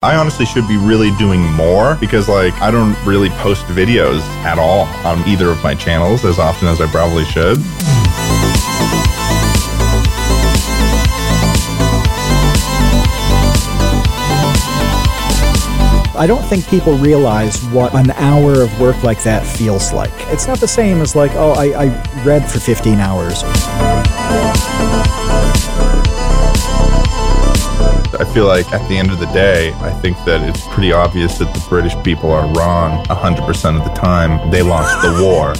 I honestly should be really doing more because, like, I don't really post videos at all on either of my channels as often as I probably should. I don't think people realize what an hour of work like that feels like. It's not the same as, like, oh, I, I read for 15 hours. I feel like at the end of the day, I think that it's pretty obvious that the British people are wrong 100% of the time. They launched the war.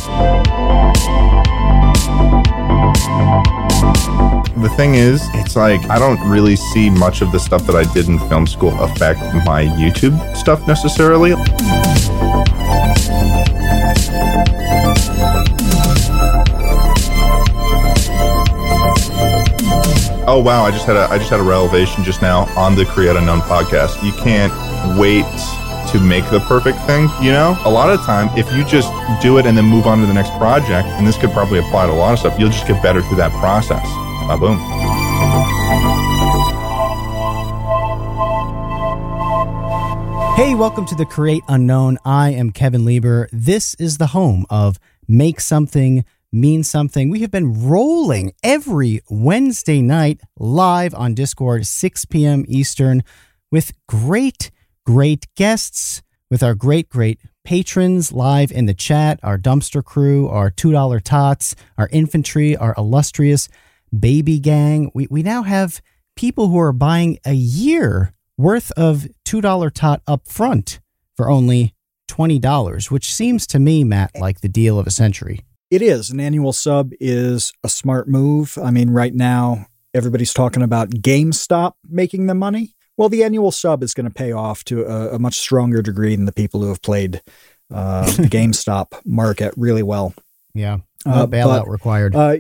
The thing is, it's like I don't really see much of the stuff that I did in film school affect my YouTube stuff necessarily. Oh wow! I just had a I just had a revelation just now on the Create Unknown podcast. You can't wait to make the perfect thing. You know, a lot of time if you just do it and then move on to the next project, and this could probably apply to a lot of stuff, you'll just get better through that process. Ba boom. Hey, welcome to the Create Unknown. I am Kevin Lieber. This is the home of Make Something Mean Something. We have been rolling every Wednesday night live on Discord, 6 p.m. Eastern, with great, great guests, with our great, great patrons live in the chat, our dumpster crew, our $2 tots, our infantry, our illustrious baby gang. We, we now have people who are buying a year worth of $2 tot up front for only $20, which seems to me, Matt, like the deal of a century. It is. An annual sub is a smart move. I mean, right now, everybody's talking about GameStop making the money. Well, the annual sub is going to pay off to a, a, much stronger degree than the people who have played uh, the GameStop market really well. Yeah. No uh, bailout but, required. Uh,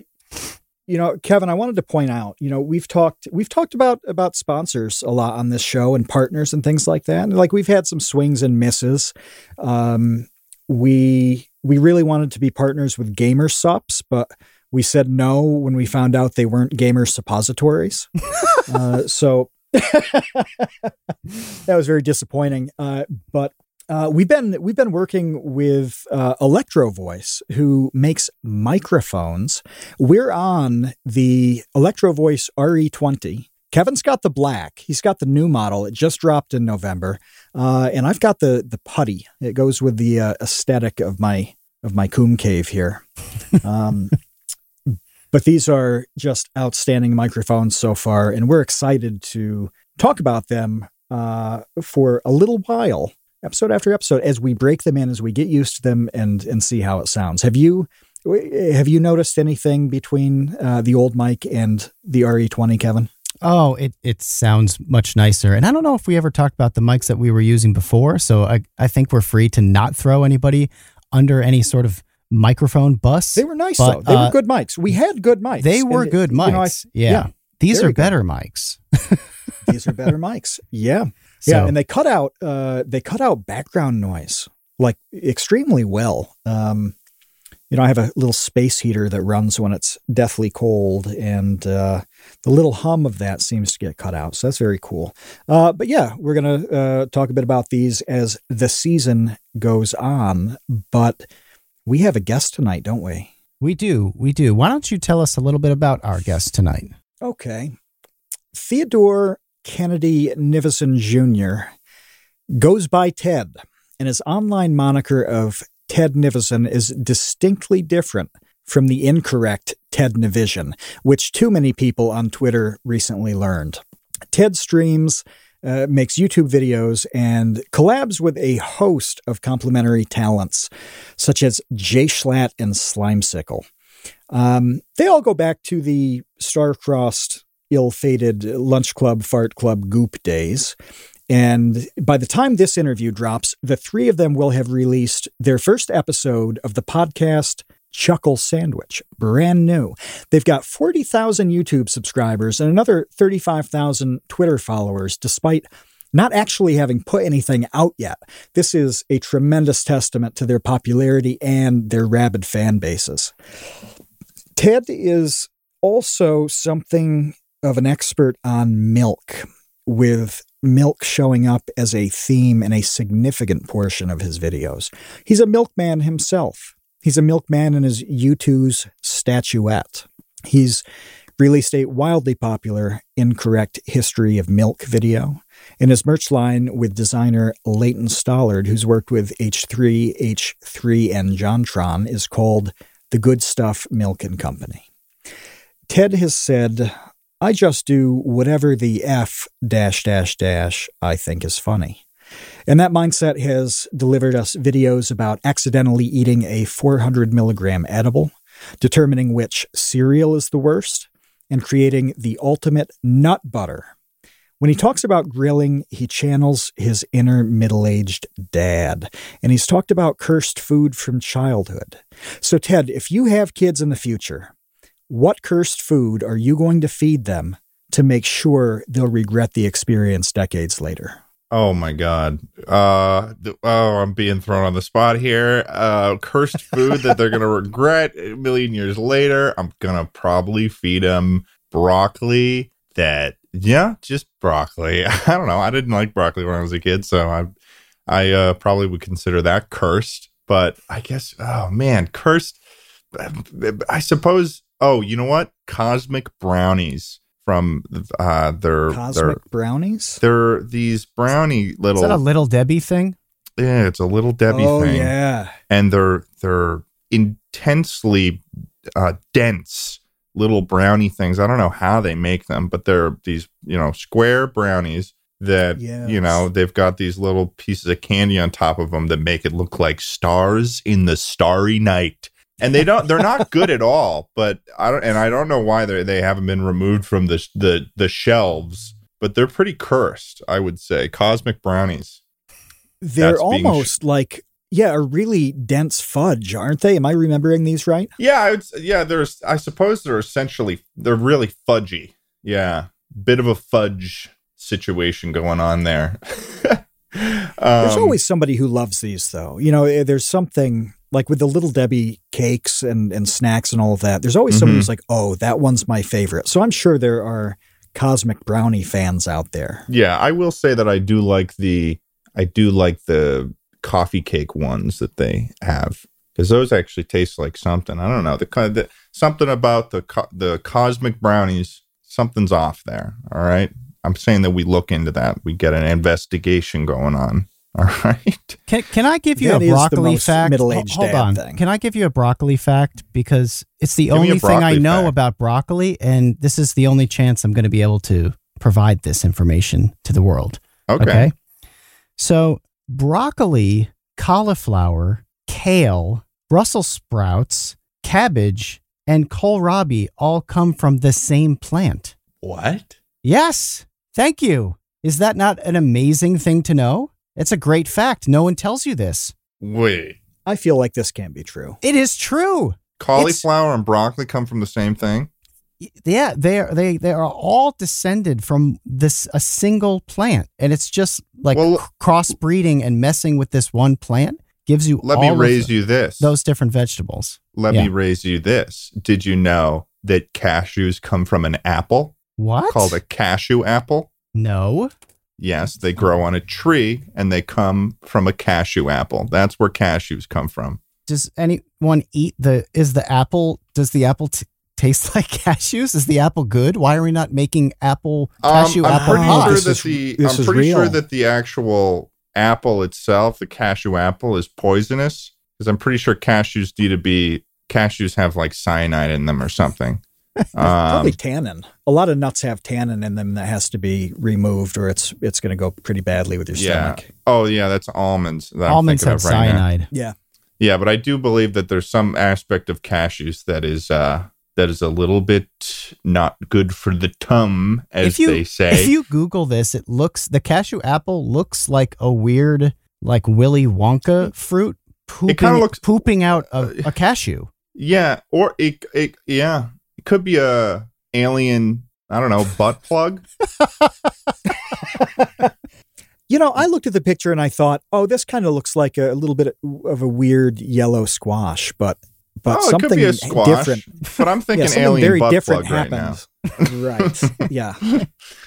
you know, Kevin, I wanted to point out, you know, we've talked we've talked about about sponsors a lot on this show and partners and things like that. And like we've had some swings and misses. Um, we we really wanted to be partners with Gamer Sups, but we said no when we found out they weren't gamer suppositories. uh, so that was very disappointing. Uh, but uh, we've been we've been working with uh, Electro Voice, who makes microphones. We're on the Electro Voice RE20. Kevin's got the black. He's got the new model. It just dropped in November, uh, and I've got the the putty. It goes with the uh, aesthetic of my of my coom cave here. Um, but these are just outstanding microphones so far, and we're excited to talk about them uh, for a little while, episode after episode, as we break them in, as we get used to them, and and see how it sounds. Have you have you noticed anything between uh, the old mic and the RE20, Kevin? Oh, it, it sounds much nicer. And I don't know if we ever talked about the mics that we were using before. So I, I think we're free to not throw anybody under any sort of microphone bus. They were nice but, though. They uh, were good mics. We had good mics. They were and, good mics. You know, I, yeah. yeah. These are better mics. These are better mics. Yeah. So, yeah. And they cut out uh they cut out background noise like extremely well. Um you know, I have a little space heater that runs when it's deathly cold, and uh, the little hum of that seems to get cut out. So that's very cool. Uh, but yeah, we're going to uh, talk a bit about these as the season goes on. But we have a guest tonight, don't we? We do. We do. Why don't you tell us a little bit about our guest tonight? Okay. Theodore Kennedy Nivison Jr. goes by Ted, and his online moniker of Ted Nivison is distinctly different from the incorrect Ted Nivision, which too many people on Twitter recently learned. Ted streams, uh, makes YouTube videos, and collabs with a host of complementary talents, such as Jschlatt and Slimecicle. Um, they all go back to the star-crossed, ill-fated lunch club, fart club, goop days. And by the time this interview drops, the three of them will have released their first episode of the podcast Chuckle Sandwich, brand new. They've got 40,000 YouTube subscribers and another 35,000 Twitter followers, despite not actually having put anything out yet. This is a tremendous testament to their popularity and their rabid fan bases. Ted is also something of an expert on milk with milk showing up as a theme in a significant portion of his videos. He's a milkman himself. He's a milkman in his U2's statuette. He's released a wildly popular Incorrect History of Milk video. In his merch line with designer Leighton Stollard, who's worked with H3, H3, and JonTron, is called The Good Stuff Milk and Company. Ted has said, I just do whatever the F dash dash dash I think is funny. And that mindset has delivered us videos about accidentally eating a 400 milligram edible, determining which cereal is the worst, and creating the ultimate nut butter. When he talks about grilling, he channels his inner middle aged dad, and he's talked about cursed food from childhood. So, Ted, if you have kids in the future, what cursed food are you going to feed them to make sure they'll regret the experience decades later? Oh my god. Uh oh, I'm being thrown on the spot here. Uh cursed food that they're going to regret a million years later. I'm going to probably feed them broccoli that yeah, just broccoli. I don't know. I didn't like broccoli when I was a kid, so I I uh probably would consider that cursed, but I guess oh man, cursed I suppose oh, you know what? Cosmic brownies from uh their Cosmic their brownies? they're these brownie little Is that a little Debbie thing? yeah, it's a little Debbie oh, thing. yeah. And they're they're intensely uh, dense little brownie things. I don't know how they make them, but they're these, you know, square brownies that Yes. you know, they've got these little pieces of candy on top of them that make it look like stars in the starry night. And they don't they're not good at all, but I don't and I don't know why they they haven't been removed from the the the shelves, but they're pretty cursed, I would say. Cosmic brownies. They're That's being sh- almost like, yeah, a really dense fudge, aren't they? Am I remembering these right? Yeah, I would, yeah. There's, I suppose they're essentially they're really fudgy. Yeah, bit of a fudge situation going on there. There's Um, always somebody who loves these, though. You know, eh, there's something like with the Little Debbie cakes and, and snacks and all of that. There's always somebody Mhm. who's like, oh, that one's my favorite. So I'm sure there are cosmic brownie fans out there. yeah. I will say that I do like the I do like the coffee cake ones that they have because those actually taste like something. I don't know the kind the, something about the co- the cosmic brownies. Something's off there. All right. I'm saying that we look into that. We get an investigation going on. All right. Can can I give you That a broccoli fact? middle-aged Ho- Hold on. thing. Can I give you a broccoli fact because it's the Give only thing I know fact. about broccoli and this is the only chance I'm going to be able to provide this information to the world. Okay. So, broccoli, cauliflower, kale, Brussels sprouts, cabbage, and kohlrabi all come from the same plant. What? Yes. Thank you. Is that not an amazing thing to know? It's a great fact. No one tells you this. Wait. I feel like this can't be true. It is true. Cauliflower and broccoli come from the same thing. Yeah, they are they they are all descended from this a single plant, and it's just like Well- c- crossbreeding and messing with this one plant gives you. Let me all of raise the- you this. those different vegetables. Let yeah. me raise you this. Did you know that cashews come from an apple What? called a cashew apple? no. Yes, they grow on a tree and they come from a cashew apple. That's where cashews come from. Does anyone eat the? Is the apple? Does the apple t- taste like cashews? Is the apple good? Why are we not making apple cashew Um, I'm apple pretty pie. sure This that is- the this I'm is pretty sure that the actual apple itself, the cashew apple, is poisonous because I'm pretty sure cashews need to be cashews have like cyanide in them or something. Probably Um, tannin. A lot of nuts have tannin in them that has to be removed, or it's it's going to go pretty badly with your yeah. stomach. Oh yeah, that's almonds. That I'm Almonds thinking have of right now. cyanide. Yeah. Yeah, but I do believe that there's some aspect of cashews that is uh that is a little bit not good for the tum, as If you- they say. If you Google this, it looks the cashew apple looks like a weird, like Willy Wonka fruit pooping, kinda looks- pooping out a, a cashew. yeah, or it, it yeah, it could be a alien. I don't know, butt plug. You know, I looked at the picture and I thought, oh, this kind of looks like a, little bit of a weird yellow squash, but but oh, it something could be a squash, different. but I'm thinking yeah, something alien very butt different plug right now. happened. right. Yeah.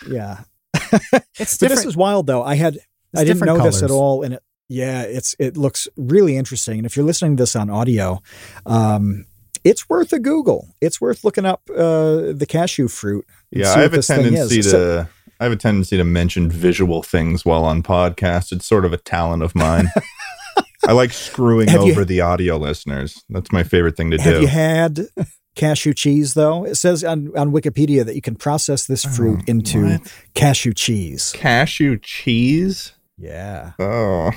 Yeah. It's But different. this is wild though. I had I didn't different know this at all, and it yeah, it's it looks really interesting. And if you're listening to this on audio, um, it's worth a Google. It's worth looking up uh, the cashew fruit. Yeah, I have a tendency to I have a tendency to mention visual things while on podcasts. It's sort of a talent of mine. I like screwing Have you- over the audio listeners. That's my favorite thing to have do. Have you had cashew cheese though? It says on, on Wikipedia that you can process this fruit Oh, into what? cashew cheese. Cashew cheese? Yeah. Oh,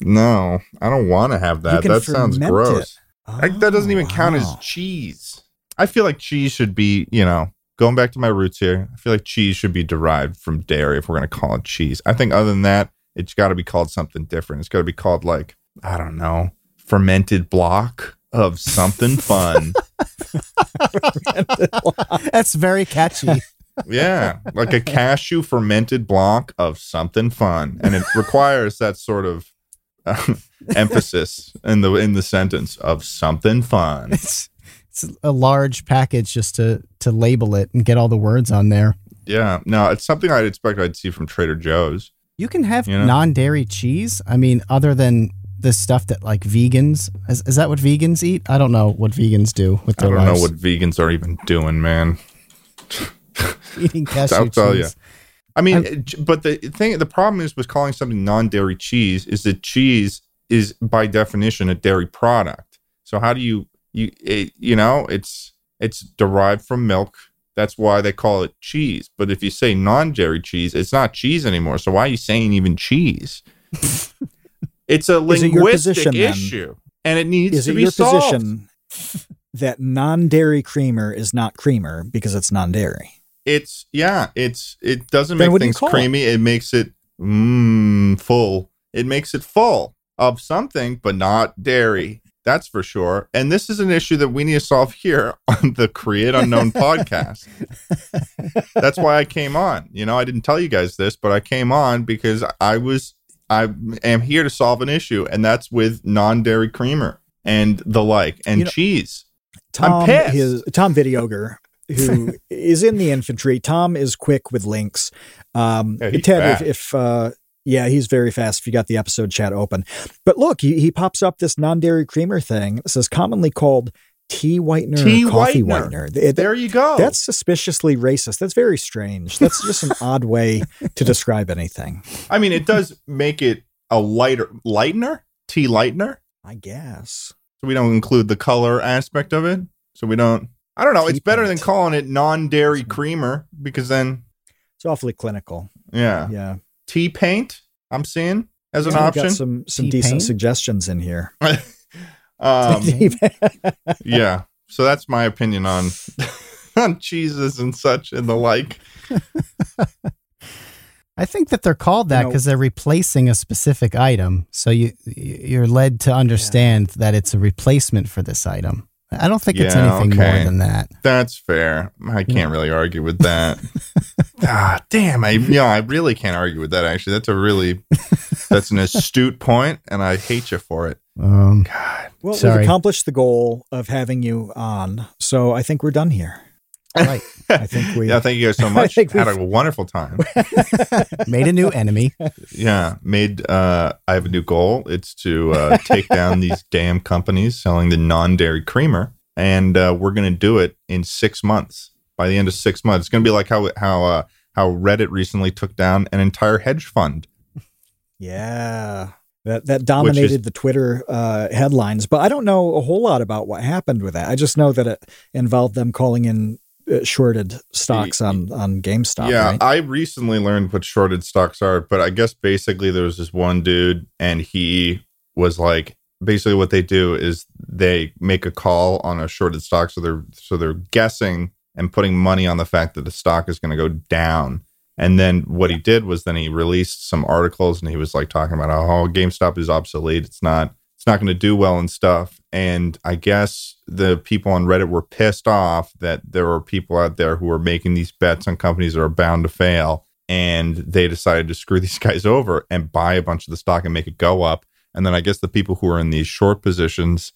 no. I don't want to have that. That sounds gross. I, that doesn't Oh, even count as oh, cheese. I feel like cheese should be, you know, going back to my roots here. I feel like cheese should be derived from dairy if we're going to call it cheese. I think other than that, it's got to be called something different. It's got to be called like, I don't know, fermented block of something fun. That's very catchy. yeah, like a cashew fermented block of something fun, and it requires that sort of emphasis in the in the sentence of something fun. it's it's a large package just to to label it and get all the words on there. Yeah, no, it's something I'd expect I'd see from Trader Joe's. You can have You know? non-dairy cheese. I mean, other than the stuff that like vegans is, is that what vegans eat? I don't know what vegans do with I don't know what vegans are even doing, man. eating cashew I'll tell cheese. I mean, it- uh, but the thing, the problem is with calling something non-dairy cheese is that cheese is by definition a dairy product. So how do you you it, you know it's it's derived from milk. That's why they call it cheese. But if you say non-dairy cheese, it's not cheese anymore. So why are you saying even cheese? it's a Is it your linguistic then? issue, and it needs Is to it be your solved. position that non-dairy creamer is not creamer because it's non-dairy? It's yeah, it's it doesn't Then make what do you things call it? creamy. It? makes it mm, full. It makes it full of something, but not dairy. That's for sure. And this is an issue that we need to solve here on the Create Unknown podcast. That's why I came on. You know, I didn't tell you guys this, but I came on because I was I am here to solve an issue, and that's with non-dairy creamer and the like and You know- cheese. Tom, pissed. his Tom Videoger, who is in the infantry. Tom is quick with links. Um, Yeah, Ted, if, if uh, yeah, he's very fast. If you got the episode chat open, but look, he, he pops up this non-dairy creamer thing. It says commonly called tea whitener, Tea coffee whitener. whitener. It- There you go. that's suspiciously racist. That's very strange. That's just an odd way to describe anything. I mean, it does make it a lighter lightener, tea lightener. I guess. So we don't include the color aspect of it. So we don't. I don't know. It's better than calling it non-dairy creamer because then, It's awfully clinical. yeah, Yeah. tea paint. I'm seeing as an Yeah, we've option. Got some some Tea decent paint? suggestions in here. um, yeah. So that's my opinion on on cheeses and such and the like. I think that they're called that know- because they're replacing a specific item. So you you're led to understand that it's a replacement for this item. I don't think it's anything okay. more than that. That's fair. I can't really argue with that. ah, damn. I you know I really can't argue with that. Actually, that's a really that's an astute point, and I hate you for it. Um, God. Well, Sorry. we've accomplished the goal of having you on, so I think we're done here. Right. I think we. Yeah, thank you guys so much. Had we've- a wonderful time. Made a new enemy. Yeah, made. Uh, I have a new goal. It's to uh, take down these damn companies selling the non-dairy creamer, and uh, we're going to do it in six months. By the end of six months, it's going to be like how how uh, how Reddit recently took down an entire hedge fund. yeah, that that dominated the Twitter uh, headlines, but I don't know a whole lot about what happened with that. I just know that it involved them calling in shorted stocks on on GameStop. yeah, right? I recently learned what shorted stocks are, but I guess basically there was this one dude, and he was like, basically what they do is they make a call on a shorted stock, so they're so they're guessing and putting money on the fact that the stock is going to go down. And then what he did was then he released some articles, and he was like talking about how oh, GameStop is obsolete. It's not. It's not going to do well and stuff. And I guess the people on Reddit were pissed off that there were people out there who were making these bets on companies that are bound to fail. And they decided to screw these guys over and buy a bunch of the stock and make it go up. And then I guess the people who are in these short positions,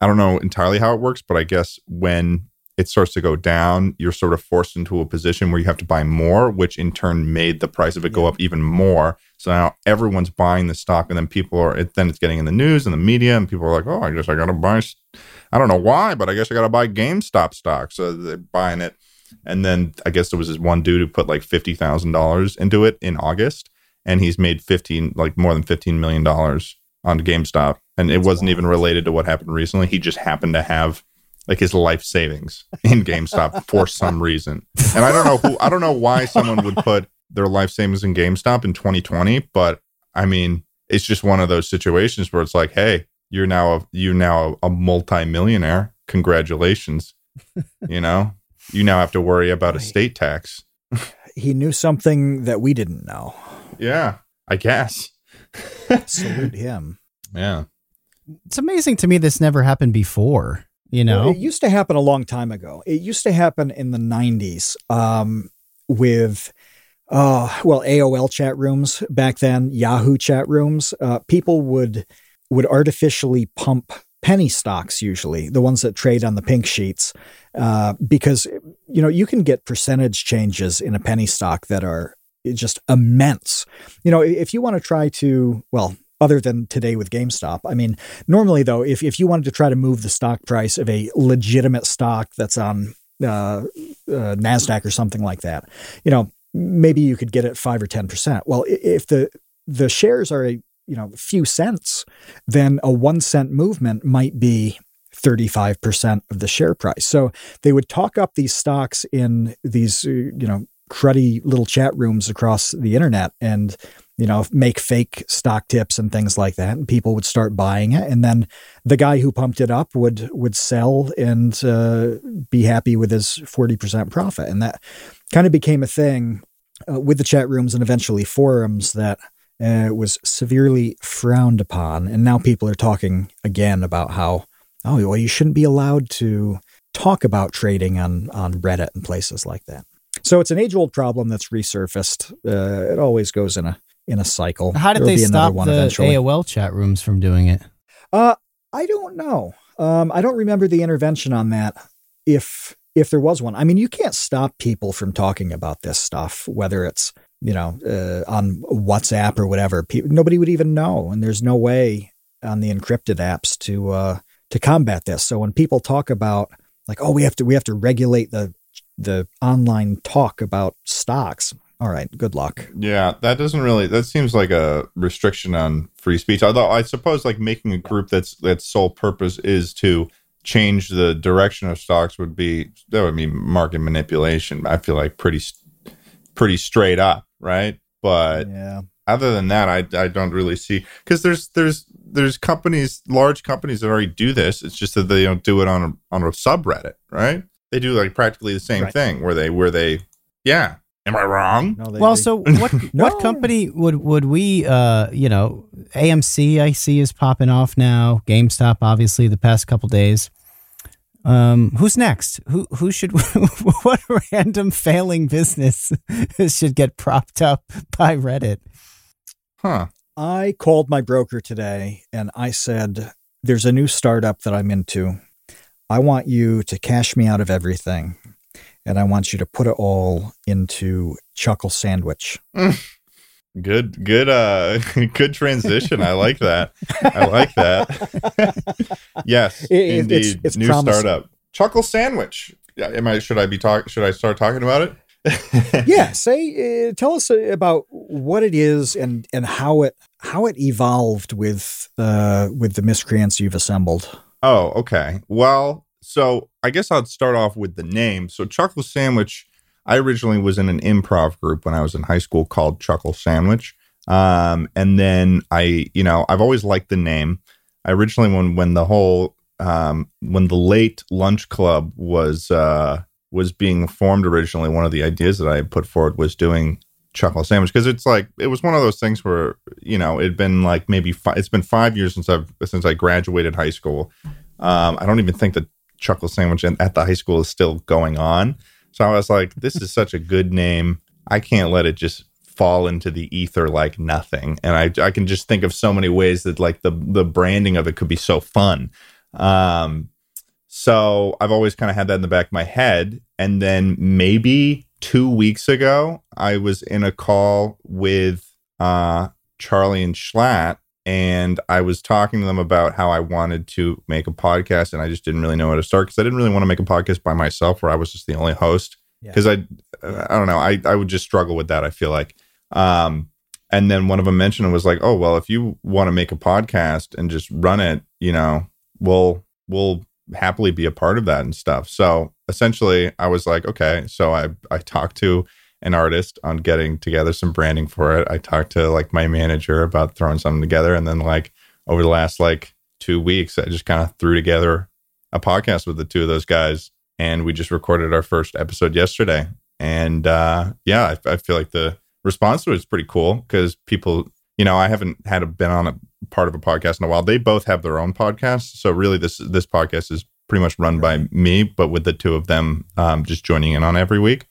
I don't know entirely how it works, but I guess when it starts to go down, you're sort of forced into a position where you have to buy more, which in turn made the price of it go up even more. So now everyone's buying the stock, and then people are it, then it's getting in the news and the media, and people are like, "Oh, I guess I got to buy." I don't know why, but I guess I got to buy GameStop stock. So they're buying it, and then I guess there was this one dude who put like fifty thousand dollars into it in August, and he's made fifteen, like more than fifteen million dollars on GameStop, and it That's wasn't wild. even related to what happened recently. He just happened to have like his life savings in GameStop for some reason. And I don't know who I don't know why someone would put their life savings in GameStop in 2020, but I mean, it's just one of those situations where it's like, hey, you're now a you're now a multi-millionaire. Congratulations. you know? You now have to worry about Right. estate tax. He knew something that we didn't know. Yeah, I guess. Salute him. Yeah. It's amazing to me this never happened before. You know, Well, it used to happen a long time ago. It used to happen in the 90s um, with, uh, well, AOL chat rooms back then, Yahoo chat rooms. Uh, people would would artificially pump penny stocks, usually the ones that trade on the pink sheets, uh, because you know you can get percentage changes in a penny stock that are just immense. You know, if you want to try to, well, other than today with GameStop, I mean, normally though, if, if you wanted to try to move the stock price of a legitimate stock that's on uh, uh, Nasdaq or something like that, you know, maybe you could get it five or ten percent. Well, if the the shares are a you know few cents, then a one cent movement might be 35% of the share price. So they would talk up these stocks in these, uh, you know, cruddy little chat rooms across the internet and, you know, make fake stock tips and things like that. And people would start buying it. And then the guy who pumped it up would, would sell and uh, be happy with his 40% profit. And that kind of became a thing uh, with the chat rooms and eventually forums that uh, was severely frowned upon. And now people are talking again about how, oh, well, you shouldn't be allowed to talk about trading on, on Reddit and places like that. So it's an age old problem that's resurfaced. Uh, it always goes in a in a cycle. how did There'll they stop the eventually. AOL chat rooms from doing it? Uh, I don't know. Um, I don't remember the intervention on that. If if there was one, I mean, you can't stop people from talking about this stuff, whether it's you know uh, on WhatsApp or whatever. Pe- nobody would even know, and there's no way on the encrypted apps to uh, to combat this. So when people talk about like, oh, we have to we have to regulate the the online talk about stocks. All right, good luck. Yeah, that doesn't really. That seems like a restriction on free speech. Although I suppose, like making a group that's that's sole purpose is to change the direction of stocks would be that would be market manipulation. I feel like pretty pretty straight up, right? But Yeah. other than that, I I don't really see because there's there's there's companies, large companies that already do this. It's just that they don't do it on a on a subreddit, right? They do like practically the same Right. thing where they where they yeah. Am I wrong? No, they, Well, they- so what No. what company would would we uh you know AMC I see is popping off now GameStop obviously the past couple days um who's next who who should what random failing business should get propped up by Reddit Huh. I called my broker today and I said, There's a new startup that I'm into. I want you to cash me out of everything. And I want you to put it all into Chuckle Sandwich. Good, good, uh, good transition. I like that. I like that. yes, It- it- indeed. it's- it's New promising. startup, Chuckle Sandwich. Yeah, am I? Should I be talk? Should I start talking about it? yeah, say uh, tell us uh, about what it is and and how it how it evolved with uh with the miscreants you've assembled. Oh, okay. Well, so I guess I'll start off with the name. So Chuckle Sandwich, I originally was in an improv group when I was in high school called Chuckle Sandwich. Um, and then I, you know, I've always liked the name. I originally when when the whole um when the late lunch club was uh was being formed originally, one of the ideas that I put forward was doing chuckle sandwich because it's like it was one of those things where you know it'd been like maybe fi- it's been five years since I've since I graduated high school. Um, I don't even think the chuckle sandwich at the high school is still going on. So I was like, this is such a good name. I can't let it just fall into the ether like nothing. And I I can just think of so many ways that like the the branding of it could be so fun. Um, so I've always kind of had that in the back of my head. And then maybe two weeks ago, I was in a call with uh, Charlie and Schlatt, and I was talking to them about how I wanted to make a podcast, and I just didn't really know how to start because I didn't really want to make a podcast by myself where I was just the only host. Because I, I don't know, I I would just struggle with that. I feel like. Um, and then one of them mentioned it was like, oh well, if you want to make a podcast and just run it, you know, we'll we'll happily be a part of that and stuff. So essentially, I was like, okay. So I I talked to an artist on getting together some branding for it. I talked to like my manager about throwing something together, and then like over the last like two weeks, I just kind of threw together a podcast with the two of those guys, and we just recorded our first episode yesterday. And uh, yeah, I, I feel like the response to it is pretty cool because people, you know, I haven't had a, been on a part of a podcast in a while. They both have their own podcasts, so really this this podcast is pretty much run by me, but with the two of them um, just joining in on every week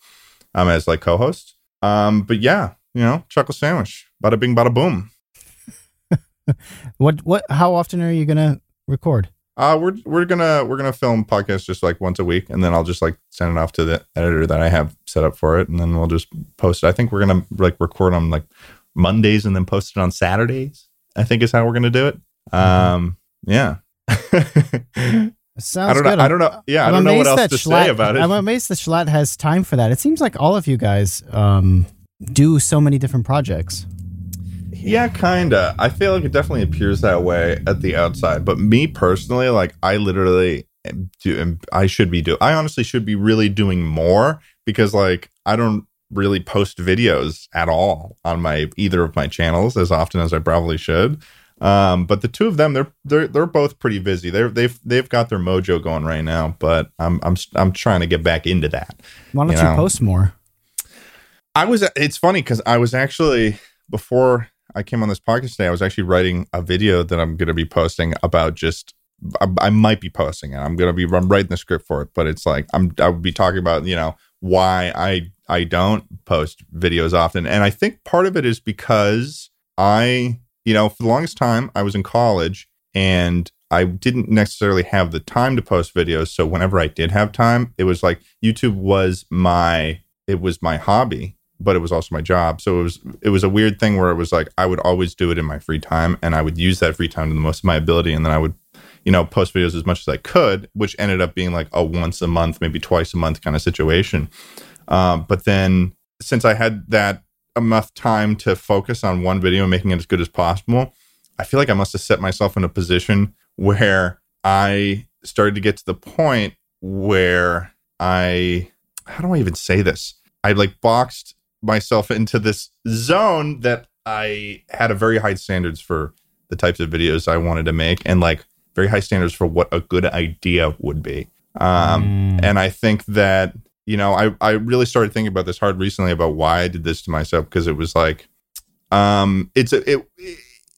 um, as like co-host. Um, but yeah, you know, chuckle sandwich, bada bing, bada boom. what what? How often are you gonna record? Uh, we're we're gonna we're gonna film podcasts just like once a week, and then I'll just like send it off to the editor that I have set up for it, and then we'll just post it. I think we're gonna like record on like Mondays and then post it on Saturdays. I think is how we're gonna do it. Mm-hmm. Um, Sounds I don't good. know. I don't know. Yeah, I'm I do not know what else to Schlatt, say about it. I'm amazed that Schlatt has time for that. It seems like all of you guys um, do so many different projects. Yeah, kinda. I feel like it definitely appears that way at the outside. But me personally, like I literally do. I should be do. I honestly should be really doing more because like I don't really post videos at all on my either of my channels as often as I probably should. Um, but the two of them, they're they're they're both pretty busy. They're they've they've got their mojo going right now. But I'm I'm I'm trying to get back into that. Why don't you, know? you post more? I was. It's funny because I was actually before I came on this podcast today. I was actually writing a video that I'm going to be posting about just. I, I might be posting it. I'm going to be I'm writing the script for it, but it's like I'm. I would be talking about you know why I I don't post videos often, and I think part of it is because I you know, for the longest time, I was in college and I didn't necessarily have the time to post videos. So whenever I did have time, it was like YouTube was my it was my hobby, but it was also my job. So it was it was a weird thing where it was like I would always do it in my free time and I would use that free time to the most of my ability and then I would you know post videos as much as I could, which ended up being like a once a month, maybe twice a month kind of situation. Um, but then since I had that enough time to focus on one video and making it as good as possible, I feel like I must have set myself in a position where I started to get to the point where I, how do I even say this? I like boxed myself into this zone that I had a very high standards for the types of videos I wanted to make and like very high standards for what a good idea would be. Um, mm. And I think that you know, I, I really started thinking about this hard recently about why I did this to myself because it was like, um, it's a, it,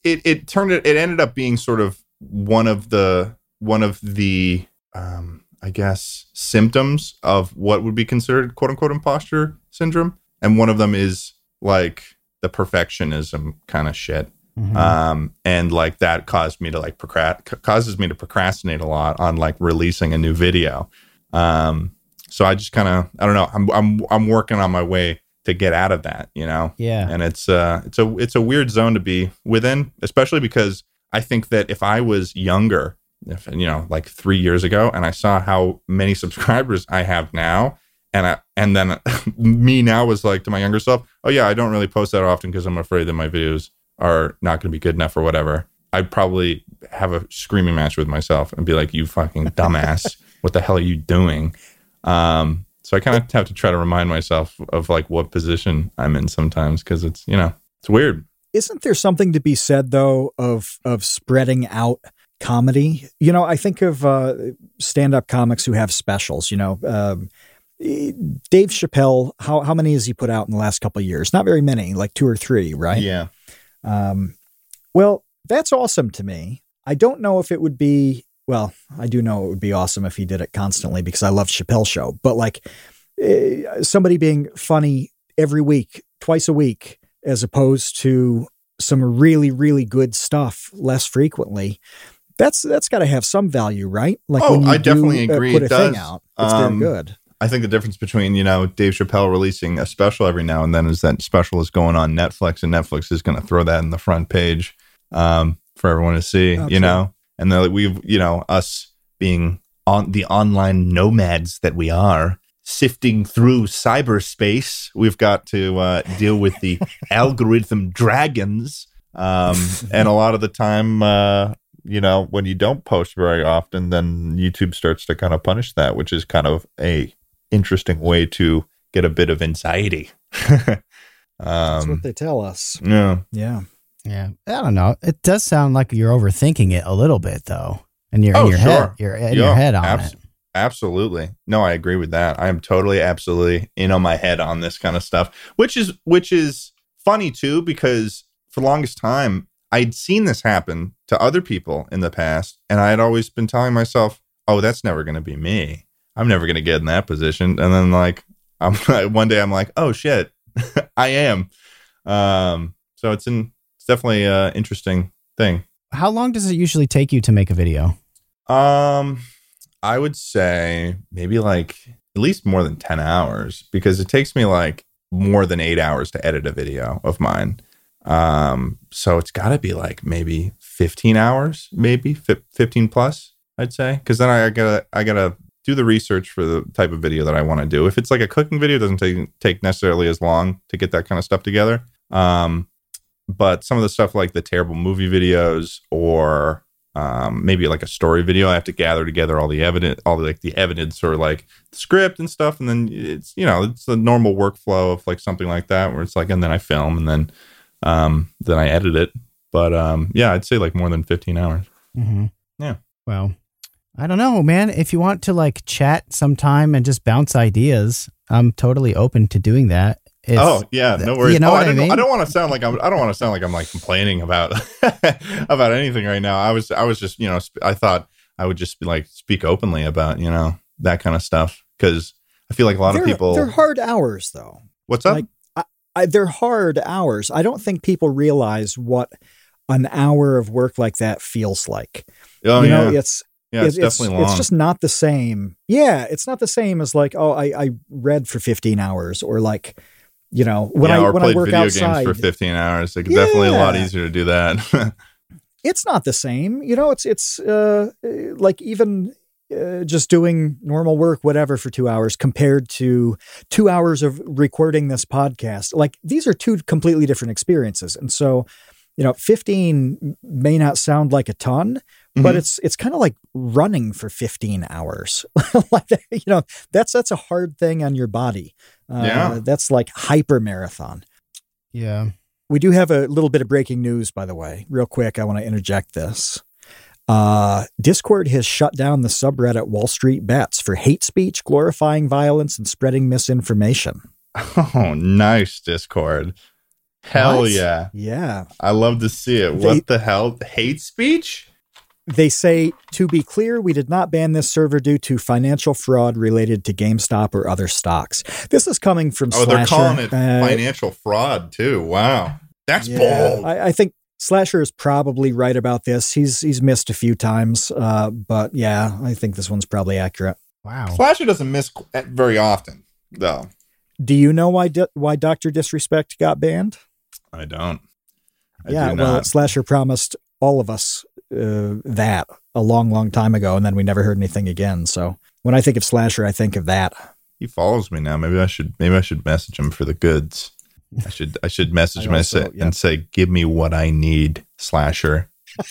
it, it turned it, it ended up being sort of one of the, one of the, um, I guess symptoms of what would be considered quote unquote imposter syndrome. And one of them is like the perfectionism kind of shit. Mm-hmm. Um, and like that caused me to like procrast causes me to procrastinate a lot on like releasing a new video. Um, so I just kind of I don't know. I'm I'm I'm working on my way to get out of that, you know. Yeah. And it's uh it's a it's a weird zone to be within, especially because I think that if I was younger, if you know, like 3 years ago and I saw how many subscribers I have now and I, and then me now was like to my younger self, "Oh yeah, I don't really post that often because I'm afraid that my videos are not going to be good enough or whatever." I'd probably have a screaming match with myself and be like, "You fucking dumbass. what the hell are you doing?" Um, so I kind of have to try to remind myself of like what position I'm in sometimes because it's you know it's weird. Isn't there something to be said though of of spreading out comedy? You know, I think of uh, stand up comics who have specials. You know. Um, Dave Chappelle, how how many has he put out in the last couple of years? Not very many, like two or three, right? Yeah. Um, well, that's awesome to me. I don't know if it would be well, I do know it would be awesome if he did it constantly because I love Chappelle show, but like uh, somebody being funny every week, twice a week, as opposed to some really, really good stuff less frequently. That's that's got to have some value, right? Like Oh, when you I definitely do, uh, agree put it a thing does. out, it's Um, very good. I think the difference between, you know, Dave Chappelle releasing a special every now and then is that special is going on Netflix and Netflix is going to throw that in the front page um, for everyone to see, Oh, you know? And then we've, you know, us being on the online nomads that we are, sifting through cyberspace, we've got to uh, deal with the algorithm dragons. Um, and a lot of the time, uh, you know, when you don't post very often, then YouTube starts to kind of punish that, which is kind of a interesting way to get a bit of anxiety. That's um, what they tell us. yeah. Yeah. Yeah, I don't know. It does sound like you're overthinking it a little bit, though, and you're Oh, in your head, you're in Yeah, your head on abs- it. Absolutely. No, I agree with that. I am totally absolutely in on my head on this kind of stuff, which is which is funny too because for the longest time I'd seen this happen to other people in the past and I had always been telling myself, "Oh, that's never going to be me. I'm never going to get in that position." And then like I'm one day I'm like, "Oh shit. I am." Um so it's an definitely a interesting thing. How long does it usually take you to make a video? Um, I would say maybe like at least more than 10 hours because it takes me like more than eight hours to edit a video of mine. Um, so it's got to be like maybe 15 hours, maybe 15 plus, I'd say. Cause then I gotta, I gotta do the research for the type of video that I want to do. If it's like a cooking video, it doesn't take, take necessarily as long to get that kind of stuff together. Um, but some of the stuff like the terrible movie videos or um, maybe like a story video. I have to gather together all the evidence, all the, like the evidence or like the script and stuff, and then it's you know it's the normal workflow of like something like that where it's like, and then I film and then um, then I edit it. But um, yeah, I'd say like more than fifteen hours. Mm-hmm. Yeah. Well, I don't know, man. If you want to like chat sometime and just bounce ideas, I'm totally open to doing that. If, oh yeah, no worries. you know oh, I I, mean? I don't want to sound like I'm. I don't want to sound like I'm like complaining about about anything right now. I was. I was just. You know. Sp- I thought I would just be like speak openly about you know that kind of stuff because I feel like a lot they're, of people. They're hard hours, though. what's up? like, I, they're hard hours. I don't think people realize what an hour of work like that feels like. oh you yeah. know, it's Yeah, it's, it's, definitely long. It's just not the same. Yeah, it's not the same as like, oh, I, I read for 15 hours or like, you know, when yeah, I when I work video outside, games for 15 hours. It's definitely a lot easier to do that. it's not the same. You know, it's it's uh, uh, like even uh, just doing normal work, whatever, for two hours compared to two hours of recording this podcast. Like these are two completely different experiences, and so you know, fifteen may not sound like a ton, but Mhm. it's it's kind of like running for 15 hours like you know that's that's a hard thing on your body uh, Yeah. that's like hyper marathon yeah. we do have a little bit of breaking news by the way real quick i want to interject this uh, discord has shut down the subreddit wall street bets for hate speech glorifying violence and spreading misinformation oh, nice Discord. Hell What? yeah. yeah I love to see it. They- what the hell? Hate speech? They say, to be clear, we did not ban this server due to financial fraud related to GameStop or other stocks. This is coming from Oh, they're calling it Uh, financial fraud too. Wow. That's yeah, bold. I, I think Slasher is probably right about this. He's he's missed a few times, uh, but yeah, I think this one's probably accurate. Wow. Slasher doesn't miss very often, though. Do you know why di- why Doctor Disrespect got banned? I don't. I yeah, do well, not. Slasher promised all of us uh, that a long, long time ago, and then we never heard anything again. So when I think of Slasher, I think of that. he follows me now. Maybe I should. Maybe I should message him for the goods. I should. I should message I him and say, yeah. and say, "Give me what I need." Slasher.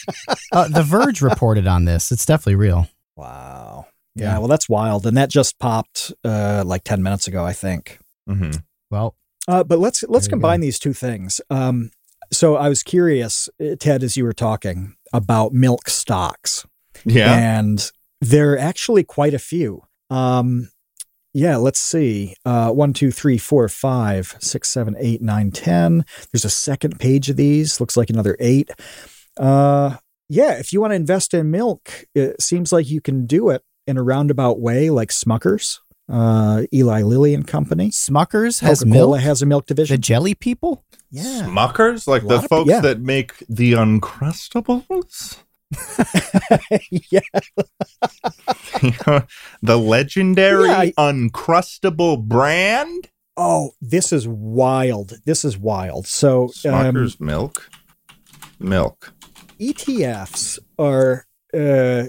Uh, the Verge reported on this. It's definitely real. Wow. Yeah. Yeah, well, that's wild, and that just popped uh, like ten minutes ago, I think. Mm-hmm. Well, Uh, but let's let's combine go. these two things. Um, so I was curious, uh, Ted, as you were talking about milk stocks, Yeah. and there are actually quite a few. Um, yeah, let's see. Uh, one, two, three, four, five, six, seven, eight, nine, ten. There's a second page of these. Looks like another eight. Uh, yeah, if you want to invest in milk, it seems like you can do it in a roundabout way, like Smuckers, uh, Eli Lilly and Company. Smuckers has Coca milk. Has a milk division. the jelly people. yeah, Smuckers, like A the lot of pe- folks yeah. that make the Uncrustables. yeah. the legendary Yeah, I- Uncrustable brand? Oh, this is wild. This is wild. So um, Smucker's milk. Milk. ETFs are uh,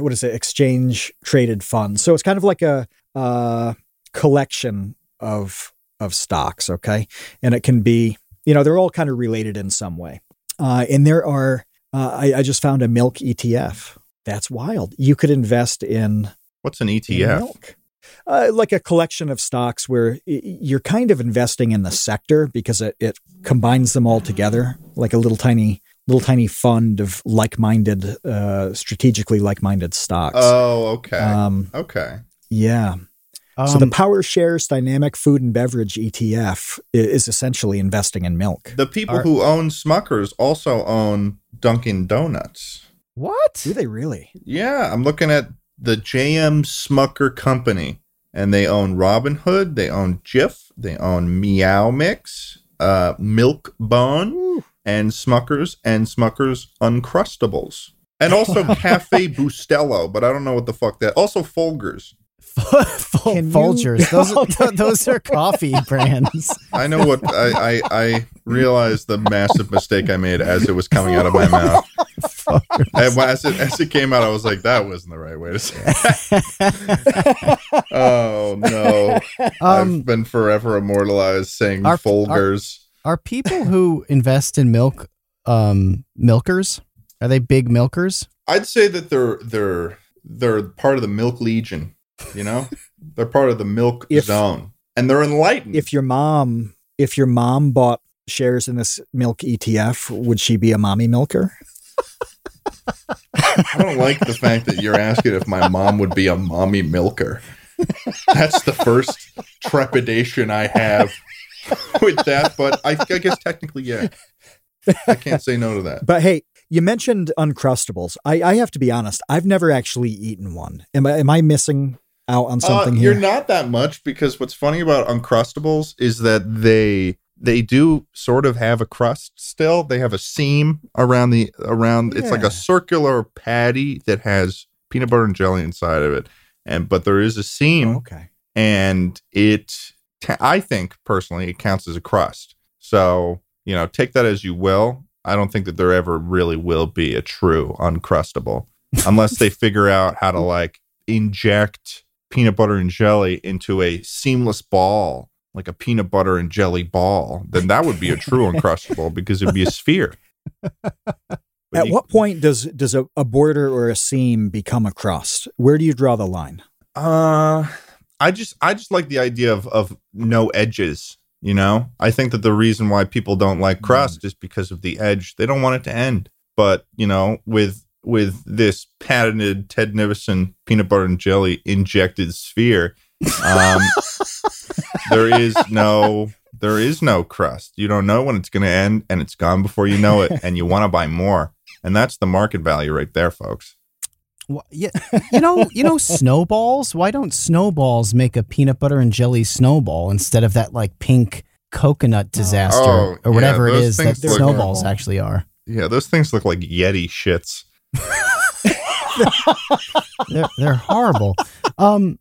what is it? Exchange traded funds. So it's kind of like a uh, collection of of stocks. Okay, and it can be you know they're all kind of related in some way. Uh, and there are uh, I, I just found a milk ETF. That's wild. You could invest in What's an ETF? milk. Uh, like a collection of stocks where you're kind of investing in the sector because it, it combines them all together, like a little tiny little tiny fund of like-minded, uh, strategically like-minded stocks. Oh, okay. Um, okay. Yeah. so the Um, Power Shares Dynamic Food and Beverage ETF is essentially investing in milk. The people Are- who own Smuckers also own Dunkin' Donuts. what? Do they really? Yeah, I'm looking at the JM Smucker Company, and they own Robin Hood, they own Jif, they own Meow Mix, uh, Milk Bone, and Smuckers, and Smuckers Uncrustables, and also Cafe Bustelo, but I don't know what the fuck that. Also Folgers. Fol- Can Folgers. Those, are, Okay. those are coffee brands. I know what I, I I realized the massive mistake I made as it was coming out of my mouth. And as it as it came out, I was like, that wasn't the right way to say. It. oh no. Um, I've been forever immortalized saying Our- Folgers. are people who invest in milk um, milkers? Are they big milkers? I'd say that they're they're they're part of the milk legion. You know, they're part of the milk If- zone, and they're enlightened. If your mom, if your mom bought shares in this milk ETF, would she be a mommy milker? I don't like the fact that you're asking if my mom would be a mommy milker. That's the first trepidation I have with that, but I, I guess technically, yeah. I can't say no to that. But hey, you mentioned Uncrustables. I, I have to be honest. I've never actually eaten one. Am I am I missing out on something Uh, here? You're not that much because what's funny about Uncrustables is that they they do sort of have a crust still. They have a seam around the around. It's like a circular patty that has peanut butter and jelly inside of it, and but there is a seam. Oh, okay. and it i think personally it counts as a crust so you know take that as you will i don't think that there ever really will be a true uncrustable unless they figure out how to like inject peanut butter and jelly into a seamless ball like a peanut butter and jelly ball then that would be a true uncrustable because it'd be a sphere At you- what point does does a, a border or a seam become a crust? Where do you draw the line? Uh I just I just like the idea of of no edges, you know? I think that the reason why people don't like crust is because of the edge. They don't want it to end. But, you know, with with this patented Ted Nivison peanut butter and jelly injected sphere, um there is no there is no crust. You don't know when it's going to end and it's gone before you know it and you want to buy more. And that's the market value right there, folks. Wh- Yeah, you know, you know, snowballs. Why don't snowballs make a peanut butter and jelly snowball instead of that like pink coconut disaster Oh, or whatever yeah, it those is that things snowballs horrible. actually are? Yeah, those things look like Yeti shits. They're they're horrible. Um,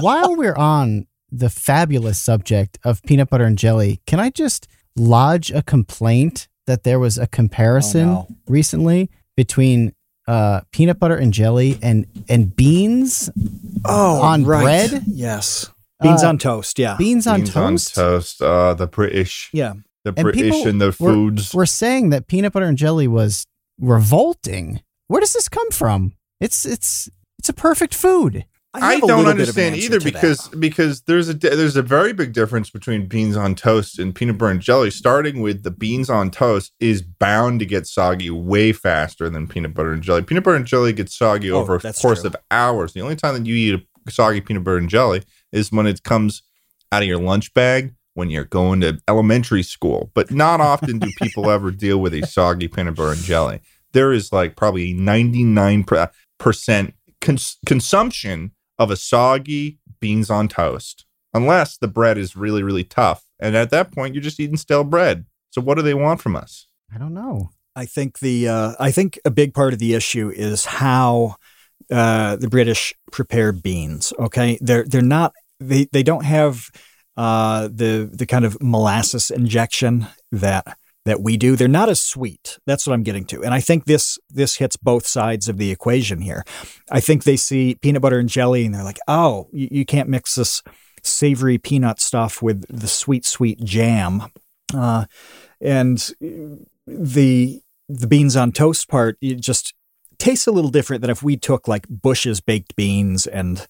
while we're on the fabulous subject of peanut butter and jelly, can I just lodge a complaint that there was a comparison Oh, no. recently between uh, peanut butter and jelly and and beans Oh, On bread? Yes. Beans Uh, on toast. Yeah. beans on Beans toast. on toast. Uh, the British, yeah. the And British and the foods. We're saying that peanut butter and jelly was revolting. Where does this come from? It's it's it's a perfect food. I have a don't little bit of an understand either to that. because because there's a there's a very big difference between beans on toast and peanut butter and jelly. Starting with the beans on toast is bound to get soggy way faster than peanut butter and jelly. Peanut butter and jelly gets soggy Oh, over a course true. of hours. The only time that you eat a soggy peanut butter and jelly is when it comes out of your lunch bag when you're going to elementary school. But not often do people ever deal with a soggy peanut butter and jelly. There is like probably 99% cons- consumption of a soggy beans on toast, unless the bread is really, really tough. And at that point, you're just eating stale bread. So what do they want from us? I don't know. I think the uh, I think a big part of the issue is how uh, the British prepare beans. Okay, they're they're not they they don't have uh, the the kind of molasses injection that that we do. They're not as sweet. That's what I'm getting to. And I think this this hits both sides of the equation here. I think they see peanut butter and jelly and they're like, oh, you, you can't mix this savory peanut stuff with the sweet sweet jam. Uh, and the the beans on toast part, it just tastes a little different than if we took like Bush's baked beans and.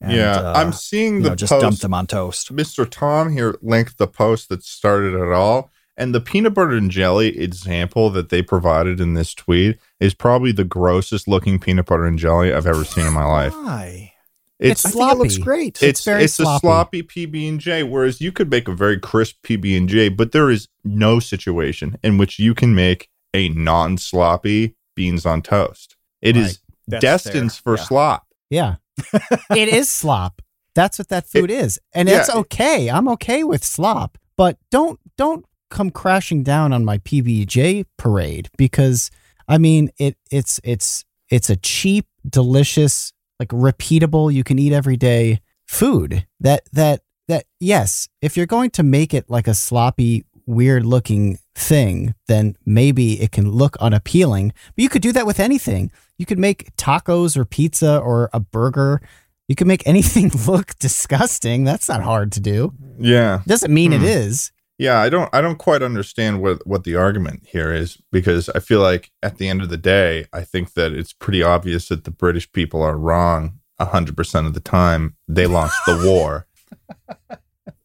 and yeah, uh, I'm seeing the know, just post. dump them on toast. Mr. Tom here linked the post that started it all. And the peanut butter and jelly example that they provided in this tweet is probably the grossest looking peanut butter and jelly I've ever seen in my life. Why? It's I think it looks sloppy. great. It's It's very it's a sloppy. sloppy PB and J. Whereas you could make a very crisp PB and J, but there is no situation in which you can make a non-sloppy beans on toast. It is That's destined fair. for Yeah. slop. Yeah. it is slop. That's what that food is. And yeah. it's okay. I'm okay with slop. But don't don't come crashing down on my PBJ parade because I mean it it's it's it's a cheap, delicious, like repeatable, you can eat every day food. That that that yes, if you're going to make it like a sloppy, weird looking thing, then maybe it can look unappealing. But you could do that with anything. You could make tacos or pizza or a burger. You could make anything look disgusting. That's not hard to do. Yeah. Doesn't mean it Hmm. is. Yeah, I don't I don't quite understand what what the argument here is because I feel like at the end of the day, I think that it's pretty obvious that the British people are wrong 100% of the time. They lost the war.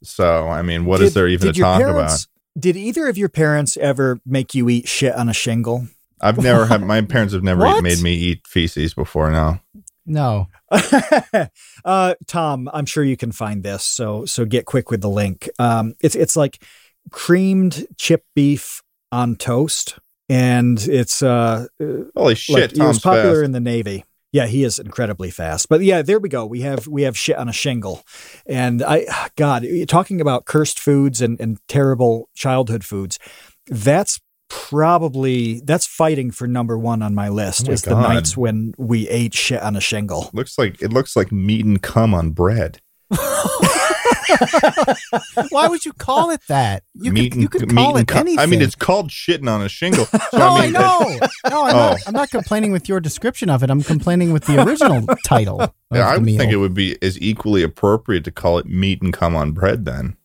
So, I mean, what is Did- there even to talk parents- Did either of your parents ever make you eat shit on a shingle? I've never had my parents have never made me eat feces before now. No. uh, Tom, I'm sure you can find this. So so get quick with the link. Um, it's it's like creamed chip beef on toast, and it's uh, uh, Holy shit, like, he was popular fast. in the Navy. Yeah, he is incredibly fast. But yeah, there we go. We have we have shit on a shingle, and I God, talking about cursed foods and and terrible childhood foods. That's probably that's fighting for number one on my list. Oh my is the nights when we ate shit on a shingle. Looks like it looks like meat and cum on bread. Why would you call it that? You meat could you and, could meat call it cum. anything. I mean, it's called shitting on a shingle. So, No, I, mean, know. No, I'm, not, Oh. I'm not complaining with your description of it. I'm complaining with the original title. Yeah, I the would think it would be as equally appropriate to call it meat and cum on bread then.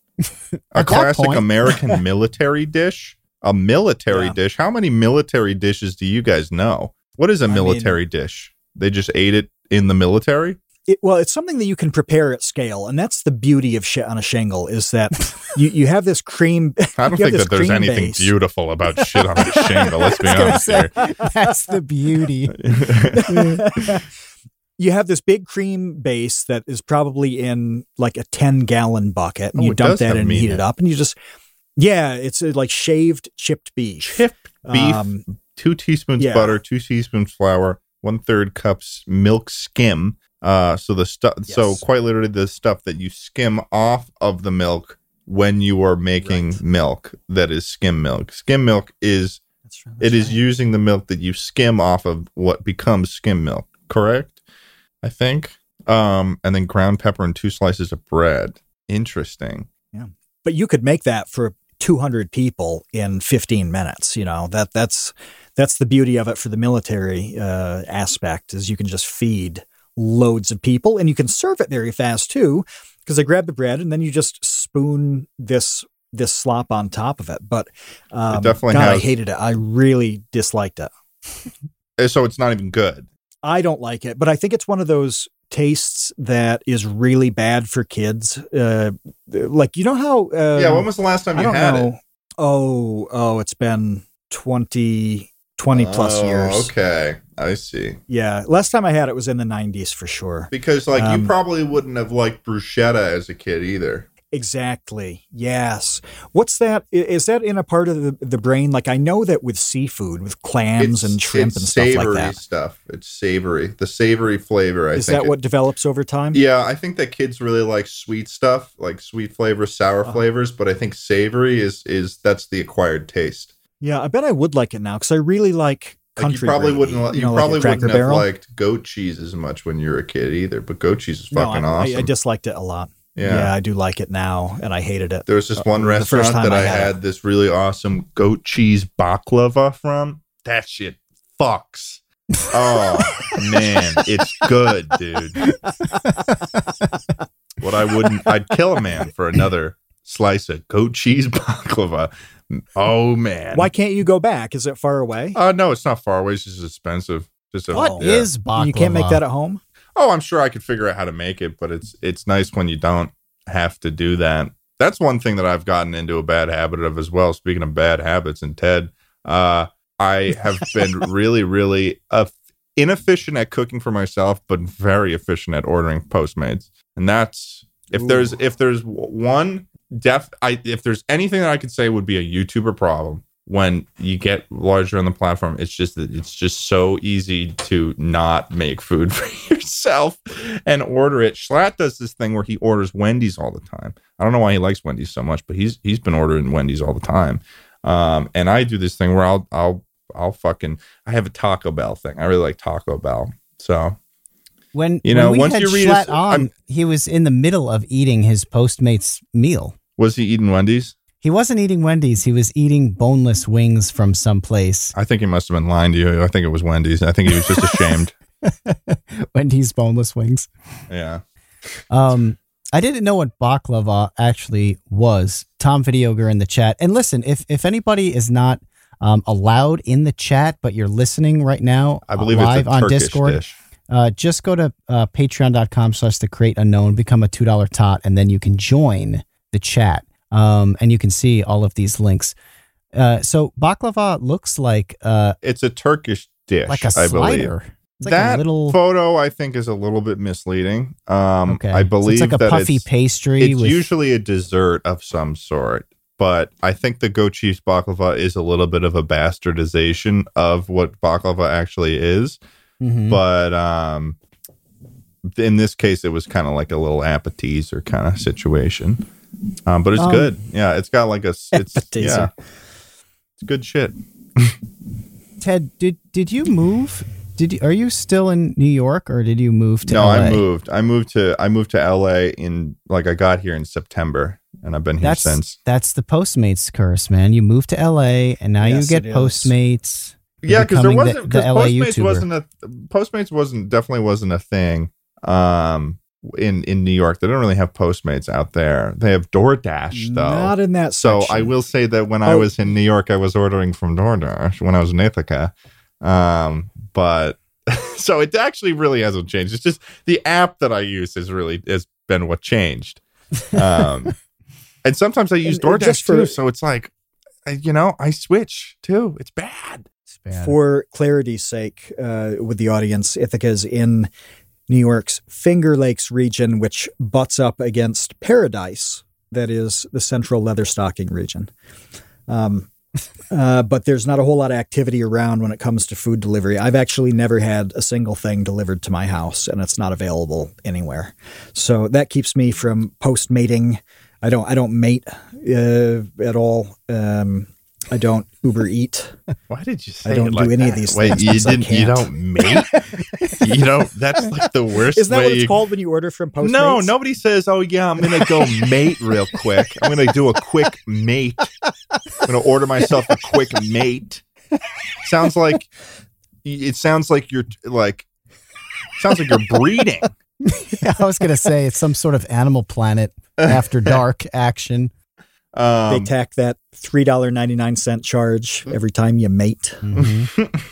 A classic. American military dish? A military Yeah. dish? How many military dishes do you guys know? What is a mean- military dish? They just ate it in the military? It, well, it's something that you can prepare at scale, and that's the beauty of shit on a shingle. Is that you you have this cream? I don't think that there's anything base. beautiful about shit on a shingle. Let's be I honest say, here. that's the beauty. you have this big cream base that is probably in like a 10 gallon bucket and Oh, you dump that in and heat it. up and you just yeah it's uh, like shaved chipped beef Chipped beef, Um, two teaspoons yeah. butter, two teaspoons flour, one third cups milk skim. Uh, so the stuff, yes. so quite literally the stuff that you skim off of the milk when you are making Right. milk that is skim milk. Skim milk is that's, right, it that's is right. using the milk that you skim off of what becomes skim milk. Correct, I think. Um, and then ground pepper and two slices of bread. Interesting. Yeah, but you could make that for 200 people in 15 minutes you know that that's that's the beauty of it for the military uh, aspect is you can just feed loads of people and you can serve it very fast too because they grab the bread and then you just spoon this this slop on top of it. But um, definitely God, I hated it. I really disliked it. Uh, So it's not even good. I don't like it, but I think it's one of those tastes that is really bad for kids. Uh, like you know how? Uh, yeah. When was the last time you had know. it? Oh, oh, it's been 20, 20 plus Oh, years. Okay, I see. Yeah, last time I had it was in the nineties for sure. Because like Um, you probably wouldn't have liked bruschetta as a kid either. Exactly. Yes. What's that? Is that in a part of the, the brain? Like I know that with seafood, with clams and shrimp it's and stuff like savory that. stuff. It's savory. The savory flavor. I Is think that it- what develops over time? Yeah, I think that kids really like sweet stuff, like sweet flavors, sour Uh-huh. flavors. But I think savory is is that's the acquired taste. Yeah, I bet I would like it now because I really like Like country. you probably gravy, wouldn't. li- You, know, probably Cracker wouldn't have Barrel. liked goat cheese as much when you were a kid either. But goat cheese is fucking I, I- awesome. I, disliked it a lot. Yeah. Yeah. I do like it now, and I hated it. There was this Uh, one the first restaurant that I I had had this really awesome goat cheese baklava from. That shit fucks. Oh man, it's good, dude. What I wouldn't, I'd kill a man for another slice of goat cheese baklava. Oh man. Why can't you go back? Is it far away? Uh, no, it's not far away. It's just expensive. Just a, What yeah. is baklava? you can't make that at home. Oh, I'm sure I could figure out how to make it, but it's it's nice when you don't have to do that. That's one thing that I've gotten into a bad habit of as well. Speaking of bad habits, and Ted, uh, I have been really, really uh, inefficient at cooking for myself, but very efficient at ordering Postmates. And that's if there's if there's one def, I if there's anything that I could say would be a YouTuber problem when you get larger on the platform, it's just that it's just so easy to not make food for yourself and order it. Schlatt does this thing where he orders Wendy's all the time. I don't know why he likes Wendy's so much, but he's he's been ordering Wendy's all the time. Um, and I do this thing where I'll I'll I'll fucking I have a Taco Bell thing. I really like Taco Bell. So When You when know, we once you read Schlatt on, I'm- he was in the middle of eating his Postmates meal. was he eating Wendy's? He wasn't eating Wendy's. He was eating boneless wings from someplace. I think he must have been lying to you. I think it was Wendy's. I think he was just ashamed. Wendy's boneless wings. yeah. Um, I didn't know what baklava actually was. Tom Videoger in the chat. And listen, if if anybody is not um, allowed in the chat, but you're listening right now, I believe live on Turkish Discord, dish. uh, just go to uh, patreon.com slash the create unknown, become a $2 tot, and then you can join the chat. Um, and you can see all of these links. Uh, so baklava looks like uh, It's a Turkish dish, like a I believe. slider. Like that little photo, I think, is a little bit misleading. Um, okay. I So believe it's like a puffy it's, pastry. it's with, usually a dessert of some sort. But I think the goat cheese baklava is a little bit of a bastardization of what baklava actually is. Mhm. But um, in this case, it was kind of like a little appetizer kind of situation. Um, but it's Um, good. Yeah, it's got like a it's Appetizer. yeah, it's good shit. Ted, did did you move? Did you, are you still in New York or did you move to no, LA? I moved. I moved to I moved to LA in like I got here in September, and I've been here That's since. that's the Postmates curse, man. You moved to LA and now Yes, you get. Postmates. Yeah, because there wasn't the, because the LA Postmates YouTuber. wasn't a Postmates wasn't definitely wasn't a thing. Um, in in New York, they don't really have Postmates out there. They have DoorDash though. Not in that So section. I will say that when I Oh. was in New York, I was ordering from DoorDash when I was in Ithaca. Um, but so it actually really hasn't changed. It's just the app that I use has really has been what changed. Um, and sometimes I use And- and DoorDash just for- too. So it's like, you know, I switch too. It's bad. It's bad. For clarity's sake, uh, with the audience, Ithaca is in New York's Finger Lakes region, which butts up against Paradise, that is the central leatherstocking region. Um, uh, but there's not a whole lot of activity around when it comes to food delivery. I've actually never had a single thing delivered to my house, and it's not available anywhere. So that keeps me from post mating. I don't. I don't mate uh, at all. Um, I don't Uber Eat. Why did you say I don't it do like any of these Wait, things you because didn't. You don't mate. you don't. That's like the worst. Isn't that way what it's you- called when you order from Postmates? No, nobody says, "Oh yeah, I'm gonna go mate real quick. I'm gonna do a quick mate. I'm gonna order myself a quick mate." Sounds like it sounds like you're like sounds like you're breeding. I was gonna say it's some sort of Animal Planet after dark action. They Um, tack that three dollar ninety nine cent charge every time you mate. Mhm.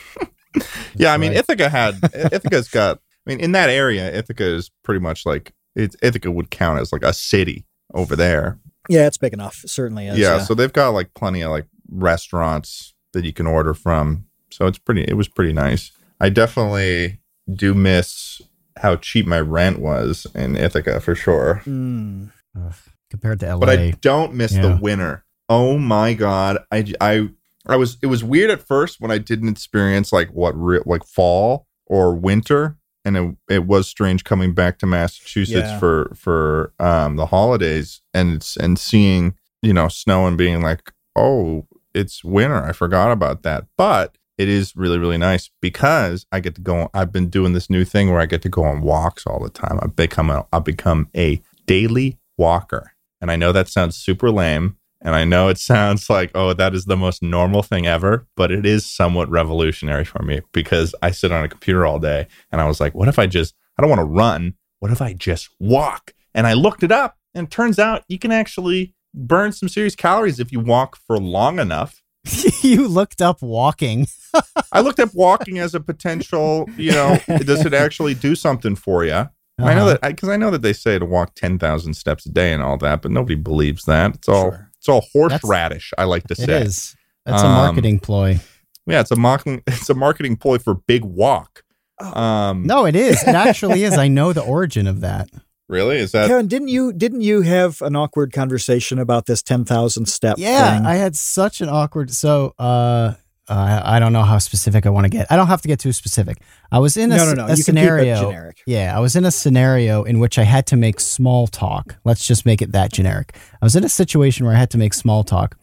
yeah, I mean right. Ithaca had Ithaca's got. I mean, in that area, Ithaca is pretty much like it, Ithaca would count as like a city over there. Yeah, it's big enough. It certainly is. yeah, so they've got like plenty of like restaurants that you can order from. So it's pretty. It was pretty nice. I definitely do miss how cheap my rent was in Ithaca for sure. Mm. Ugh, compared to LA. But I don't miss Yeah. the winter. Oh my god, I I I was it was weird at first when I didn't experience like what re- like fall or winter, and it it was strange coming back to Massachusetts Yeah. for for um the holidays and it's and seeing you know snow and being like oh it's winter. I forgot about that. But it is really, really nice because I get to go. I've been doing this new thing where I get to go on walks all the time. I've become a, I've become a daily walker. And I know that sounds super lame. And I know it sounds like, oh, that is the most normal thing ever, but it is somewhat revolutionary for me because I sit on a computer all day and I was like, what if I just, I don't want to run. What if I just walk? And I looked it up and it turns out you can actually burn some serious calories if you walk for long enough. you looked up walking. I looked up walking as a potential, you know, does it actually do something for you? Uh-huh. I know that because I, I, know that they say to walk 10,000 steps a day and all that, but nobody believes that. It's all sure. It's all horseradish, I like to say. It is. That's um, a marketing ploy. Yeah, it's a marketing it's a marketing ploy for big walk. Oh. Um, no, it is. It actually is. I know the origin of that. Really? Is that Kevin? Didn't you didn't you have an awkward conversation about this ten thousand step? Yeah, thing? I had such an awkward. So, uh, uh, I don't know how specific I want to get. I don't have to get too specific. I was in a, no, no, no. a scenario. Yeah, I was in a scenario in which I had to make small talk. Let's just make it that generic. I was in a situation where I had to make small talk,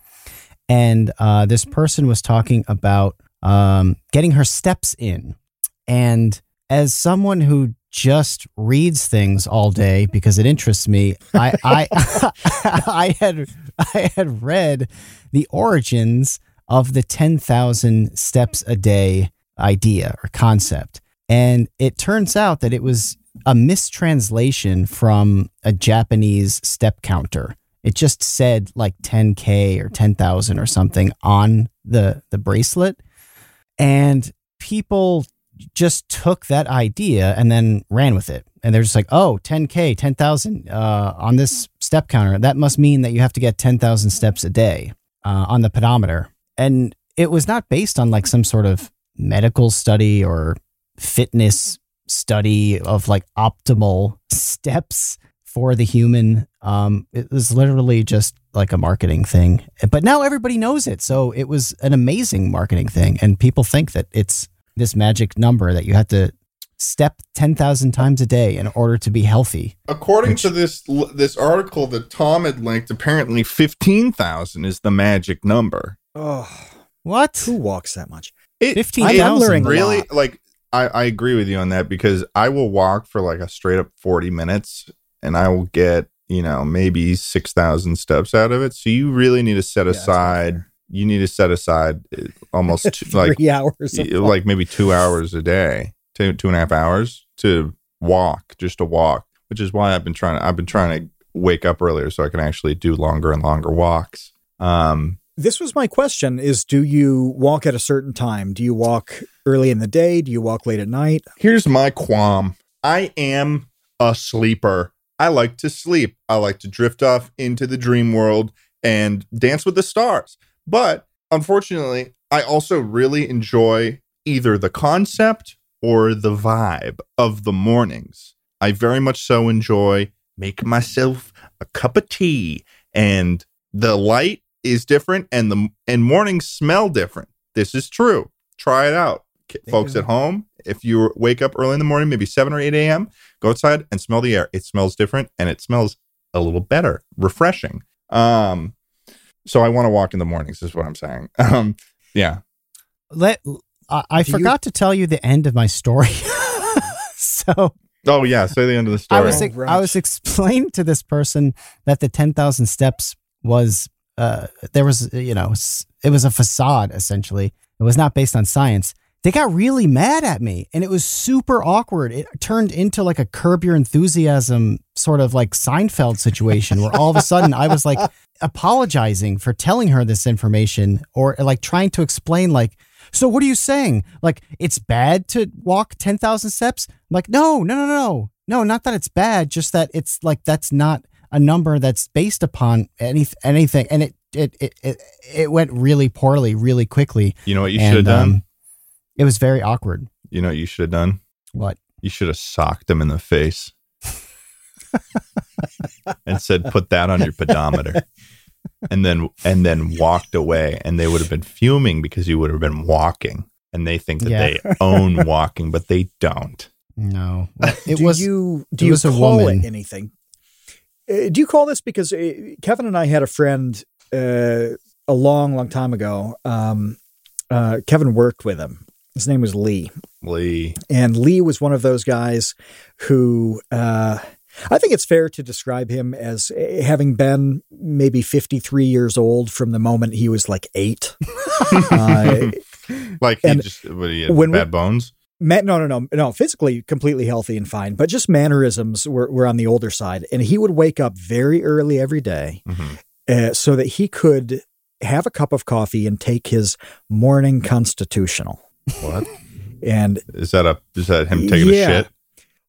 and uh, this person was talking about um, getting her steps in. And as someone who just reads things all day because it interests me, I I, I had I had read the origins of the 10,000 steps a day idea or concept. And it turns out that it was a mistranslation from a Japanese step counter. It just said like 10K or 10,000 or something on the, the bracelet. And people just took that idea and then ran with it. And they're just like, oh, 10K, 10,000 uh, on this step counter. That must mean that you have to get 10,000 steps a day uh, on the pedometer and it was not based on like some sort of medical study or fitness study of like optimal steps for the human. Um, it was literally just like a marketing thing. But now everybody knows it. So it was an amazing marketing thing. And people think that it's this magic number that you have to step 10,000 times a day in order to be healthy. According which, to this this article that Tom had linked, apparently 15,000 is the magic number. Oh, what? Who walks that much? Fifteen thousand. Really? Like, I, I agree with you on that because I will walk for like a straight up forty minutes, and I will get you know maybe six thousand steps out of it. So you really need to set yeah, aside. You need to set aside uh, almost two, like hours, like maybe two hours a day, two two and a half hours to walk, just to walk. Which is why I've been trying to. I've been trying to wake up earlier so I can actually do longer and longer walks. Um, this was my question is do you walk at a certain time? Do you walk early in the day? Do you walk late at night? Here's my qualm. I am a sleeper. I like to sleep. I like to drift off into the dream world and dance with the stars. But unfortunately i also really enjoy either the concept or the vibe of the mornings. I very much so enjoy making myself a cup of tea and the light is different and the and mornings smell different. This is true. Try it out. Folks at home, if you wake up early in the morning, maybe 7 or 8 a.m., go outside and smell the air. It smells different and it smells a little better, refreshing. Um, so I want to walk in the mornings, is what I'm saying. Um, yeah. Let I, I forgot you, to tell you the end of my story. so Oh yeah, say the end of the story. I was oh, I was explaining to this person that the ten thousand steps was uh, there was, you know, it was a facade essentially. It was not based on science. They got really mad at me and it was super awkward. It turned into like a curb your enthusiasm sort of like Seinfeld situation where all of a sudden I was like apologizing for telling her this information or like trying to explain, like, so what are you saying? Like, it's bad to walk 10,000 steps? I'm like, no, no, no, no. No, not that it's bad, just that it's like that's not a number that's based upon any anything, and it it it it, it went really poorly, really quickly. You know what you should have done? Um, it was very awkward. You know what you should have done? What? You should have socked him in the face and said, "Put that on your pedometer." and then and then walked away and they would have been fuming because you would have been walking and they think that yeah. they own walking but they don't no it do was you do you call it anything do you call this because uh, Kevin and I had a friend uh, a long, long time ago. Um, uh, Kevin worked with him. His name was Lee, Lee. and Lee was one of those guys who. Uh, I think it's fair to describe him as eh, having been maybe 53 years old from the moment he was like eight. uh, Like he And just what he had when we- bad bones. No, no, no, no. Physically, completely healthy and fine, but just mannerisms were, were on the older side. And he would wake up very early every day Mhm. uh, so that he could have a cup of coffee and take his morning constitutional. What And is that? A is that him taking Yeah. a shit?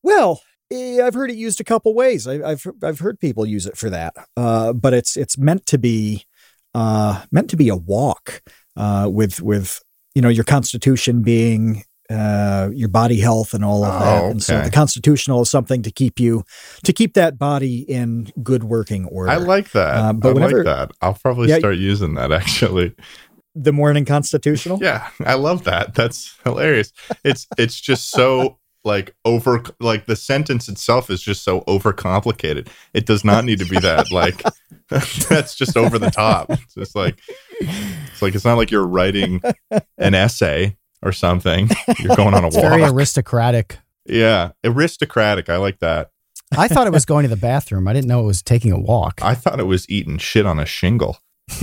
well, eh, I've heard it used a couple ways. I, I've I've heard people use it for that, uh, but it's it's meant to be uh, meant to be a walk uh, with with you know your constitution being uh, your body health and all of that. Oh, And so the constitutional is something to keep you to keep that body in good working order. I like that. Uh, but I whenever- like that. I'll probably Yeah. start using that actually. the morning constitutional. Yeah, I love that. That's hilarious. It's it's just so like over like the sentence itself is just so overcomplicated. It does not need to be that like that's just over the top. It's just like it's like it's not like you're writing an essay or something. You're going on a It's very aristocratic. yeah, aristocratic. I like that. I thought it was going to the bathroom. I didn't know it was taking a walk. I thought it was eating shit on a shingle.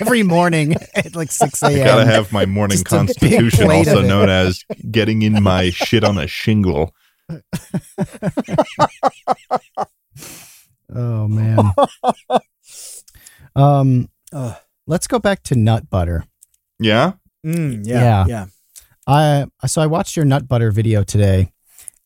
Every morning at like 6 a.m. I gotta have my morning constitution, also known as getting in my shit on a shingle. Oh man. um, Ugh. let's go back to nut butter. Yeah. Mm, Yeah. yeah, yeah. I so I watched your nut butter video today,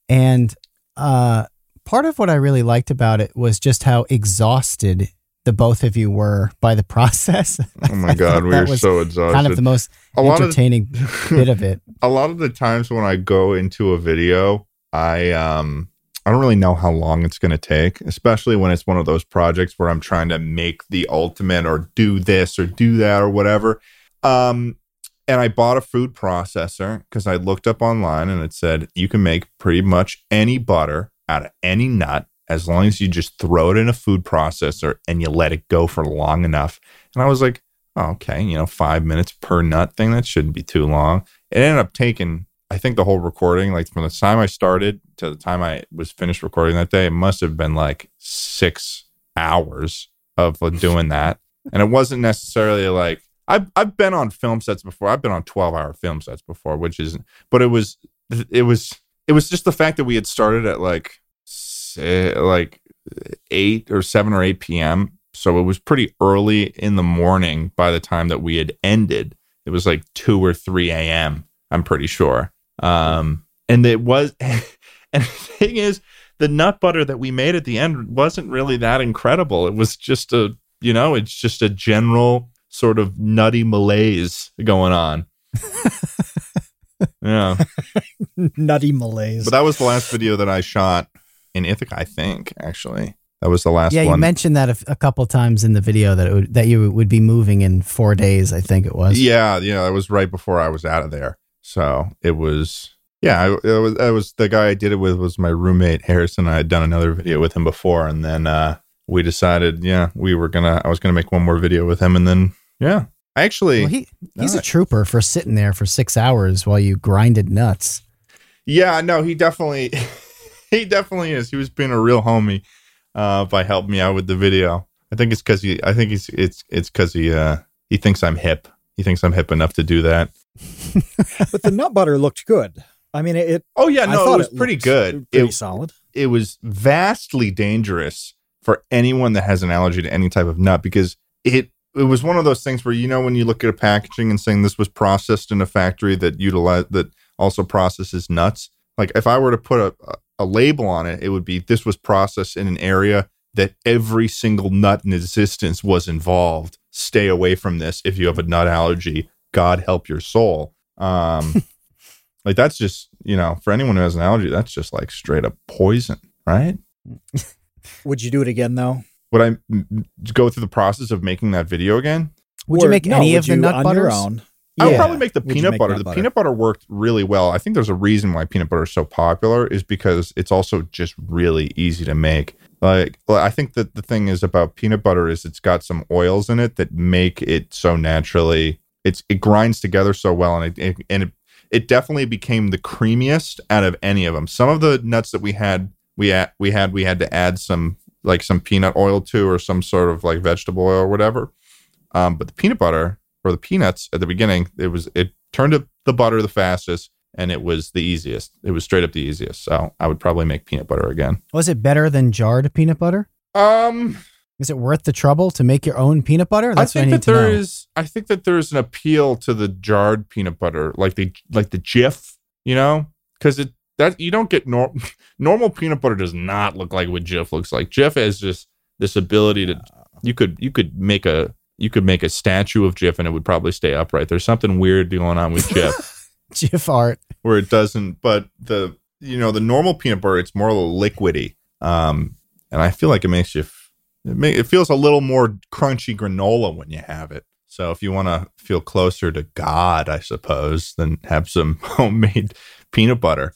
and uh, part of what I really liked about it was just how exhausted the both of you were by the process. Oh my god, we That are so exhausted. kind of the most a lot of entertaining bit of it. a lot of the times when I go into a video, I um I don't really know how long it's going to take, especially when it's one of those projects where I'm trying to make the ultimate or do this or do that or whatever. Um and I bought a food processor because I looked up online and it said you can make pretty much any butter out of any nut as long as you just throw it in a food processor and you let it go for long enough. And I was like, oh, okay, you know, five minutes per nut thing, that shouldn't be too long. It ended up taking, I think, the whole recording, like from the time I started to the time I was finished recording that day, it must have been like six hours of doing that. And it wasn't necessarily like, I've, I've been on film sets before. I've been on 12 hour film sets before, which isn't. but it was, it was, it was just the fact that we had started at like, say, like eight or seven or eight p.m. So it was pretty early in the morning by the time that we had ended. It was like two or three a.m. I'm pretty sure. Um, and it was, and the thing is, the nut butter that we made at the end wasn't really that incredible. It was just a, you know, it's just a general sort of nutty malaise going on. yeah. Nutty malaise. But that was the last video that I shot in Ithaca, I think, actually. That was the last Yeah, you mentioned that a, a couple times in the video that it would, that you would be moving in four days. I think it was. yeah, yeah, it was right before I was out of there. So it was, yeah, I, it was, it was the guy I did it with was my roommate Harrison. I had done another video with him before, and then uh, we decided, yeah, we were gonna, I was gonna make one more video with him, and then yeah, I actually, Well, he he's No, a trooper for sitting there for six hours while you grinded nuts. yeah, no, he definitely, he definitely is. He was being a real homie uh, by helping me out with the video. I think it's because he, I think he's, it's, it's because he, uh, he thinks I'm hip. He thinks I'm hip enough to do that. but the nut butter looked good. I mean, it. it Oh yeah, no, thought it was pretty good. Pretty It, solid. it was vastly dangerous for anyone that has an allergy to any type of nut because it it was one of those things where you know when you look at a packaging and saying this was processed in a factory that utilize that also processes nuts. Like if I were to put a, a label on it, it would be this was processed in an area that every single nut in existence was involved. Stay away from this if you have a nut allergy. God help your soul. Um, like that's just you know for anyone who has an allergy, that's just like straight up poison, right? Would you do it again though? Would I m- m- go through the process of making that video again? Would Or- you make no, any of the you nut on butters? your own? I would Yeah. probably make the Would peanut make butter. nut The butter? peanut butter worked really well. I think there's a reason why peanut butter is so popular is because it's also just really easy to make. Like, I think that the thing is about peanut butter is it's got some oils in it that make it so naturally. It's it grinds together so well, and it, it and it, it definitely became the creamiest out of any of them. Some of the nuts that we had, we had we had we had to add some like some peanut oil too, or some sort of like vegetable oil or whatever. Um, but the peanut butter or the peanuts at the beginning, it was it turned to the butter the fastest, and it was the easiest. It was straight up the easiest. So I would probably make peanut butter again. Was it better than jarred peanut butter? Um, Is it worth the trouble to make your own peanut butter? That's I what I think need that there know. is. I think that there's an appeal to the jarred peanut butter, like the like the Jif, you know, because it that you don't get nor- normal peanut butter does not look like what Jif looks like. Jif has just this ability to you could you could make a you could make a statue of Jif and it would probably stay upright. There's something weird going on with Jif Jif art. where it doesn't. But the you know the normal peanut butter, it's more liquidy, um, and I feel like it makes you. f- It, may, it feels a little more crunchy granola when you have it. So if you want to feel closer to God, I suppose, then have some homemade peanut butter.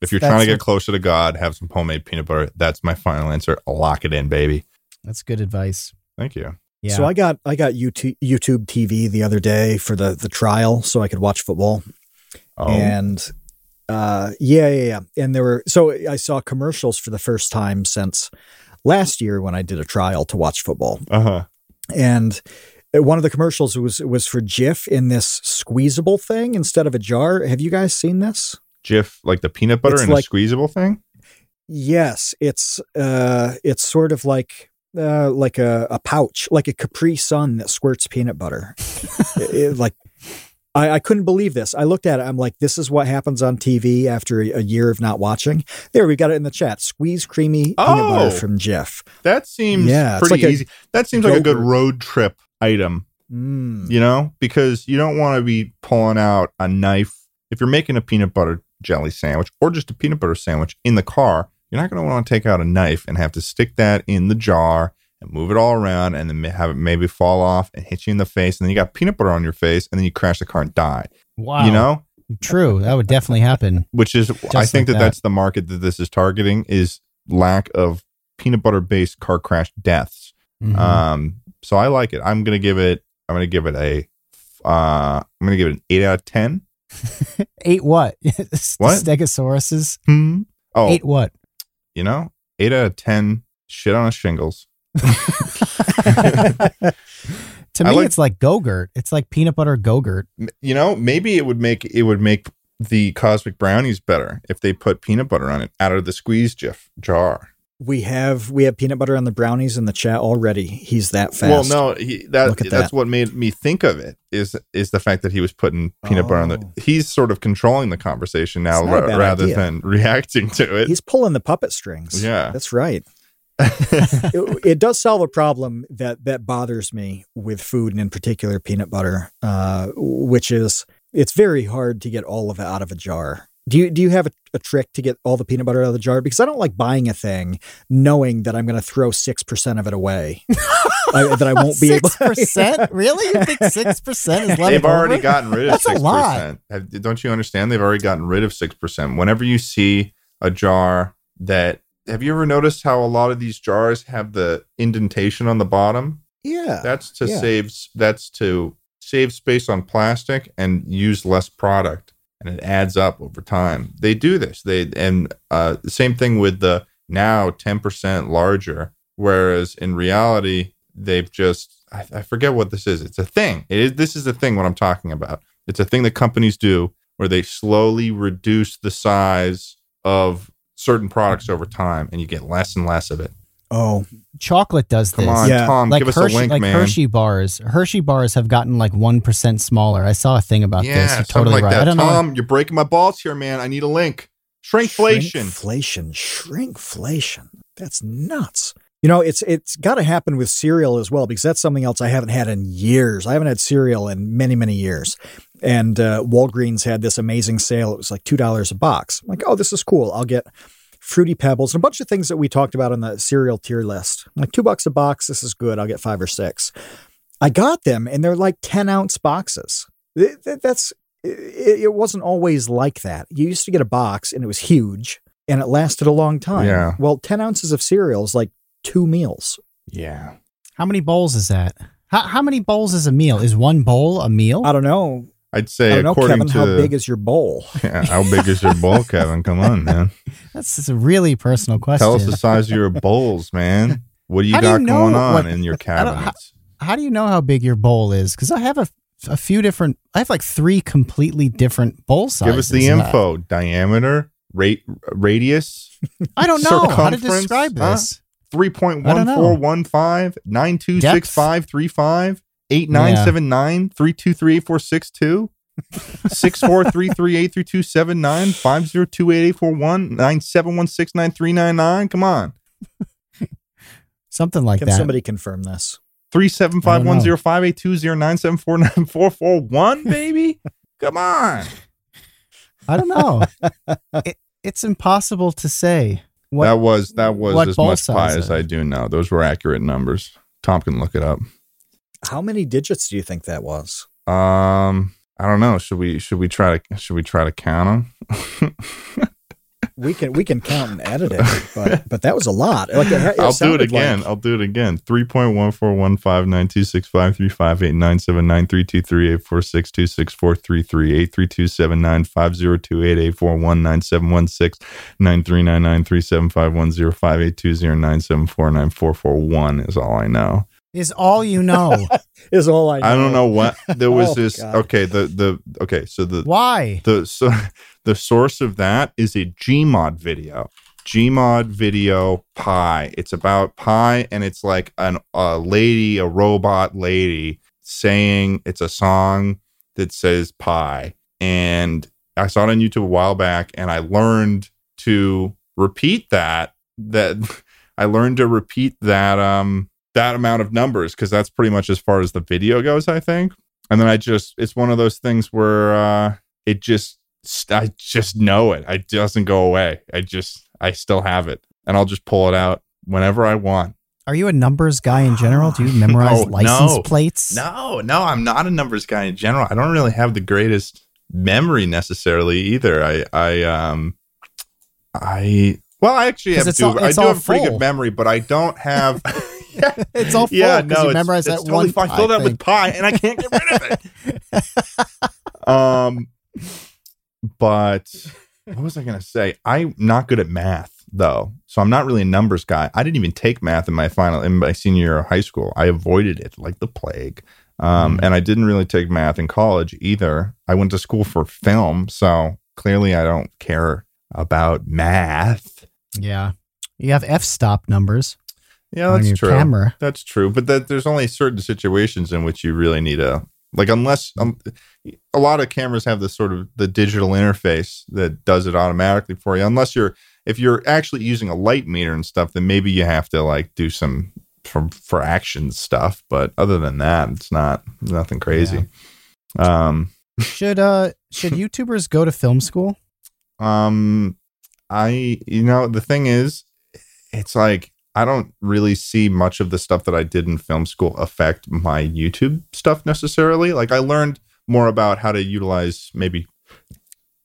If you're trying to get closer to God, have some homemade peanut butter. That's my final answer. Lock it in, baby. That's good advice. Thank you. Yeah. So I got I got YouTube YouTube TV the other day for the the trial, so I could watch football. Oh, And uh, yeah, yeah, yeah. And there were so I saw commercials for the first time since last year when I did a trial to watch football. uh huh. And one of the commercials was was for Jif in this squeezable thing instead of a jar. Have you guys seen this? Jif, like the peanut butter It's in like- a squeezable thing. Yes, it's uh, it's sort of like uh, like a, a pouch, like a Capri Sun that squirts peanut butter. It- it- like I, I couldn't believe this. I looked at it. I'm like, this is what happens on TV after a, a year of not watching. There, we got it in the chat. Squeeze creamy peanut Oh. butter from Jeff. That seems Yeah, pretty like easy. That seems like a good road trip item. Mm. you know, because you don't want to be pulling out a knife. If you're making a peanut butter jelly sandwich or just a peanut butter sandwich in the car, you're not going to want to take out a knife and have to stick that in the jar and move it all around and then have it maybe fall off and hit you in the face. And then you got peanut butter on your face and then you crash the car and die, wow. you know, True. That would definitely happen. which is, I think like that, that. that's the market that this is targeting is lack of peanut butter based car crash deaths. Mhm. Um, so I like it. I'm gonna give it. I'm gonna give it a. Uh, I'm gonna give it an eight out of ten. Eight what? What? Stegosauruses. Hmm. Oh, Eight what? you know, eight out of ten. Shit on a shingles. To me, like- it's like Go-Gurt. It's like peanut butter Go-Gurt. You know, maybe it would make it would make the cosmic brownies better if they put peanut butter on it out of the squeeze jif jar. We have we have peanut butter on the brownies in the chat already. He's that fast. Well, no, he, that Look that's that. what made me think of it is is the fact that he was putting peanut butter on Oh. the. He's sort of controlling the conversation now It's not a ra- rather idea. than reacting to it. He's pulling the puppet strings. Yeah. that's right. it, it does solve a problem that that bothers me with food and in particular peanut butter, uh, which is it's very hard to get all of it out of a jar. Do you do you have a, a trick to get all the peanut butter out of the jar? Because I don't like buying a thing knowing that I'm going to throw six percent of it away, I, that I won't be able. Six percent? Really? You think six percent is left They've already over? gotten rid of That's a six lot. percent. Don't you understand? They've already gotten rid of six percent. Whenever you see a jar that, have you ever noticed how a lot of these jars have the indentation on the bottom? yeah, That's to yeah. save. That's to save space on plastic and use less product, and it adds up over time. They do this. They and uh, the same thing with the now ten percent larger. Whereas in reality, they've just I, I forget what this is. It's a thing. It is. This is a thing. What I'm talking about. It's a thing that companies do where they slowly reduce the size of certain products over time, and you get less and less of it. Oh, Chocolate does this. Come this. on, Yeah. Tom, like give us Hershey, a link, like man. Hershey bars. Hershey bars have gotten like one percent smaller. I saw a thing about this. You're something totally like right. that. I don't know. Tom, you're breaking my balls here, man. I need a link. Shrinkflation. Shrinkflation. Shrinkflation. That's nuts. You know, it's it's got to happen with cereal as well because that's something else I haven't had in years. I haven't had cereal in many many years. And uh, Walgreens had this amazing sale. It was like two dollars a box. I'm like, oh, this is cool. I'll get fruity pebbles and a bunch of things that we talked about on the cereal tier list. I'm like two bucks a box. This is good. I'll get five or six. I got them, and they're like ten ounce boxes. Th- th- That's it, it wasn't always like that. You used to get a box and it was huge. and it lasted a long time. Yeah. Well, 10 ounces of cereal is like two meals. Yeah. How many bowls is that? How, how many bowls is a meal? Is one bowl a meal? I don't know. I'd say I don't know, according Kevin, to how big is your bowl? yeah, how big is your bowl, Kevin? Come on, man. That's just a really personal question. Tell us the size of your bowls, man. What do you How do you got know going on what- in your I cabinets? How do you know how big your bowl is? Because I have a, a few different. I have like three completely different bowl sizes. Give us the info. Diameter, rate, radius, I don't know how to Circumference, describe huh? This. 3.1415, 9265, 8979, 3238462, 64338327, 502841, 97169399. Come on. Something like Can that. somebody confirm this? Three seven five one zero five eight two zero nine seven four nine four four one, baby. Come on. I don't know. it, it's impossible to say. What, that was that was as much pie as is? I do know. Those were accurate numbers. Tom can look it up. How many digits do you think that was? Um, I don't know. Should we should we try to should we try to count them? We can we can count and edit it, but but that was a lot. Like it, it I'll do it sounded again. like- I'll do it again. Three point one four one five nine two six five three five eight nine seven nine three two three eight four six two six four three three eight three two seven nine five zero two eight eight four one nine seven one six nine three nine nine three seven five one zero five eight two zero nine seven four nine four four one is all I know. is all you know. is all I know. I don't know what there was Oh, this God. okay, the the okay, so the Why? the so the source of that is a Gmod video. Gmod video Pi. It's about Pi, and it's like an a lady, a robot lady, saying it's a song that says Pi. And I saw it on YouTube a while back, and I learned to repeat that. That I learned to repeat that um that amount of numbers because that's pretty much as far as the video goes. I think. And then I just it's one of those things where uh it just I just know it. It doesn't go away. I just I still have it, and I'll just pull it out whenever I want. Are you a numbers guy in general? Do you memorize No, license no. plates? No, no, I'm not a numbers guy in general. I don't really have the greatest memory necessarily either. I I um I well, I actually have do, all- I do have a pretty good memory, but I don't have. yeah, It's all full yeah, no, you it's that totally one fine. pi Fill that thing. with pie, and I can't get rid of it. um, but what was I going to say? I'm not good at math though, so I'm not really a numbers guy. I didn't even take math in my final in my senior year of high school. I avoided it like the plague. Um, Mm. and I didn't really take math in college either. I went to school for film, so clearly I don't care about math. Yeah. You have f stop numbers Yeah, that's true. camera. That's true, but that there's only certain situations in which you really need a like unless um, a lot of cameras have this sort of the digital interface that does it automatically for you. Unless you're if you're actually using a light meter and stuff, then maybe you have to like do some for for action stuff. But other than that, it's not nothing crazy. Um, Should uh should YouTubers go to film school? Um, I, you know, the thing is, it's like I don't really see much of the stuff that I did in film school affect my YouTube stuff necessarily. Like I learned more about how to utilize maybe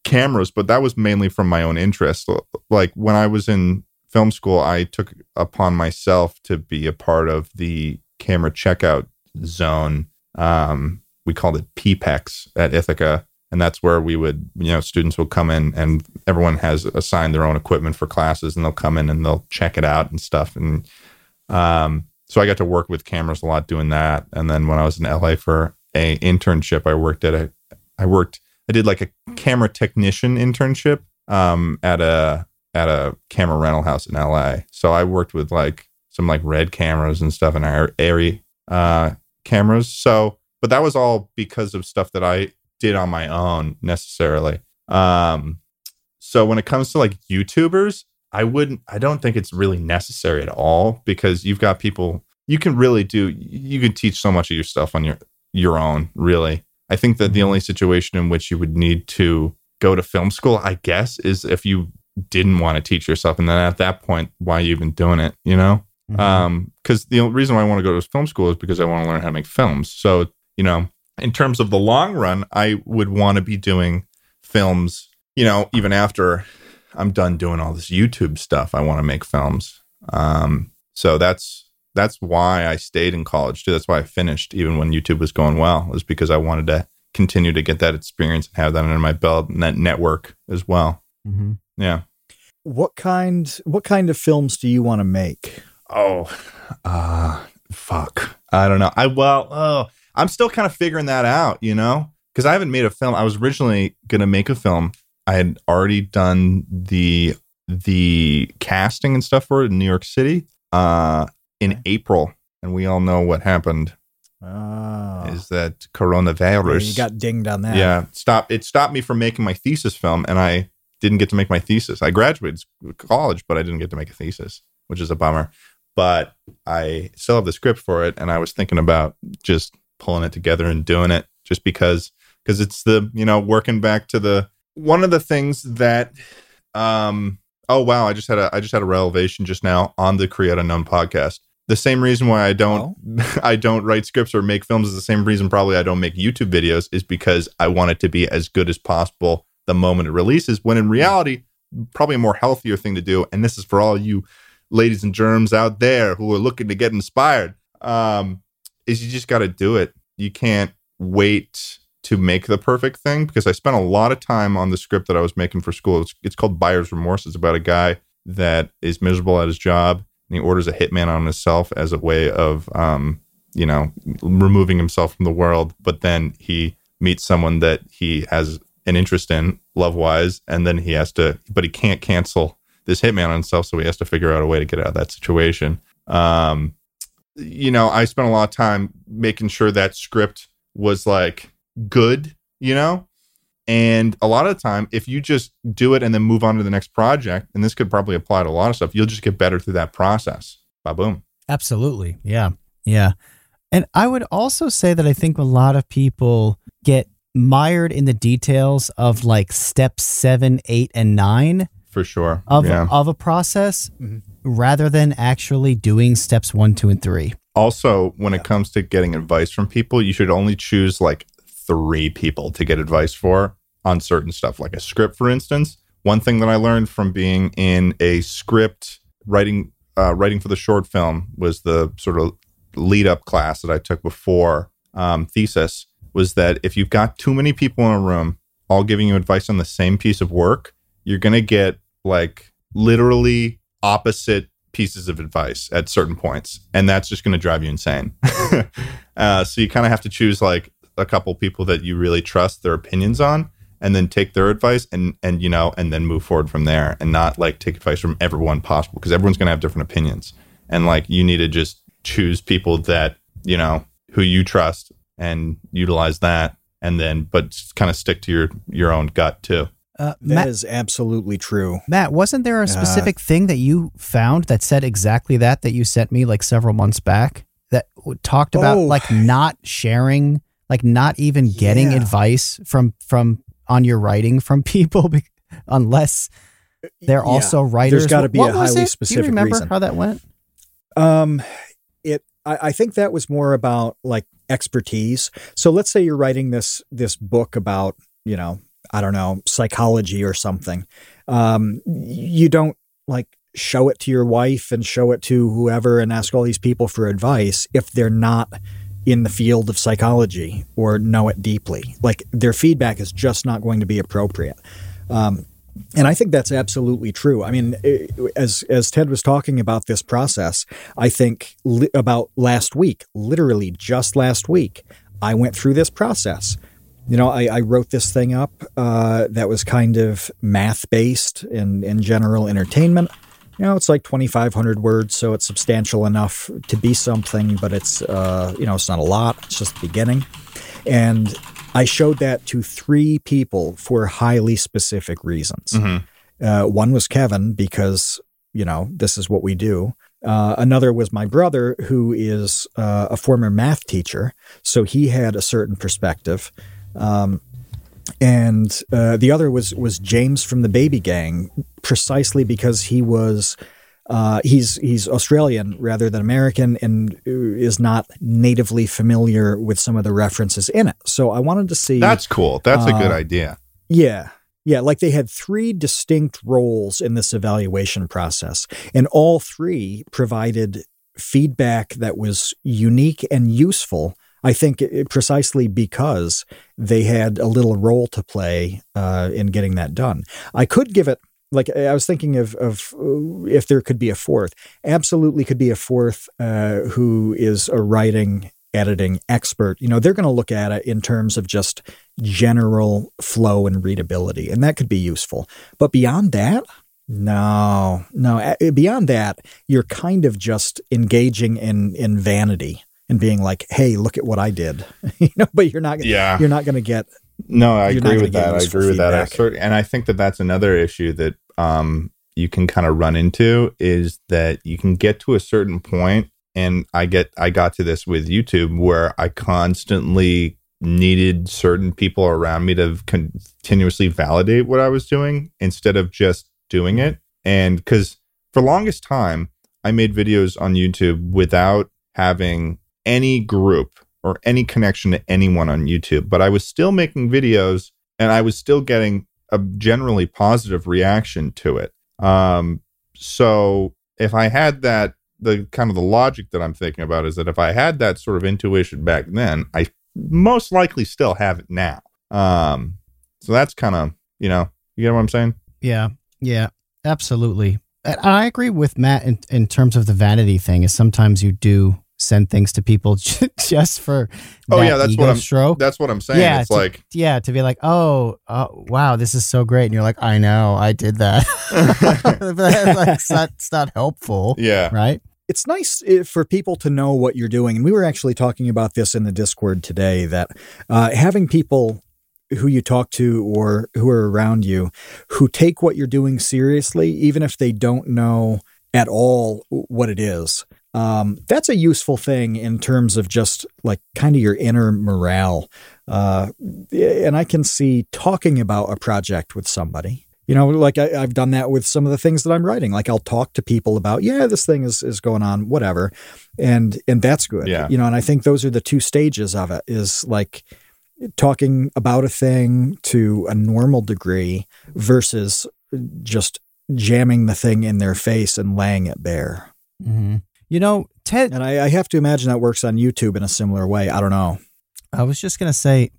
cameras, but that was mainly from my own interest. Like when I was in film school, I took upon myself to be a part of the camera checkout zone. Um, we called it PPEX at Ithaca. And that's where we would, you know, students will come in and everyone has assigned their own equipment for classes and they'll come in and they'll check it out and stuff. And um, so I got to work with cameras a lot doing that. And then when I was in LA for a internship, I worked at a, I worked, I did like a camera technician internship um, at a, at a camera rental house in LA. So I worked with like some like red cameras and stuff and ARRI uh, cameras. So, but that was all because of stuff that I did on my own necessarily. Um, so when it comes to like YouTubers, I wouldn't, I don't think it's really necessary at all because you've got people, you can really do, you can teach so much of your stuff on your, your own, really. I think that the only situation in which you would need to go to film school, I guess, is if you didn't want to teach yourself. And then at that point, why are you even doing it? You know? Mhm. Um, because the only reason why I want to go to film school is because I want to learn how to make films. So, you know, in terms of the long run, I would want to be doing films, you know, even after I'm done doing all this YouTube stuff. I want to make films. Um, so that's that's why I stayed in college too. That's why I finished even when YouTube was going well. Was because I wanted to continue to get that experience and have that under my belt and that network as well. Mm-hmm. Yeah. What kind what kind of films do you want to make? Oh, uh, fuck. I don't know. I well, oh, I'm still kind of figuring that out, you know, because I haven't made a film. I was originally gonna make a film. I had already done the the casting and stuff for it in New York City uh, in April, and we all know what happened. Oh, Is that coronavirus? you got dinged on that. yeah stop it stopped me from making my thesis film and i didn't get to make my thesis i graduated college but i didn't get to make a thesis which is a bummer but i still have the script for it and i was thinking about just pulling it together and doing it just because because it's the you know working back to the one of the things that um oh wow i just had a i just had a revelation just now on the create unknown podcast the same reason why i don't I don't write scripts or make films is the same reason probably I don't make YouTube videos is because I want it to be as good as possible the moment it releases. When in reality, probably a more healthier thing to do. And this is for all you ladies and germs out there who are looking to get inspired. Um, is you just got to do it. You can't wait to make the perfect thing because I spent a lot of time on the script that I was making for school. It's, it's called Buyer's Remorse. It's about a guy that is miserable at his job and he orders a hitman on himself as a way of um, you know removing himself from the world but then he meets someone that he has an interest in love wise and then he has to but he can't cancel this hitman on himself so he has to figure out a way to get out of that situation um you know i spent a lot of time making sure that script was like good you know and a lot of the time if you just do it and then move on to the next project and this could probably apply to a lot of stuff you'll just get better through that process ba boom Absolutely. Yeah. Yeah. And I would also say that I think a lot of people get mired in the details of like step seven, eight, and nine for sure. Of, yeah. of a process rather than actually doing steps one, two, and three. also when it comes to getting advice from people you should only choose like three people to get advice for on certain stuff like a script for instance. One thing that i learned from being in a script writing uh, writing for the short film was the sort of lead up class that i took before um, thesis was that if you've got too many people in a room all giving you advice on the same piece of work you're going to get like literally opposite pieces of advice at certain points and that's just going to drive you insane. Uh, so you kind of have to choose like a couple people that you really trust their opinions on and then take their advice and and you know and then move forward from there and not like take advice from everyone possible because everyone's going to have different opinions. And like you need to just choose people that you know who you trust and utilize that and then but kind of stick to your your own gut too Uh, That Matt, is absolutely true. Matt, wasn't there a Uh, specific thing that you found that said exactly that that you sent me like several months back that talked about Oh. like not sharing, like not even getting Yeah. advice from from on your writing from people be- unless they're Yeah. also writers. There's got to be what a highly it? Do specific you remember reason. how that went? Um, it. I, I think that was more about like expertise. So let's say you're writing this this book about you know I don't know psychology or something. Um, you don't like show it to your wife and show it to whoever and ask all these people for advice if they're not in the field of psychology or know it deeply. Like their feedback is just not going to be appropriate. Um, and I think that's absolutely true. I mean, eh, as as Ted was talking about this process, I think li- about last week, literally just last week, I went through this process. You know, I, I wrote this thing up uh, that was kind of math based and in general entertainment. You know, it's like 2,500 words, so it's substantial enough to be something, but it's, uh, you know, it's not a lot. It's just the beginning. And I showed that to three people for highly specific reasons. Uh, one was Kevin, because, you know, this is what we do. Uh, another was my brother, who is uh, a former math teacher. So he had a certain perspective. Um, and uh, the other was was James from the Baby Gang, precisely because he was uh, he's he's Australian rather than American, and is not natively familiar with some of the references in it. So I wanted to see that's cool that's a good Uh, idea yeah. Yeah, like they had three distinct roles in this evaluation process, and all three provided feedback that was unique and useful. I think it, precisely because they had a little role to play uh, in getting that done. I could give it like I was thinking of of uh, if there could be a fourth. Absolutely, could be a fourth uh, who is a writing editing expert. You know, they're going to look at it in terms of just general flow and readability, and that could be useful. But beyond that, no, no. Beyond that, you're kind of just engaging in in vanity and being like, "Hey, look at what I did," you know. But you're not. Yeah. You're not going to get no, I agree with that. I agree with that. I and I think that that's another issue that um, you can kind of run into is that you can get to a certain point, and I get I got to this with YouTube where I constantly needed certain people around me to continuously validate what I was doing instead of just doing it, and because for longest time I made videos on YouTube without having any group or any connection to anyone on YouTube, but I was still making videos and I was still getting a generally positive reaction to it. Um, so if I had that, the kind of the logic that I'm thinking about is that if I had that sort of intuition back then, I most likely still have it now. Um, so that's kind of, you know, you get what I'm saying? Yeah, yeah, absolutely. And I agree with Matt in, in terms of the vanity thing. Is sometimes you do send things to people just for Oh, that yeah, that's ego what I'm- stroke. That's what I'm saying. Yeah, it's to- like, yeah, to be like, oh, uh, wow, this is so great, and you're like, I know, I did that. but that's like, it's not, it's not helpful, yeah, right? it's nice eh, for people to know what you're doing. And we were actually talking about this in the Discord today that uh, having people who you talk to or who are around you who take what you're doing seriously, even if they don't know at all what it is. Um, that's a useful thing in terms of just like kind of your inner morale. Uh, and I can see talking about a project with somebody you know like I, i've done that with some of the things that i'm writing like i'll talk to people about yeah this thing is is going on whatever and and that's good Yeah. you know and i think those are the two stages of it is like talking about a thing to a normal degree versus just jamming the thing in their face and laying it bare Mm-hmm. You know, Ted, and I, I have to imagine that works on youtube in a similar way i don't know I was just going to say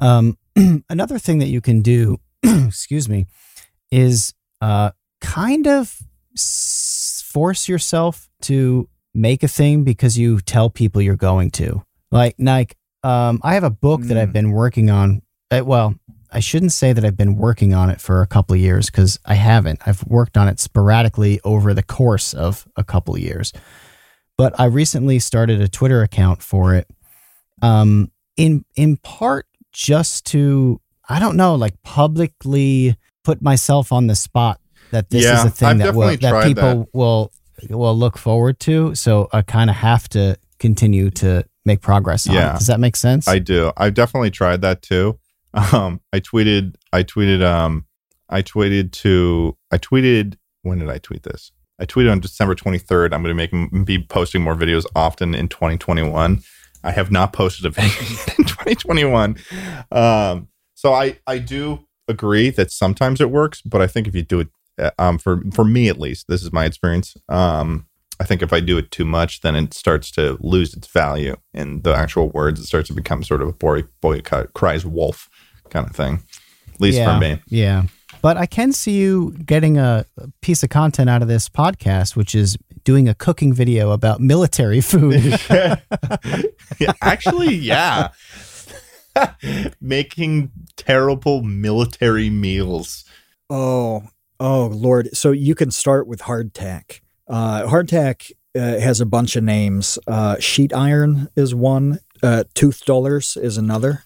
um, another thing that you can do, excuse me, is uh, kind of s- force yourself to make a thing because you tell people you're going to. Like, like um, I have a book that I've Mm. been working on. Uh, well, I shouldn't say that I've been working on it for a couple of years because I haven't. I've worked on it sporadically over the course of a couple of years. But I recently started a Twitter account for it. Um, in in part just to I don't know, like publicly put myself on the spot that this is a thing I've that will that people will will look forward to. So I kind of have to continue to make progress on Yeah. it. Does that make sense? I do. I've definitely tried that too. Um, I tweeted, I tweeted, um, I tweeted to, I tweeted, when did I tweet this? I tweeted on December 23rd. I'm going to make, be posting more videos often in 2021. I have not posted a video in 2021. Um, so I, I do agree that sometimes it works, but I think if you do it, uh, um, for, for me at least, this is my experience. Um, I think if I do it too much, then it starts to lose its value in the actual words. It starts to become sort of a boy, boy cries wolf kind of thing, at least yeah, for me. Yeah. But I can see you getting a a piece of content out of this podcast, which is doing a cooking video about military food. yeah, actually, yeah. Making terrible military meals. Oh, oh, Lord. So you can start with hardtack. Uh, hardtack uh, has a bunch of names. Uh, sheet iron is one. Uh, tooth dollars is another.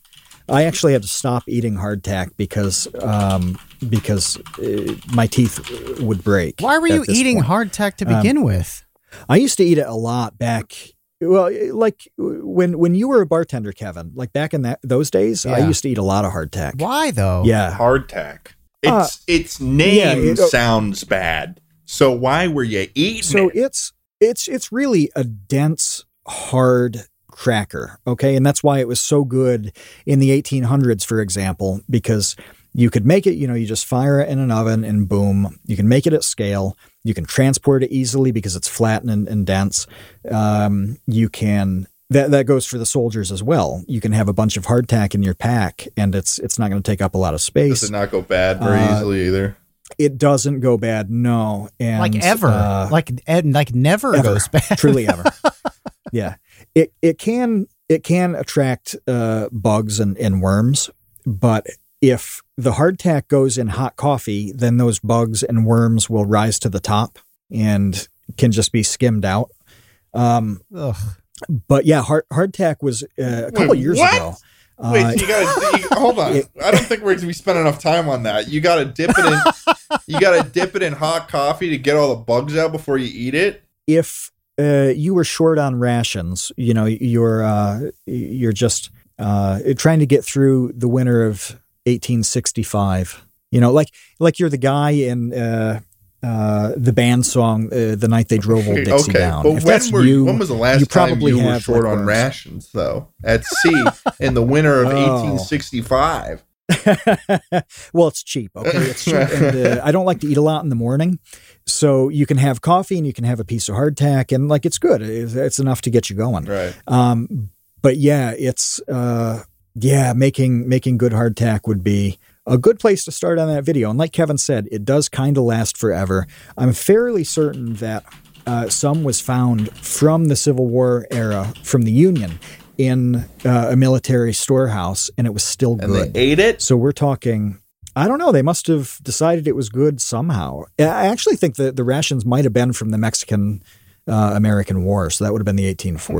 I actually had to stop eating hardtack because um, because uh, my teeth would break. Why were you eating point. hardtack to Um, begin with? I used to eat it a lot back. Well, like when when you were a bartender, Kevin. Like back in that those days, I used to eat a lot of hardtack. Why though? Yeah, Hardtack. Uh, It's its name yeah, it- sounds bad. So why were you eating so it? it's it's it's really a dense hard cracker okay and that's why it was so good in the 1800s for example because you could make it, you know, you just fire it in an oven and boom, you can make it at scale. You can transport it easily because it's flat and, and dense. Um, you can that that goes for the soldiers as well. You can have a bunch of hardtack in your pack, and it's it's not going to take up a lot of space. Does it not go bad very Uh, easily either? It doesn't go bad, no, and like ever, uh, like ed, like never ever. goes bad. truly ever. yeah, it it can it can attract uh, bugs and, and worms, but if the hardtack goes in hot coffee, then those bugs and worms will rise to the top and can just be skimmed out. Um, but yeah, hard hardtack was uh, a couple Wait, years what? ago. Uh, Wait, you gotta you, hold on. it- I don't think we're gonna be spending enough time on that. You gotta dip it in. you gotta dip it in hot coffee to get all the bugs out before you eat it. if uh, you were short on rations, you know, you're uh, you're just uh, trying to get through the winter of 1865. You know, like like you're the guy in uh, uh, the band song uh, "The Night They Drove Old Dixie okay, Down." but If when that's were you, when was the last you time probably you were short like, on worms. rations though at sea in the winter of Oh. 1865? well, it's cheap. Okay, it's cheap, and uh, I don't like to eat a lot in the morning, so you can have coffee and you can have a piece of hardtack, and like it's good. It's, it's enough to get you going. Right. Um, but yeah, it's uh, yeah, making making good hardtack would be a good place to start on that video. And like Kevin said, it does kind of last forever. I'm fairly certain that uh, some was found from the Civil War era, from the Union, in uh, a military storehouse, and it was still good. And they ate it. So we're talking. I don't know. They must have decided it was good somehow. I actually think that the rations might have been from the Mexican uh, American War. So that would have been the Oh my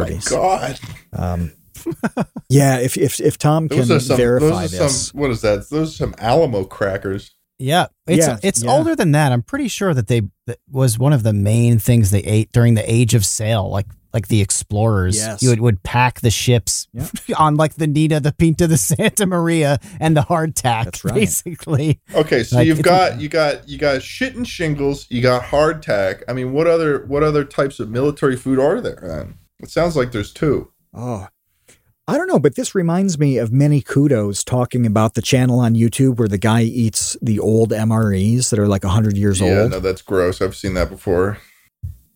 1840s. god. um, yeah, if if if Tom can some. verify Those this, some. What is that? Those are some Alamo crackers. Yeah, it's Yeah, it's yeah. older than that. I'm pretty sure that they that was one of the main things they ate during the Age of Sail, like like the explorers. Yes. You would, would pack the ships Yeah. on like the Nina, the Pinta, the Santa Maria, and the hardtack. That's right. Basically, Okay, so Like, you've got you got you got shit and shingles. You got hardtack. I mean, what other what other types of military food are there? Then it sounds like there's two. oh, I don't know, but this reminds me of many kudos talking about the channel on YouTube where the guy eats the old MREs that are like hundred years yeah, old. Yeah, no, that's gross. I've seen that before.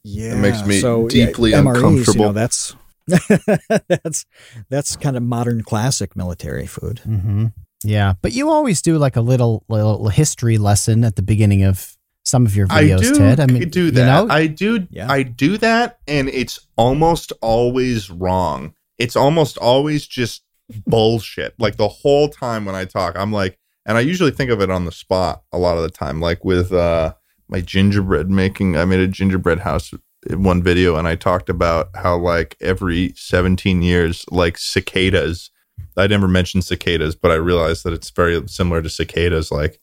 Yeah, It makes me so, deeply MREs, You uncomfortable. know, that's that's that's kind of modern classic military food. mm-hmm. yeah. But you always do like a little little history lesson at the beginning of some of your videos, I do Ted. I mean, do you that. know? I do. Yeah. I do that, and it's almost always wrong. It's almost always just bullshit. Like the whole time when I talk, I'm like, and I usually think of it on the spot a lot of the time. Like with uh, my gingerbread making, I made a gingerbread house in one video, and I talked about how like every 17 years, like cicadas. I never mentioned cicadas, but I realized that it's very similar to cicadas. Like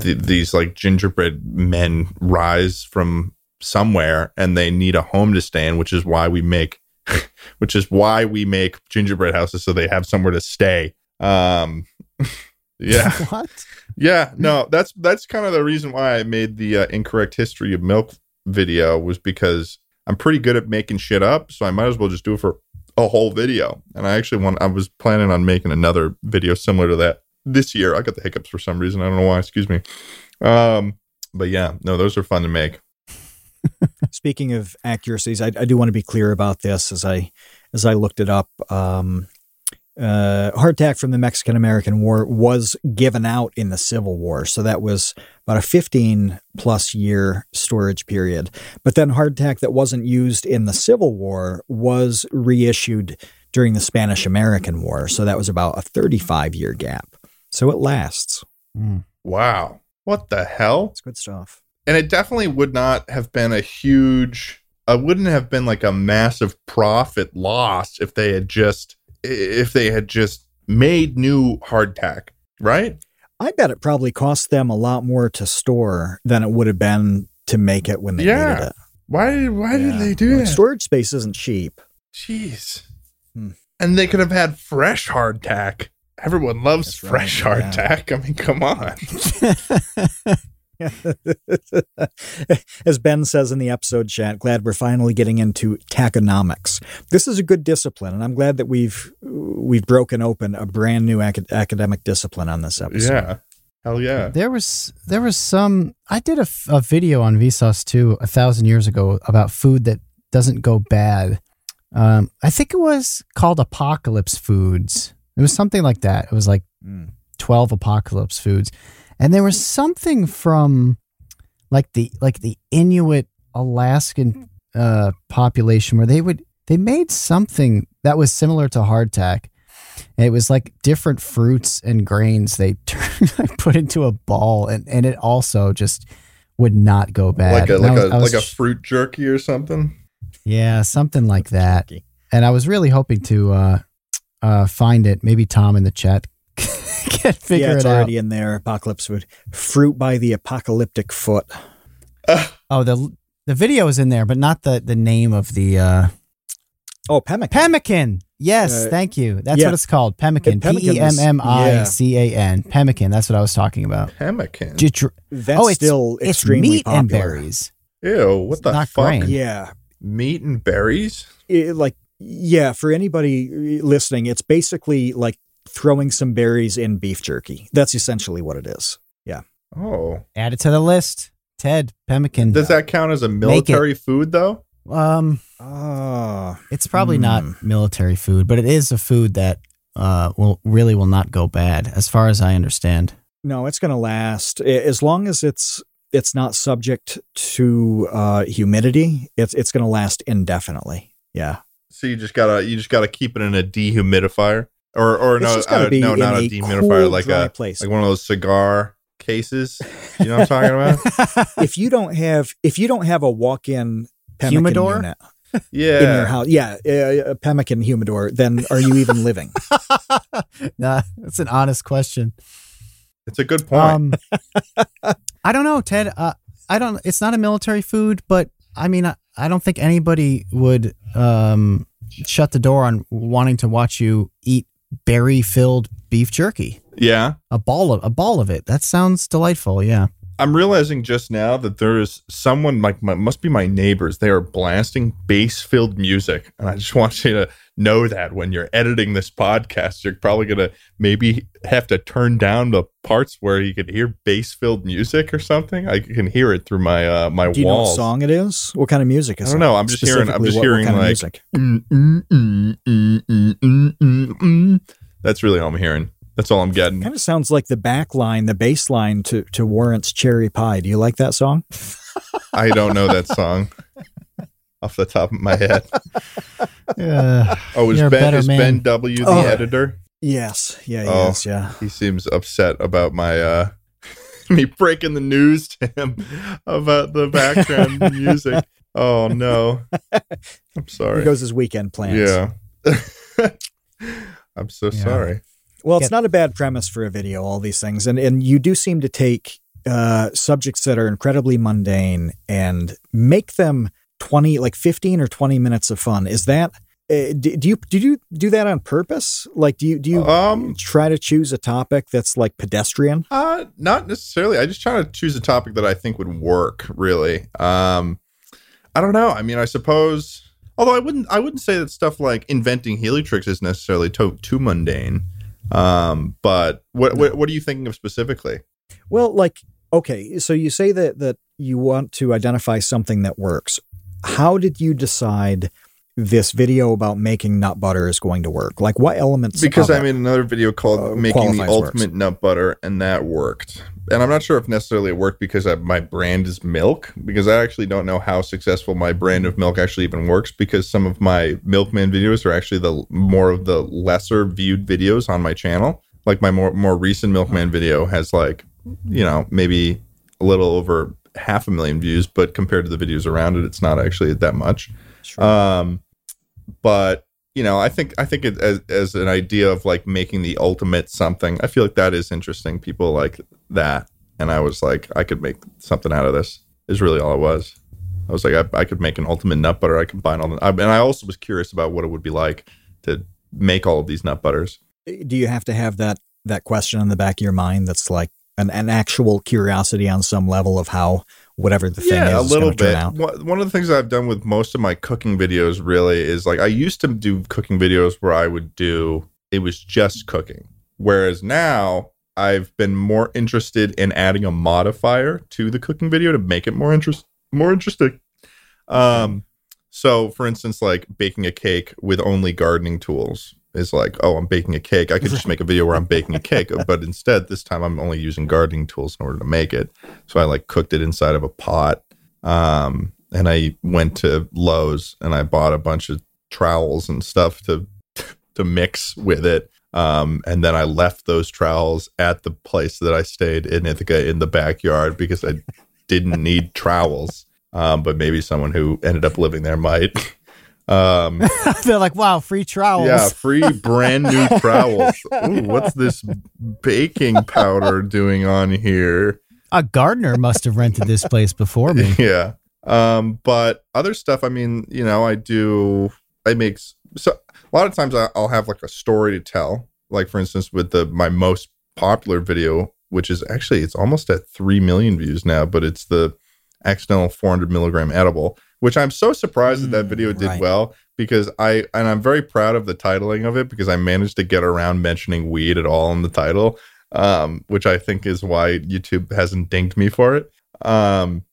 th- these like gingerbread men rise from somewhere and they need a home to stay in, which is why we make, which is why we make gingerbread houses so they have somewhere to stay. Um, yeah, what? yeah, no, that's that's kind of the reason why I made the uh, incorrect history of milk video was because I'm pretty good at making shit up, so I might as well just do it for a whole video. And I actually want I was planning on making another video similar to that this year. I got the hiccups for some reason. I don't know why. Excuse me. Um, but yeah, no, those are fun to make. Speaking of accuracies, I, I do want to be clear about this as I as I looked it up. Um, uh, hardtack from the Mexican American War was given out in the Civil War, so that was about a 15 plus year storage period. But then hardtack that wasn't used in the Civil War was reissued during the Spanish American War, so that was about a 35 year gap. So it lasts. Mm. Wow, what the hell? It's good stuff. And it definitely would not have been a huge it wouldn't have been like a massive profit loss if they had just if they had just made new hardtack right I bet it probably cost them a lot more to store than it would have been to make it when they Yeah. made it. why why Yeah. did they do Like, that Storage space isn't cheap. jeez Hmm. and they could have had fresh hardtack everyone loves That's right, fresh yeah. hardtack i mean come on As Ben says in the episode chat, glad we're finally getting into tachonomics. This is a good discipline, and I'm glad that we've we've broken open a brand new acad- academic discipline on this episode. yeah Hell yeah. There was there was some. I did a video on Vsauce2 a thousand years ago about food that doesn't go bad. Um, I think it was called Apocalypse Foods. It was something like that. It was like Mm. twelve Apocalypse Foods, and there was something from like the like the Inuit Alaskan uh, population where they would they made something that was similar to hardtack. And it was like different fruits and grains they turned, put into a ball, and, and it also just would not go bad. Like a like was- a I was like a fruit jerky or something. yeah, something like that. And I was really hoping to uh, uh, find it. Maybe Tom in the chat can figure yeah, it's it out. already in there. Apocalypse would Fruit by the apocalyptic foot. Oh, the the video is in there, but not the the name of the uh, Oh, pemmican. pemmican. Yes, Uh, thank you. That's yeah. what it's called. Pemmican. Pemmican P is- e m m i c a n. Pemmican. That's what I was talking about. Pemmican. Did That's oh, it's still it's extremely meat popular. and berries. Ew, what It's the not fuck? grain. Yeah, Meat and berries? it, like yeah. For anybody listening, it's basically like throwing some berries in beef jerky. That's essentially what it is. Yeah. Oh. Add it to the list. Ted Pemmican. Does that count as a military food though? um, Ah, it's probably Hmm. not military food, but it is a food that uh will really will not go bad, as far as I understand. no, it's going to last as long as it's it's not subject to uh, humidity. It's it's going to last indefinitely. Yeah. So you just gotta you just gotta keep it in a dehumidifier, or or It's no, just gotta uh, be no, not a a dehumidifier, cool, like a place. like one of those cigar cases. You know what I'm talking about? if you don't have if you don't have a walk-in pemmican Humidor? unit Yeah. in your house, yeah, uh, a pemmican humidor, then are you even living? nah, that's an honest question. It's a good point. Um, I don't know, Ted. Uh, I don't. It's not a military food, but I mean, I, I don't think anybody would um, shut the door on wanting to watch you eat berry-filled beef jerky. yeah. A ball of a ball of it. That sounds delightful. Yeah. I'm realizing just now that there is someone like my, must be my neighbors. They are blasting bass-filled music, and I just want you to know that when you're editing this podcast, you're probably gonna maybe have to turn down the parts where you could hear bass-filled music or something. I can hear it through my uh, my Do you know what walls. song it is? What kind of music is I don't know. I'm just hearing- I'm just what- what hearing, of like- mm, mm, mm. That's really all I'm hearing. That's all I'm getting. Kind of sounds like the back line, the bass line to to Warrant's Cherry Pie. Do you like that song? I don't know that song off the top of my head. Uh, Oh, is Ben is. Ben W the Oh. editor? Yes. Yeah. Oh. Yes. Yeah. He seems upset about my uh me breaking the news to him about the background music. Oh no. I'm sorry. Here goes his weekend plans. yeah. I'm so Yeah. sorry. Well, it's Get- not a bad premise for a video. All these things, and and you do seem to take uh, subjects that are incredibly mundane and make them twenty, like fifteen or twenty minutes of fun. Is that? Uh, do, do you do you do that on purpose? Like, do you do you Um try to choose a topic that's like pedestrian? Uh, not necessarily. I just try to choose a topic that I think would work. Really. Um, I don't know. I mean, I suppose. Although I wouldn't, I wouldn't say that stuff like inventing heliotrix is necessarily to- too mundane. Um, but what, what what are you thinking of specifically? Well, like, okay, so you say that that you want to identify something that works. How did you decide this video about making nut butter is going to work? Like, what elements? Because I made another video called uh, "Making the Ultimate Nut Butter," and that worked. And I'm not sure if necessarily it worked because I, my brand is milk. Because I actually don't know how successful my brand of milk actually even works. Because some of my milkman videos are actually the more of the lesser viewed videos on my channel. Like my more more recent milkman video has like you know maybe a little over half a million views, but compared to the videos around it, it's not actually that much. Sure. Um, but you know, I think I think it as as an idea of like making the ultimate something. I feel like that is interesting. People like that, and I was like, I could make something out of this. Is really all it was. I was like, I, I could make an ultimate nut butter. I combine all the, I, and I also was curious about what it would be like to make all of these nut butters. do you have to have that that question in the back of your mind that's like an, an actual curiosity on some level of how whatever the thing yeah, is a little bit. turn out? One one of the things I've done with most of my cooking videos really is like I used to do cooking videos where I would do it was just cooking, whereas now I've been more interested in adding a modifier to the cooking video to make it more interest more interesting. Um, so for instance, like baking a cake with only gardening tools is like, oh, I'm baking a cake. I could just make a video where I'm baking a cake, but instead this time I'm only using gardening tools in order to make it. So I like cooked it inside of a pot. Um, and I went to Lowe's and I bought a bunch of trowels and stuff to to mix with it. Um, and then I left those trowels at the place that I stayed in Ithaca in the backyard because I didn't need trowels. Um, but maybe someone who ended up living there might. Um, They're like, wow, free trowels. yeah, free brand new trowels. Ooh, what's this baking powder doing on here? A gardener must have rented this place before me. yeah. Um, but other stuff, I mean, you know, I do, I make, so a lot of times I'll have like a story to tell. Like, for instance, with the, my most popular video, which is actually, it's almost at 3 million views now, but it's the accidental 400 milligram edible, which I'm so surprised that that Mm, video did right. well because I, and I'm very proud of the titling of it because I managed to get around mentioning weed at all in the title. Um, which I think is why YouTube hasn't dinged me for it. Um,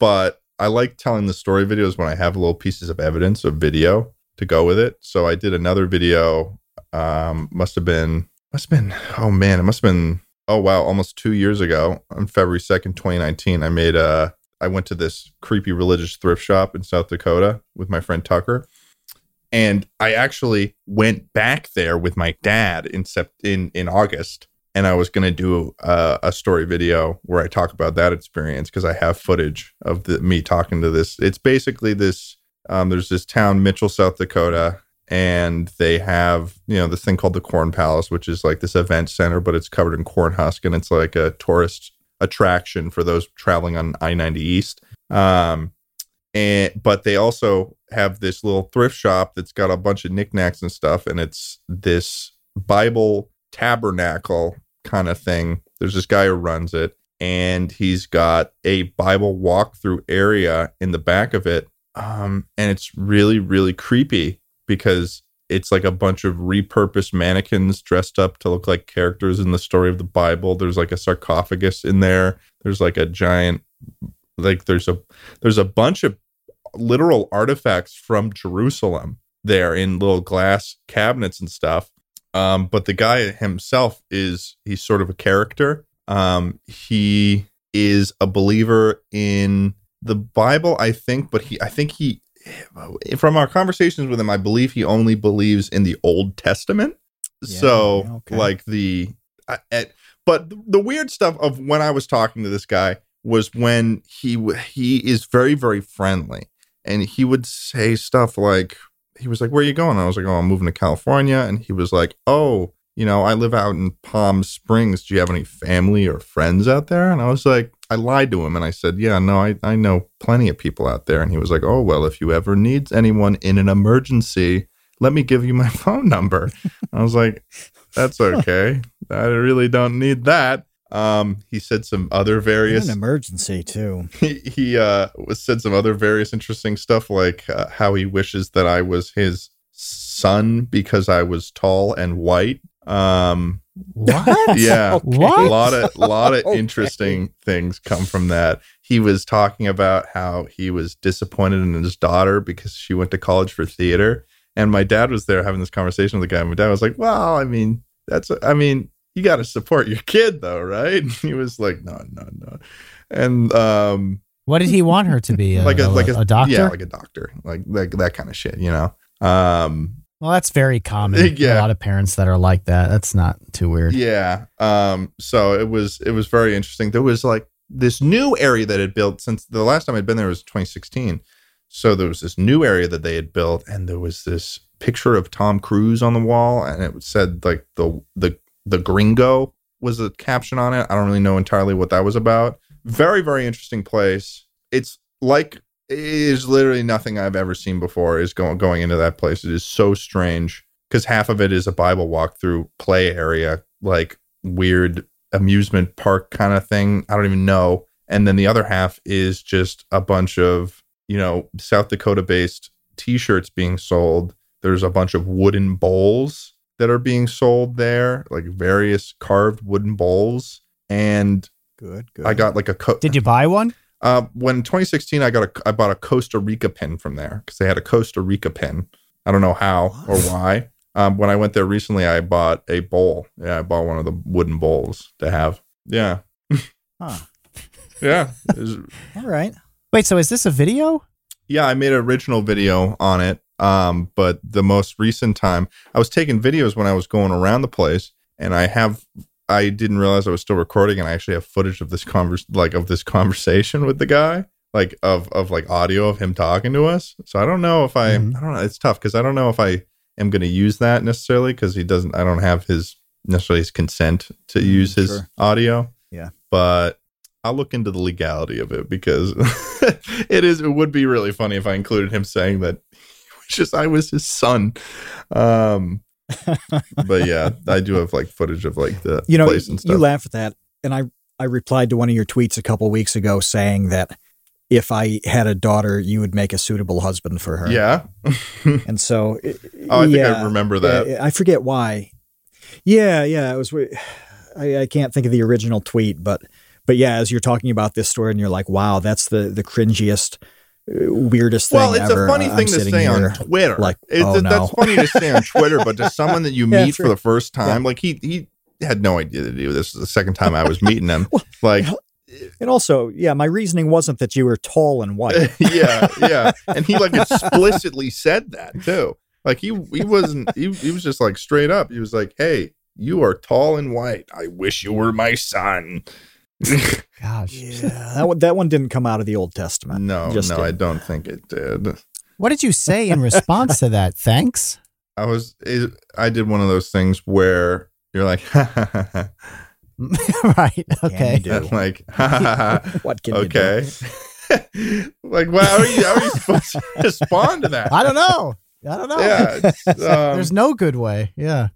but I like telling the story videos when I have little pieces of evidence of video to go with it. So I did another video. Um, must have been must have been oh man, it must have been oh wow, almost two years ago on February second, twenty nineteen. I made a I went to this creepy religious thrift shop in South Dakota with my friend Tucker. And I actually went back there with my dad in sept- in in August and I was going to do a, a story video where I talk about that experience because I have footage of the me talking to this. It's basically this. Um, there's this town, Mitchell, South Dakota, and they have you know this thing called the Corn Palace, which is like this event center, but it's covered in corn husk, and it's like a tourist attraction for those traveling on I ninety East. Um, and but they also have this little thrift shop that's got a bunch of knickknacks and stuff, and it's this Bible tabernacle kind of thing. There's this guy who runs it, and he's got a Bible walkthrough area in the back of it. Um, and it's really, really creepy because it's like a bunch of repurposed mannequins dressed up to look like characters in the story of the Bible. There's like a sarcophagus in there. There's like a giant like there's a there's a bunch of literal artifacts from Jerusalem there in little glass cabinets and stuff. Um, but the guy himself is he's sort of a character. Um, he is a believer in the Bible, I think, but he I think he from our conversations with him, I believe he only believes in the Old Testament. Yeah, so okay. like the I, I- but the weird stuff of when I was talking to this guy was when he he is very very friendly and he would say stuff like he was like where are you going and i was like oh i'm moving to california and he was like oh you know i live out in palm springs. Do you have any family or friends out there? And i was like i lied to him and i said yeah no i, I know plenty of people out there. And he was like oh well if you ever need anyone in an emergency let me give you my phone number. I was like that's okay. I really don't need that. Um he said some other In various an emergency too. he, he uh was said some other various interesting stuff like uh, how he wishes that I was his son because I was tall and white. Um What? yeah. What? A lot of lot of Okay. interesting things come from that. He was talking about how he was disappointed in his daughter because she went to college for theater. And my dad was there having this conversation with the guy. My dad was like, "Well, I mean, that's I mean, you got to support your kid though, right?" he was like, "No, no, no." And um What did he want her to be? A, like a, like a, doctor? yeah like a doctor like like that kind of shit you know um well, that's very common. Yeah. A lot of parents that are like that. That's not too weird. yeah um so it was it was very interesting there was like this new area that had built since the last time i'd been there was 2016 so there was this new area that they had built and there was this picture of tom cruise on the wall and it said like the the the gringo was a caption on it i don't really know entirely what that was about very very interesting place it's like is literally nothing i've ever seen before is going going into that place it is so strange because half of it is a bible walkthrough play area like weird amusement park kind of thing i don't even know and then the other half is just a bunch of you know south dakota based t-shirts being sold there's a bunch of wooden bowls that are being sold there, like various carved wooden bowls. And Good, good. I got like a co- Did you buy one? Uh, when 2016 I got a I bought a Costa Rica pin from there because they had a Costa Rica pin. I don't know how or why. Um, when I went there recently, I bought a bowl. Yeah, I bought one of the wooden bowls to have. Yeah, Huh. yeah, was- All right. Wait, so is this a video? yeah. I made an original video on it. Um, but the most recent time, I was taking videos when I was going around the place, and I have. I didn't realize I was still recording, and I actually have footage of this converse, like of this conversation with the guy, like of of like audio of him talking to us. So I don't know if I, Mhm. I don't know. It's tough because I don't know if I am going to use that necessarily because he doesn't. I don't have his necessarily his consent to use his sure. audio. Yeah. but I'll look into the legality of it because it is. It would be really funny if I included him saying that. Just I was his son. Um, but yeah, I do have like footage of like the You know, place and stuff. you laugh at that, and I I replied to one of your tweets a couple weeks ago saying that if I had a daughter, you would make a suitable husband for her. yeah. And so, oh, I think I remember that. Yeah, I forget why. Yeah, yeah, it was. I, I can't think of the original tweet, but but yeah, as you're talking about this story, and you're like, "Wow, that's the the cringiest, uh, weirdest thing." well, it's ever. a funny I'm thing to say on Twitter. like, it's oh, no. that's funny to say on Twitter, but to someone that you Yeah, meet for the first time, like he he had no idea to do this. Is the second time I was meeting him. like And also, yeah, my reasoning wasn't that you were tall and white. yeah, yeah. And he like explicitly said that too. Like he he wasn't he, he was just like straight up. He was like, "Hey, you are tall and white. I wish you were my son." Gosh. yeah, that one, that one didn't come out of the Old Testament. no, Just no, did. I don't think it did. What did you say in response to that? Thanks. I was it, I did one of those things where you're like right. Okay. do? I'm like What can you do? okay. like wow, how are you how are you supposed to respond to that? I don't know. I don't know. Yeah, um, There's no good way. Yeah.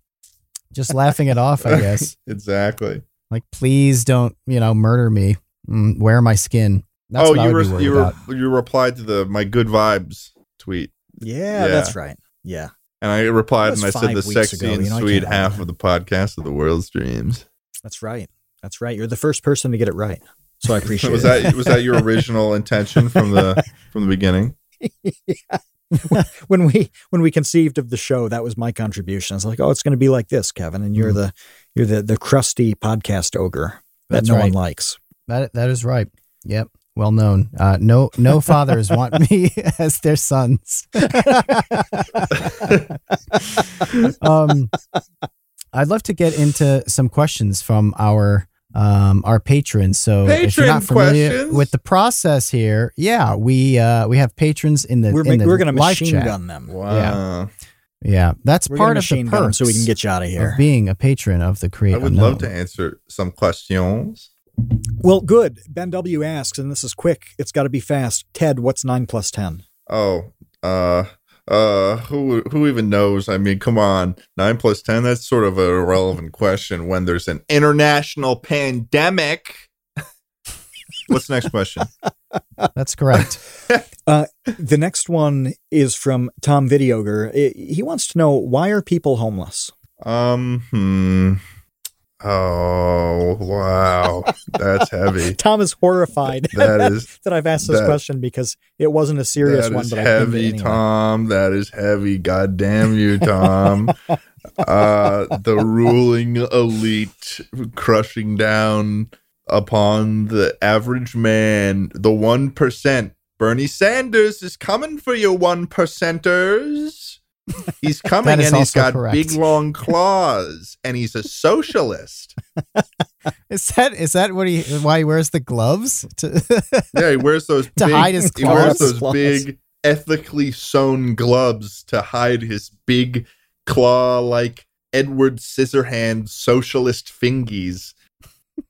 Just laughing it off, I guess. exactly. Like, please don't, you know, murder me. Mm, wear my skin. That's oh, what I you would re- worried you re- you replied to the my good vibes tweet. Yeah, Yeah. that's right. Yeah. And I replied and I said the five sexy ago, and you know, sweet half remember. of the podcast of the world's dreams. That's right. That's right. You're the first person to get it right. So I appreciate was it. that was that your original intention from the from the beginning? when we when we conceived of the show, that was my contribution. I was like, oh, it's going to be like this, Kevin, and you're Mhm. the you're the the crusty podcast ogre that That's no one likes. That that is right. Yep. Well known. Uh, no no fathers want me as their sons. um, I'd love to get into some questions from our um, our patrons. So if you're not familiar questions? with the process here, yeah, we uh, we have patrons in the We're in the we're going to machine chat. gun them. Wow. Yeah, that's We're part of the machine perks so we can get you out of of here. being a patron of the Create I would Unknown. love to answer some questions. Well, good. Ben W asks, and this is quick. It's got to be fast. Ted, what's nine plus ten? Oh, uh uh who who even knows? I mean, come on. 9 plus 10 that's sort of a irrelevant question when there's an international pandemic. What's the next question? That's correct. The next one is from Tom Videoger. He wants to know why are people homeless? Um, hmm. Oh, wow. That's heavy. Tom is horrified That is that I've asked this that- question because it wasn't a serious that one, is but I pinned it heavy, anyway. Tom. That is heavy. God damn you, Tom. uh, the ruling elite crushing down upon the average man, the one percent. Bernie Sanders is coming for you, one percenters. He's coming and he's got correct. big long claws and he's a socialist. Is that is that what he why he wears the gloves? To, Yeah, he wears those To big, hide his He wears those Claws. big ethically sewn gloves to hide his big claw like Edward Scissorhand socialist fingies.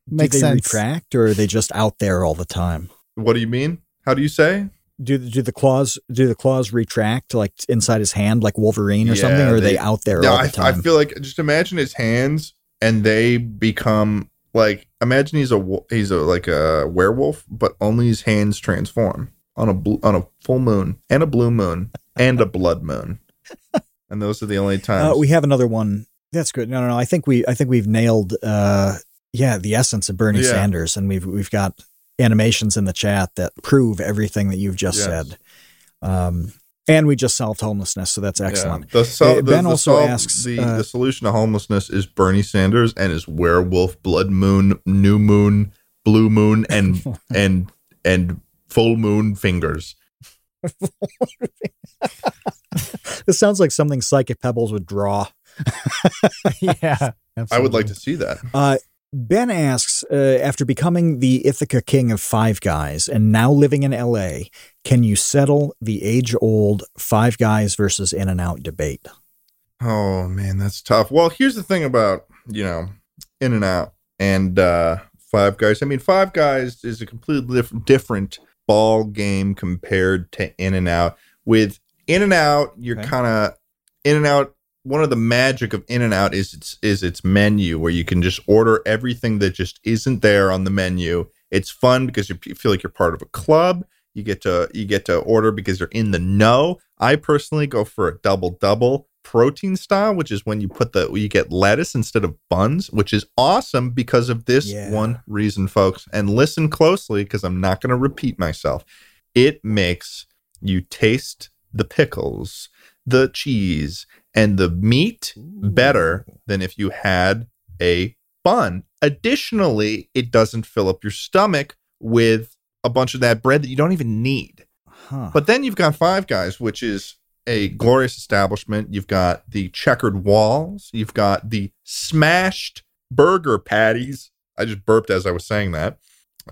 Makes do they sense. retract or are they just out there all the time? What do you mean? How do you say? Do do the claws do the claws retract like inside his hand like Wolverine or Yeah, something, or are they, they- out there No, all I, the I time? feel like just imagine his hands and they become like imagine he's a wo- he's a like a werewolf, but only his hands transform on a bl- on a full moon and a blue moon and a blood moon. And those are the only times. uh, we have another one That's good. No, no, no. I think we I think we've nailed uh yeah, the essence of Bernie Yeah. Sanders and we've we've got animations in the chat that prove everything that you've just Yes. said. Um and we just solved homelessness, so that's excellent. Yeah. The, sol- Uh, Ben the also sol- asks, the, uh, the solution to homelessness is Bernie Sanders and his werewolf, blood moon, new moon, blue moon, and and and full moon fingers. This sounds like something Psychic Pebbles would draw. yeah. I would like to see that. Uh, ben asks, uh, after becoming the Ithaca king of Five Guys and now living in LA, can you settle the age old Five Guys versus In and Out debate? Oh man, that's tough. Well, here's the thing about you know In and Out and uh, Five Guys. I mean, Five Guys is a completely diff- different ball game compared to In and Out. With In and Out, you're Okay. kind of In and Out. One of the magic of In and Out is its is its menu, where you can just order everything that just isn't there on the menu. It's fun because you feel like you're part of a club. You get to you get to order because you're in the know. I personally go for a double double protein style, which is when you put the you get lettuce instead of buns, which is awesome because of this Yeah. one reason, folks. And listen closely because I'm not going to repeat myself. It makes you taste the pickles, the cheese, and the meat better than if you had a bun. Additionally, it doesn't fill up your stomach with a bunch of that bread that you don't even need. Huh. But then you've got Five Guys, which is a glorious establishment. You've got the checkered walls. You've got the smashed burger patties. I just burped as I was saying that.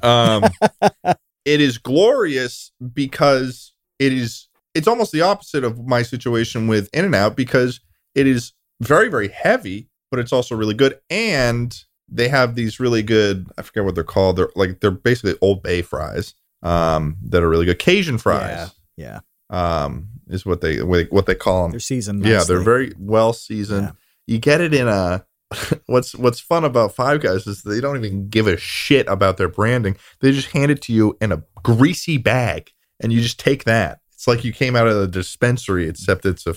Um, it is glorious because it is. It's almost the opposite of my situation with In and Out because it is very very heavy, but it's also really good. And they have these really good. I forget what they're called. They're like they're basically Old Bay fries um, that are really good. Cajun fries yeah, um, is what they what they call them. they're seasoned. Yeah, they're very well seasoned. Yeah. You get it in a. what's What's fun about Five Guys is they don't even give a shit about their branding. They just hand it to you in a greasy bag, and you just take that. It's like you came out of the dispensary, except it's a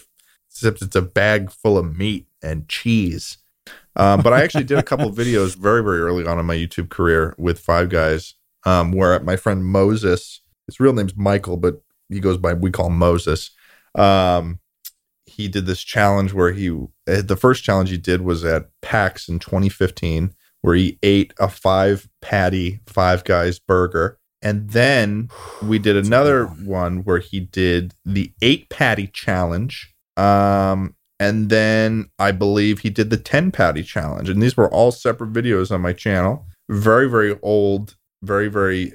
except it's a bag full of meat and cheese. Um, but I actually did a couple videos very very early on in my YouTube career with Five Guys, um, where my friend Moses, his real name's Michael, but he goes by we call him Moses. Um, he did this challenge where he uh, the first challenge he did was at PAX in 2015, where he ate a five patty Five Guys burger, and then we did another good one where he did the eight patty challenge. Um, and then I believe he did the 10 patty challenge. And these were all separate videos on my channel. Very, very old, very, very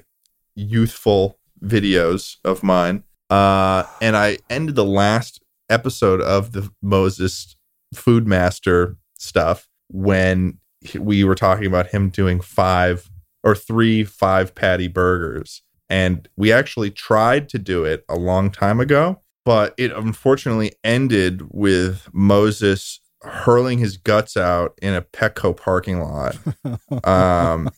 youthful videos of mine. Uh, and I ended the last episode of the Moses Food Master stuff when we were talking about him doing five or three five patty burgers. And we actually tried to do it a long time ago, but it unfortunately ended with Moses hurling his guts out in a Petco parking lot. Um,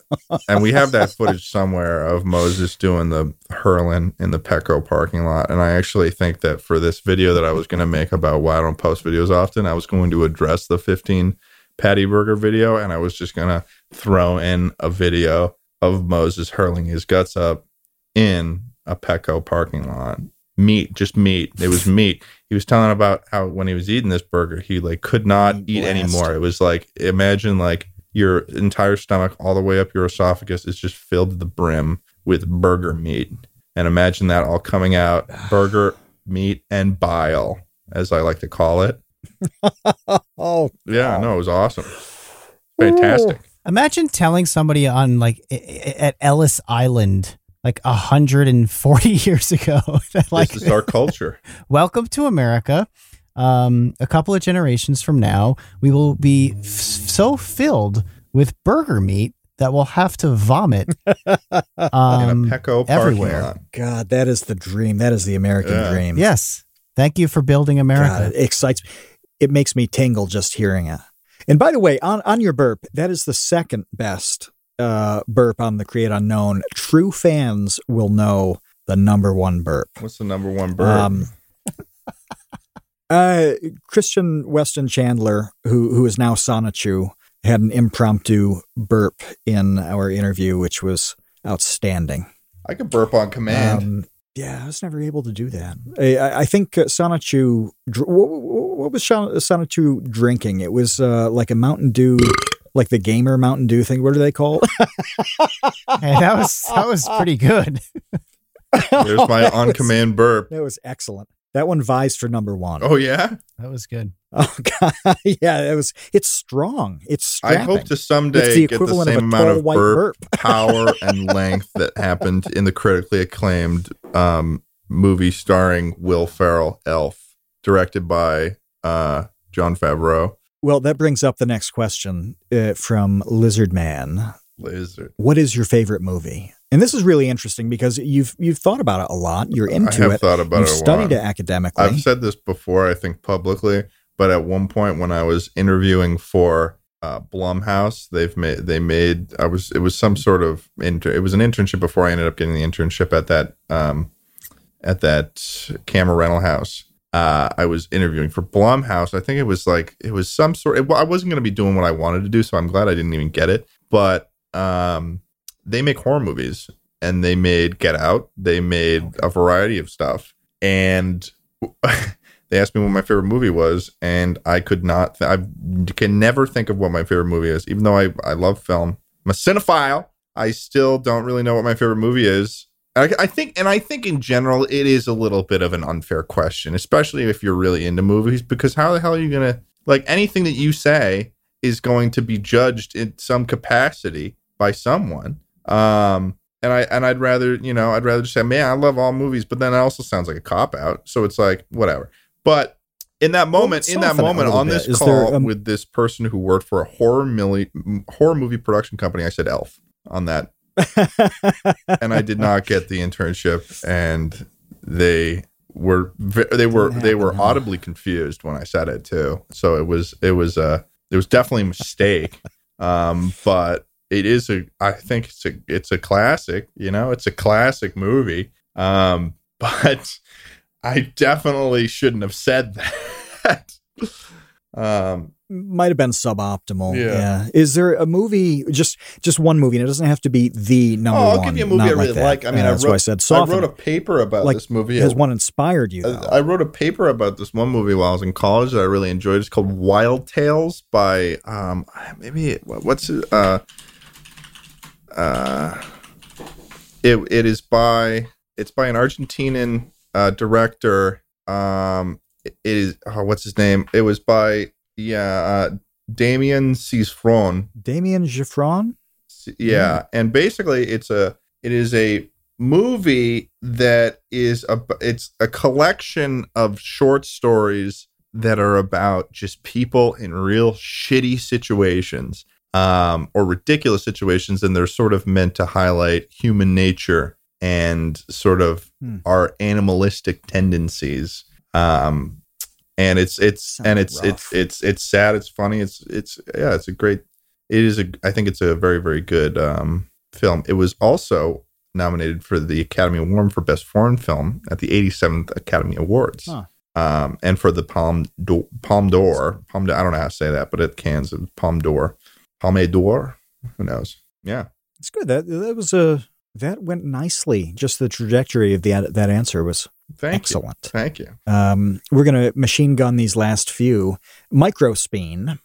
and we have that footage somewhere of Moses doing the hurling in the Petco parking lot. And I actually think that for this video that I was going to make about why I don't post videos often, I was going to address the 15 patty burger video, and I was just going to throw in a video of Moses hurling his guts up in a Petco parking lot. Meat, just meat. It was meat. He was telling about how when he was eating this burger, he like could not eat blast. anymore. It was like imagine like your entire stomach all the way up your esophagus is just filled to the brim with burger meat. And imagine that all coming out burger meat and bile, as I like to call it. oh, Yeah, no, it was awesome. Fantastic. Imagine telling somebody on like i- i- at Ellis Island, like 140 years ago, that like, this is our culture. welcome to America. Um, a couple of generations from now, we will be f- so filled with burger meat that we'll have to vomit In um, a Petco everywhere. lot. God, that is the dream. That is the American Yeah. dream. Yes. Thank you for building God, America. it excites. It makes me tingle just hearing it. And by the way, on on your burp, that is the second best uh, burp on the Create Unknown. True fans will know the number one burp. What's the number one burp? Um, Uh, Christian Weston Chandler, who who is now Sonichu, had an impromptu burp in our interview, which was outstanding. I could burp on command. Um, yeah, I was never able to do that. I, I think uh, Sonichu. dr- What, what was Son- Sonichu drinking? It was uh, like a Mountain Dew, like the gamer Mountain Dew thing. What do they call? it? Hey, that was that was pretty good. There's my on command burp. That was excellent. That one vies for number one. Oh yeah. That was good. Oh, God, yeah, it was. It's strong. It's. Strong I hope to someday It's the get the equivalent of a amount of burp, burp. power, and length that happened in the critically acclaimed um, movie starring Will Ferrell, Elf, directed by uh, Jon Favreau. Well, that brings up the next question uh, from Lizard Man. Lizard. What is your favorite movie? And this is really interesting because you've you've thought about it a lot. You're into it. I have it. thought about You've it a studied lot. it academically. I've said this before, I think publicly, but at one point when I was interviewing for uh, Blumhouse, they've made they made I was it was some sort of inter, it was an internship before I ended up getting the internship at that um, at that camera rental house. Uh, I was interviewing for Blumhouse. I think it was like it was some sort. It, I wasn't going to be doing what I wanted to do, so I'm glad I didn't even get it. But um, they make horror movies, and they made Get Out. They made a variety of stuff, and they asked me what my favorite movie was, and I could not. Th- I can never think of what my favorite movie is, even though I I love film. I'm a cinephile. I still don't really know what my favorite movie is. I, I think, and I think in general, it is a little bit of an unfair question, especially if you're really into movies, because how the hell are you gonna like anything that you say is going to be judged in some capacity by someone. Um, and I and I'd rather you know I'd rather just say, man, I love all movies, but then it also sounds like a cop out. So it's like whatever. But in that moment, in that soften it a moment, on bit. this Is call there, um, with this person who worked for a horror milli- horror movie production company, I said Elf on that and I did not get the internship, and they were they were they were audibly confused when I said it too. So it was it was a it was definitely a mistake, um, but it is a I think it's a it's a classic. You know, it's a classic movie. Um, but I definitely shouldn't have said that. um, Might have been suboptimal. Yeah. Yeah. Is there a movie? Just just one movie, and it doesn't have to be the number oh, I'll one. give you a movie I really that. like. I mean, Uh, I that's wrote why I said I wrote a paper about Like, this movie. Has one inspired you? Though? I I wrote a paper about this one movie while I was in college that I really enjoyed. It's called Wild Tales by um maybe what's it uh uh it it is by it's by an Argentinian uh director. Um it is oh, what's his name? It was by yeah uh Damien Cisfron Damien Giffron. yeah, and basically it's a it is a movie that is a it's a collection of short stories that are about just people in real shitty situations um or ridiculous situations and they're sort of meant to highlight human nature and sort of Hmm. our animalistic tendencies. Um and it's it's and Sounds it's it's it's it's sad it's funny it's it's yeah it's a great it is a i think it's a very very good um film. It was also nominated for the academy award for best foreign film at the 87th academy awards. Huh. um and for the palm d'Or, palm d'or palm d'Or, i don't know how to say that but at cannes it was palm d'or palme d'or who knows yeah It's good. That that was a that went nicely. Just the trajectory of the that answer was thank excellent. you thank you Um, we're going to machine gun these last few. Microspeen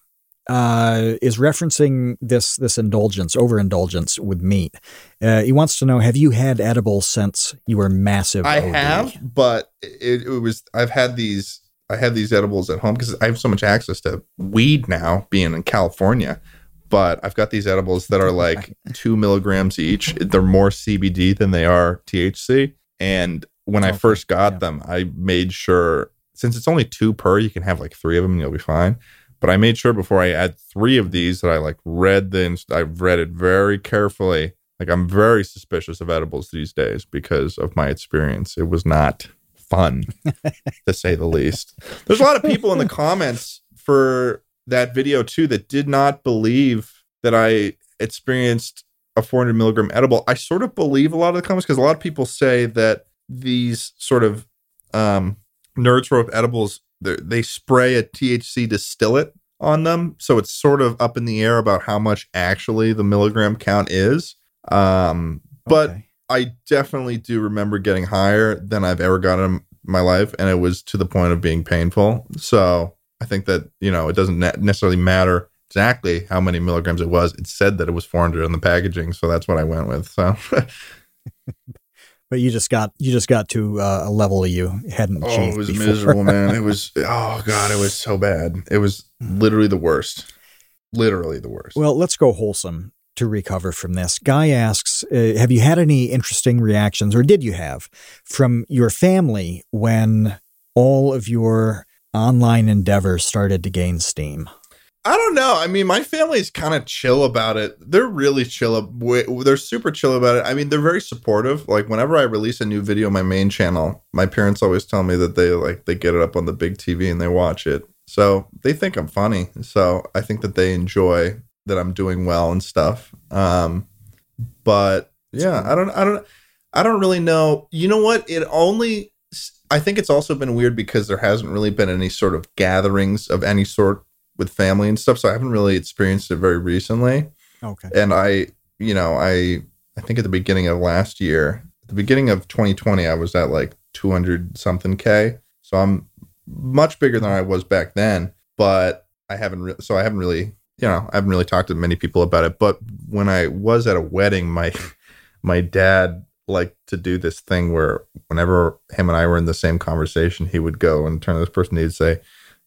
uh, is referencing this this indulgence, overindulgence with meat. Uh, he wants to know: Have you had edibles since you were massive? I OD? have, but it, it was I've had these I had these edibles at home because I have so much access to weed now, being in California. But I've got these edibles that are like two milligrams each. They're more CBD than they are THC. And when I first got yeah. them, I made sure since it's only two per, you can have like three of them and you'll be fine. But I made sure before I add three of these that I like read the ins- I read it very carefully. Like I'm very suspicious of edibles these days because of my experience. It was not fun to say the least. There's a lot of people in the comments for that video too that did not believe that I experienced a 400 milligram edible. I sort of believe a lot of the comments because a lot of people say that these sort of um, nerds rope edibles they spray a THC distillate on them, so it's sort of up in the air about how much actually the milligram count is. Um, but Okay. I definitely do remember getting higher than I've ever gotten in my life, and it was to the point of being painful. So I think that you know it doesn't necessarily matter exactly how many milligrams it was. It said that it was 400 on the packaging, so that's what I went with. So but you just got you just got to uh, a level you hadn't oh, it was before. miserable, man. It was oh god, it was so bad. It was literally the worst. Literally the worst. Well, let's go wholesome to recover from this. Guy asks, uh, have you had any interesting reactions, or did you have, from your family when all of your online endeavors started to gain steam? I don't know. I mean, my family's kind of chill about it. They're really chill. They're super chill about it. I mean, they're very supportive. Like whenever I release a new video on my main channel, my parents always tell me that they like they get it up on the big TV and they watch it. So they think I'm funny. So I think that they enjoy that I'm doing well and stuff. Um, but yeah, I don't, I don't, I don't really know. You know what? It only. I think it's also been weird because there hasn't really been any sort of gatherings of any sort with family and stuff. So I haven't really experienced it very recently. Okay. And I, you know, I I think at the beginning of last year, at the beginning of 2020, I was at like 200 something k. So I'm much bigger than I was back then. But I haven't. Re- so I haven't really, you know, I haven't really talked to many people about it. But when I was at a wedding, my my dad liked to do this thing where whenever him and I were in the same conversation, he would go and turn to this person. He'd say,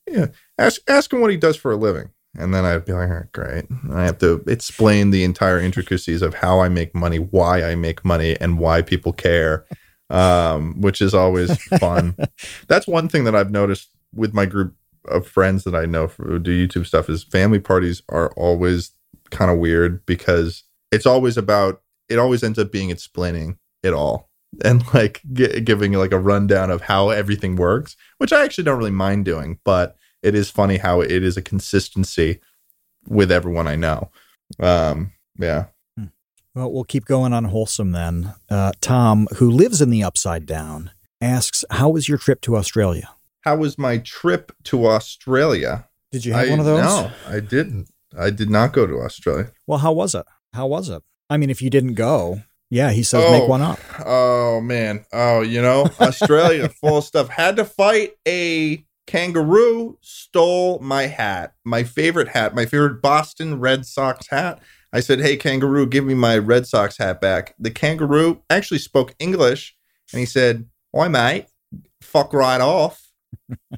"Yeah, ask ask him what he does for a living." And then I'd be like, "All right, great." And I have to explain the entire intricacies of how I make money, why I make money, and why people care, um, which is always fun. That's one thing that I've noticed with my group of friends that I know who do YouTube stuff is family parties are always kind of weird because it's always about it always ends up being explaining it all and like gi- giving like a rundown of how everything works, which I actually don't really mind doing, but it is funny how it is a consistency with everyone I know. Um, yeah. Well, we'll keep going on wholesome then. Uh, Tom, who lives in the Upside Down, asks, "How was your trip to Australia? How was my trip to Australia? Did you have I, one of those? No, I didn't. I did not go to Australia. Well, how was it? How was it? I mean, if you didn't go, yeah, he says make Oh. one up. Oh man. Oh, you know, Australia full of stuff. Had to fight a kangaroo, stole my hat. My favorite hat, my favorite Boston Red Sox hat. I said, Hey kangaroo, give me my Red Sox hat back. The kangaroo actually spoke English and he said, Oi mate, fuck right off.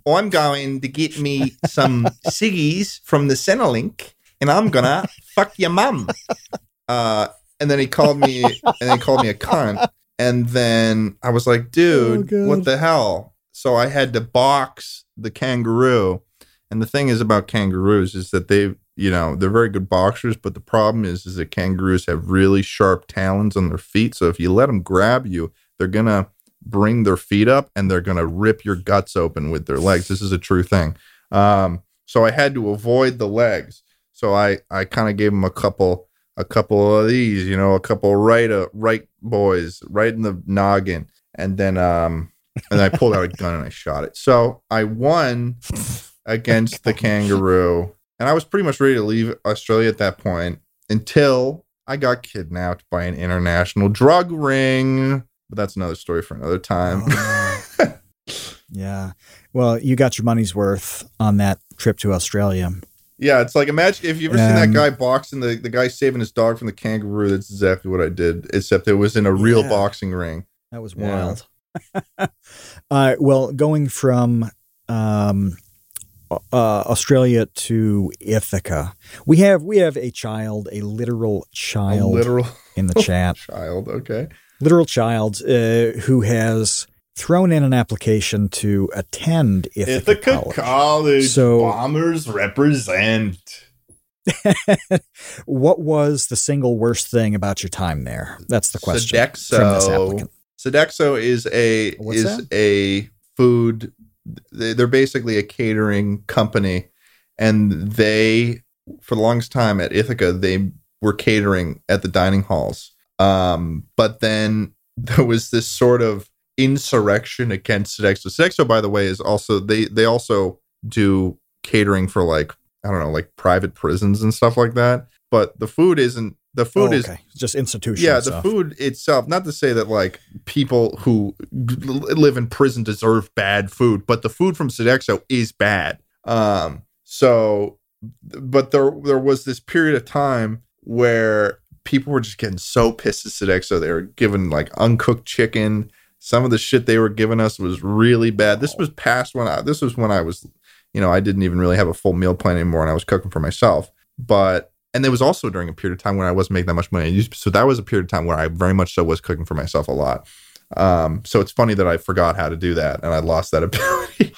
I'm going to get me some ciggies from the Centrelink and I'm gonna fuck your mum. Uh and then he called me and he called me a cunt. And then I was like, dude, Oh, what the hell? So I had to box the kangaroo. And the thing is about kangaroos is that they, you know, they're very good boxers, but the problem is is that kangaroos have really sharp talons on their feet. So if you let them grab you, they're gonna bring their feet up and they're gonna rip your guts open with their legs. This is a true thing. Um, so I had to avoid the legs. So I I kind of gave him a couple a couple of these, you know, a couple right uh, right boys right in the noggin, and then um and I pulled out a gun and I shot it. So I won against the kangaroo, and I was pretty much ready to leave Australia at that point until I got kidnapped by an international drug ring. But that's another story for another time. Oh. yeah. Well, you got your money's worth on that trip to Australia. Yeah, it's like imagine if you ever seen that Um, guy boxing the the guy saving his dog from the kangaroo. That's exactly what I did, except it was in a real Yeah. boxing ring. That was Yeah. wild. uh, well, going from um, uh, Australia to Ithaca, we have we have a child, a literal A child literal in the chat, child. Okay. literal child uh, who has thrown in an application to attend Ithaca, Ithaca College. College. So- bombers represent. What was the single worst thing about your time there? That's the question from this Sodexo. applicant. Sodexo is a What's is that? a food. they- They're basically a catering company, and they, for the longest time at Ithaca, they were catering at the dining halls. Um, but then there was this sort of insurrection against Sodexo. Sodexo, by the way, is also they they also do catering for like I don't know, like private prisons and stuff like that. But the food isn't the food Oh, is just institutional. yeah, the stuff. food itself. Not to say that like people who live in prison deserve bad food, but the food from Sodexo is bad. Um, so, but there there was this period of time where people were just getting so pissed at Sodexo. They were given like uncooked chicken. Some of the shit they were giving us was really bad. This was past when I. This was when I was, you know, I didn't even really have a full meal plan anymore, and I was cooking for myself. But and there was also during a period of time when I wasn't making that much money. So that was a period of time where I very much so was cooking for myself a lot. Um, so it's funny that I forgot how to do that and I lost that ability.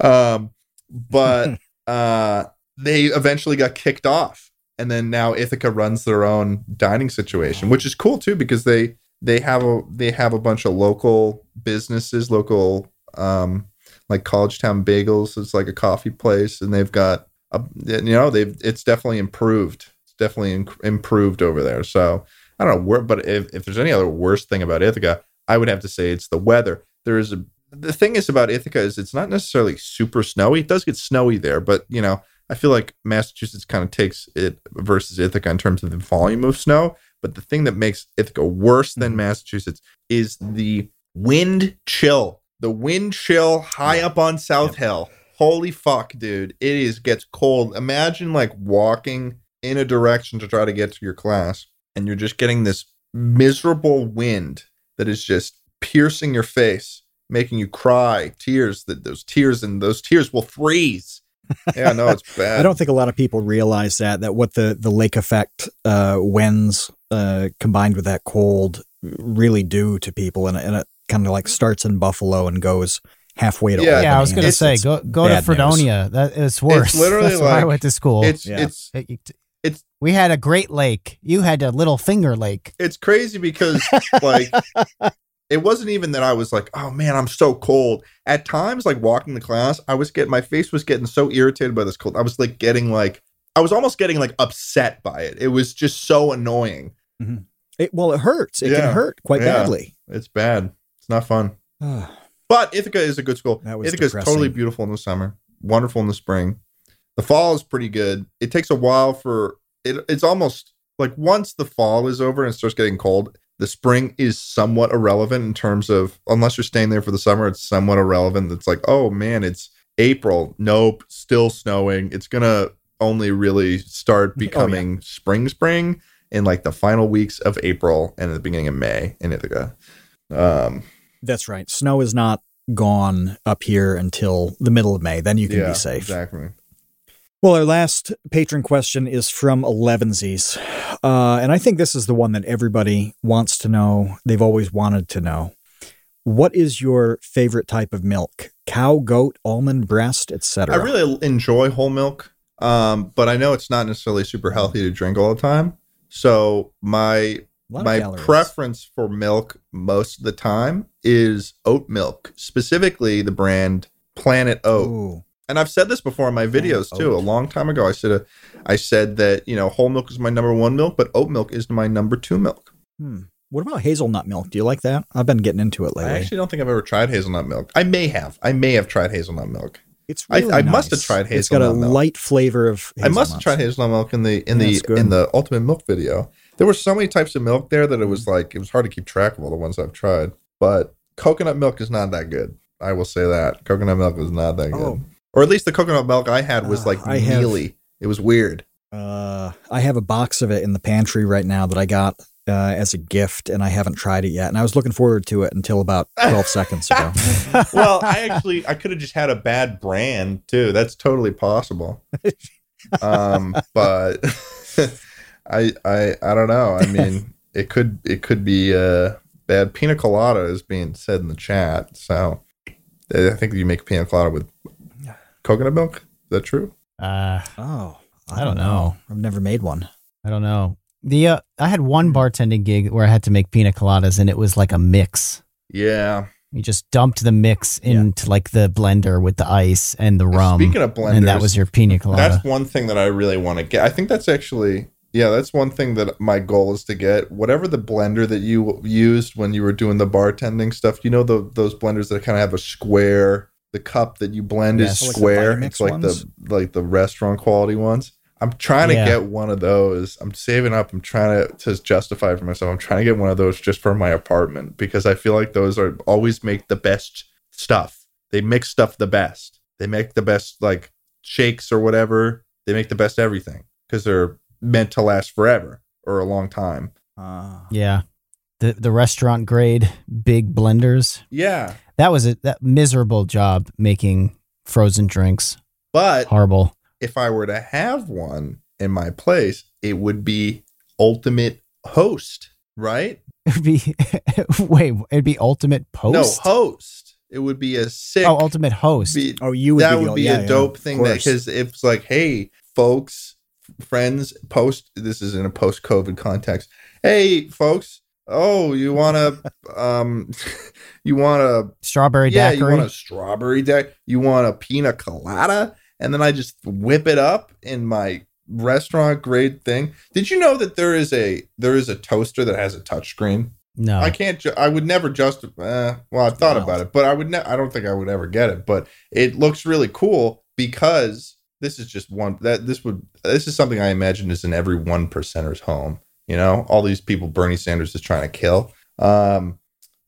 um, but uh, they eventually got kicked off, and then now Ithaca runs their own dining situation, which is cool too because they they have a they have a bunch of local businesses, local um, like Collegetown Bagels. It's like a coffee place, and they've got a, you know they've it's definitely improved. It's definitely in, improved over there. So I don't know but if, if there's any other worst thing about Ithaca, I would have to say it's the weather. There is a the thing is about Ithaca is it's not necessarily super snowy. It does get snowy there, but you know I feel like Massachusetts kind of takes it versus Ithaca in terms of the volume of snow. But the thing that makes Ithaca worse than Mhm. Massachusetts is the wind chill. The wind chill high up on South Hill. Holy fuck, dude. It is gets cold. Imagine like walking in a direction to try to get to your class and you're just getting this miserable wind that is just piercing your face, making you cry, tears that those tears and those tears will freeze. Yeah, no, it's bad. I don't think a lot of people realize that that what the the lake effect uh, winds uh, combined with that cold really do to people, and, and it kind of like starts in Buffalo and goes halfway to Yeah, yeah, I was gonna say it's go go to bad news. Fredonia. That is worse. It's literally That's where I went to school. it's Yeah. it's It- it- it's- we had a Great Lake. You had a Little Finger Lake. it's crazy because like it wasn't even that I was like, oh man, I'm so cold. At times, like walking the class, I was getting my face was getting so irritated by this cold. I was like getting like I was almost getting like upset by it. It was just so annoying. It, well, it hurts. It Yeah. can hurt quite Yeah. badly. It's bad. It's not fun. Ah, But Ithaca is a good school. Ithaca is totally beautiful in the summer, wonderful in the spring. The fall is pretty good. It takes a while for it. It's almost like once the fall is over and it starts getting cold, the spring is somewhat irrelevant in terms of unless you're staying there for the summer, it's somewhat irrelevant. It's like, oh man, it's April. Nope, still snowing. It's gonna only really start Oh, yeah. becoming spring, spring in like the final weeks of April and the beginning of May in Ithaca. Um, that's right. Snow is not gone up here until the middle of May. Then you can yeah, be safe. Exactly. Well, our last patron question is from Elevensies. Uh, and I think this is the one that everybody wants to know. They've always wanted to know. What is your favorite type of milk? Cow, goat, almond, breast, etc. I really enjoy whole milk, um, but I know it's not necessarily super healthy to drink all the time. So my A lot of my calories. preference for milk most of the time is oat milk, specifically the brand Planet Oat. Ooh. And I've said this before in my videos too. A long time ago, I said uh, I said that you know whole milk is my number one milk, but oat milk is my number two milk. Hmm. What about hazelnut milk? Do you like that? I've been getting into it lately. I actually don't think I've ever tried hazelnut milk. I may have. I may have tried hazelnut milk. it's I- really I must have nice. tried It's got a milk. light flavor of. I must have tried hazelnut milk in the in the in the ultimate milk video. There were so many types of milk there that it was like it was hard to keep track of all the ones I've tried. But coconut milk is not that good. I will say that coconut milk is not that good. Oh. Or at least the coconut milk I had was Uh, like I have- It was weird. Uh, I have a box of it in the pantry right now that I got uh, as a gift, and I haven't tried it yet. And I was looking forward to it until about 12 seconds ago. well, I actually I could have just had a bad brand too. That's totally possible. Um, but I I I don't know. I mean, it could it could be uh bad. Pina colada is being said in the chat. So I think you make pina colada with coconut milk. Is that true? Uh, Oh, I don't know. I've never made one. I don't know. The uh, I had one bartending gig where I had to make pina coladas, and it was like a mix. Yeah. You just dumped the mix Yeah. into like the blender with the ice and the rum, Speaking of blenders, and that was your pina colada. That's one thing that I really want to get. I think that's actually, Yeah, that's one thing that my goal is to get. Whatever the blender that you used when you were doing the bartending stuff, you know the, those blenders that kind of have a square. The cup that you blend Yes. is Like square. Vitamix it's like ones? the like the restaurant quality ones. I'm trying to Yeah. get one of those. I'm saving up. I'm trying to to justify for myself. I'm trying to get one of those just for my apartment because I feel like those are always make the best stuff. They mix stuff the best. They make the best like shakes or whatever. They make the best everything because they're meant to last forever or a long time. Uh, Yeah. The the restaurant grade big blenders. Yeah, That was a that miserable job making frozen drinks. but Horrible. if I were to have one in my place, it would be ultimate host, right? It'd be wait, it'd be ultimate post. No, host. It would be a sick. oh, ultimate host. be- oh, you would that be, would be yeah, a dope of thing that course. because it's like, hey, folks, friends, post. This is in a post-COVID context. Hey, folks. Oh, you want a um, you want to, Strawberry yeah, daiquiri. you want a strawberry deck. You want a pina colada, and then I just whip it up in my restaurant grade thing. Did you know that there is a there is a toaster that has a touchscreen? no. I can't. Ju- I would never just. Uh, well, I thought Wild. about it, but I would. Ne- I don't think I would ever get it. But it looks really cool because this is just one. That this would. This is something I imagine is in every one percenter's home. You know, all these people Bernie Sanders is trying to kill. Um,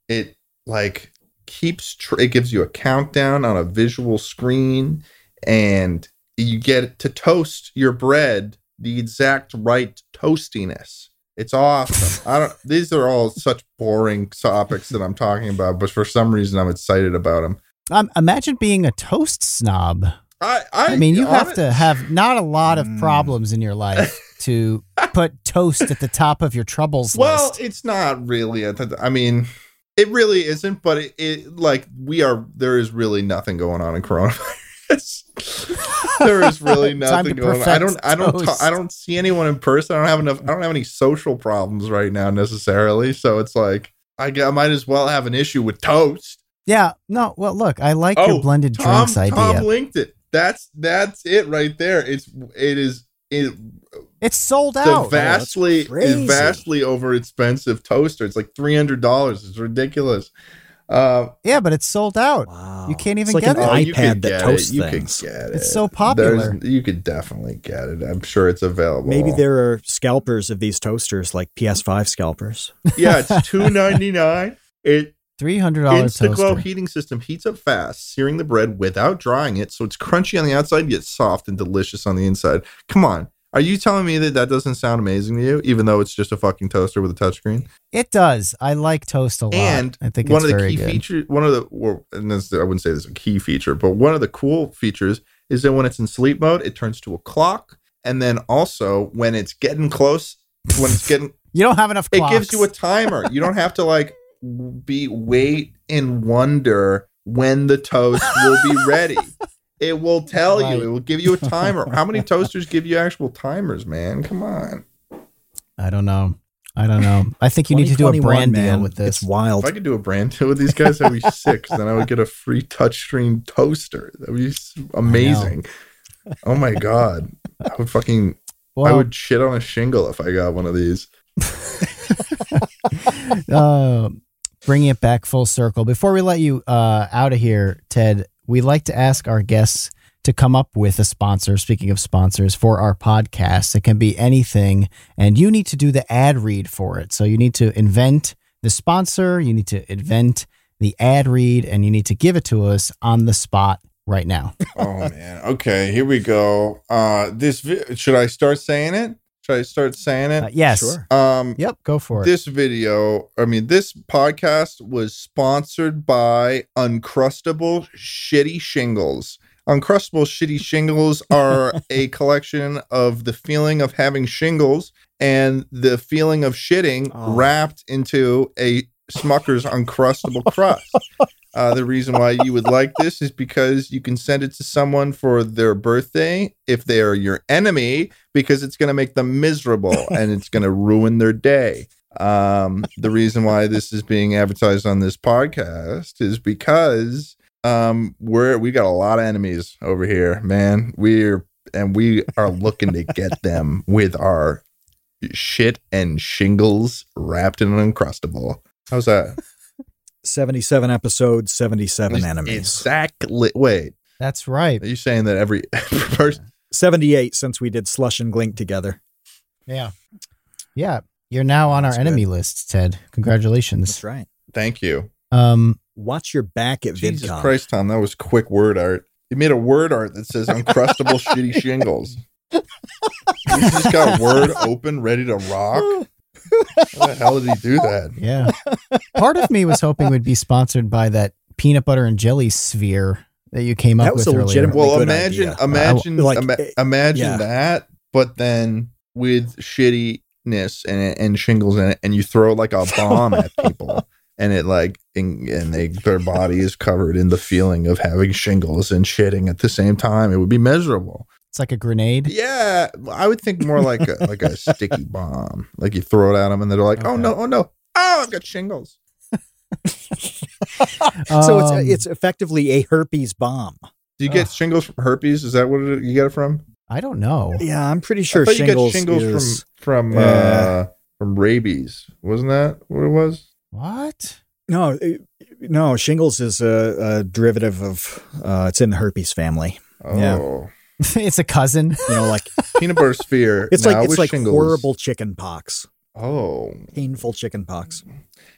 it like keeps. Tr- it gives you a countdown on a visual screen, and you get to toast your bread the exact right toastiness. It's awesome. I don't. These are all such boring topics that I'm talking about, but for some reason I'm excited about them. Um, imagine being a toast snob. I. I, I mean, you have to have not a lot of problems in your life to put toast at the top of your troubles Well, list. it's not really. A th- I mean, it really isn't. But it, it like we are. There is really nothing going on in coronavirus. there is really nothing going on. I don't. I don't. ta- I don't see anyone in person. I don't have enough. I don't have any social problems right now necessarily. So it's like I, I might as well have an issue with toast. yeah. No. Well, look, I like Oh, your blended Tom, drinks idea. Tom linked it. That's that's it right there. It's it is it, it's sold the out. vastly crazy. is vastly over expensive toaster. It's like three hundred dollars. It's ridiculous. Uh, yeah, but it's sold out. Wow. You can't even it's like get an it. oh, you iPad could that get toasts it. You things. could get it. It's so popular. There's- you could definitely get it. I'm sure it's available. Maybe there are scalpers of these toasters, like PS5 scalpers. yeah, it's two ninety nine. It Three hundred dollars Instaglow heating system heats up fast, searing the bread without drying it, so it's crunchy on the outside yet soft and delicious on the inside. Come on, are you telling me that that doesn't sound amazing to you, even though it's just a fucking toaster with a touchscreen? It does. I like toast a lot. And I think one it's of the key good. features, one of the, well, and this, I wouldn't say this is a key feature, but one of the cool features is that when it's in sleep mode, it turns to a clock, and then also when it's getting close, when it's getting You don't have enough. it gives you a timer. You don't have to like be wait and wonder when the toast will be ready. It will tell Right. you. It will give you a timer. How many toasters give you actual timers, man? Come on. I don't know. I don't know. I think you need to do a 2021, brand deal with this. It's wild. If I could do a brand deal with these guys, that'd be sick. 'cause then I would get a free touchscreen toaster. That'd be amazing. Oh my god. I would fucking I would shit on a shingle if I got one of these. uh, bringing it back full circle. Before we let you uh, out of here, Ted, we like to ask our guests to come up with a sponsor. Speaking of sponsors for our podcast, it can be anything, and you need to do the ad read for it. So you need to invent the sponsor, you need to invent the ad read, and you need to give it to us on the spot right now. oh man. Okay, here we go. Uh this vi- should I start saying it? Should I start saying it? Uh, yes. Sure. Um Yep. Go for it. this video, I mean this podcast was sponsored by Uncrustable Shitty Shingles. Uncrustable Shitty Shingles are a collection of the feeling of having shingles and the feeling of shitting Oh. wrapped into a Smucker's Uncrustable crust. Uh, the reason why you would like this is because you can send it to someone for their birthday if they are your enemy, because it's going to make them miserable and it's going to ruin their day. Um, the reason why this is being advertised on this podcast is because um, we're we got a lot of enemies over here, man. We're and we are looking to get them with our shit and shingles wrapped in an uncrustable. How's that? 77 episodes, 77 enemies. Exactly. Wait, That's right. are you saying that every person? 78 since we did Slush and Glink together. Yeah. Yeah. You're now on our That's enemy list, Ted. Congratulations. That's right. Thank you. Um, Watch your back at Jesus VidCon. Christ, Tom, that was quick word art. You made a word art that says uncrustable shitty shingles. You just got word open, ready to rock. How the hell did he do that? yeah. Part of me was hoping we'd be sponsored by that peanut butter and jelly sphere that you came up That was with a earlier. legitimate- Well, imagine, idea. imagine, Like, ima- eh, imagine yeah. that, but then with shittiness and and shingles in it, and you throw like a bomb at people, and it like and, and they their body is covered in the feeling of having shingles and shitting at the same time. It would be miserable. It's like a grenade. Yeah, I would think more like a, like a sticky bomb. Like you throw it at them, and they're like, "Oh Okay. no, oh no, oh I've got shingles." so it's Um, it's effectively a herpes bomb. Do you get Ugh. shingles from herpes? Is that what it, you get it from? I don't know. Yeah, I'm pretty sure I thought you shingles, shingles is, from from Yeah. uh, from rabies. Wasn't that what it was? What? no, it- no. Shingles is a, a derivative of. Uh, it's in the herpes family. Oh, Yeah. it's a cousin. You know, like peanut butter sphere. it's like it's like shingles. horrible chicken pox, Oh, painful chicken pox.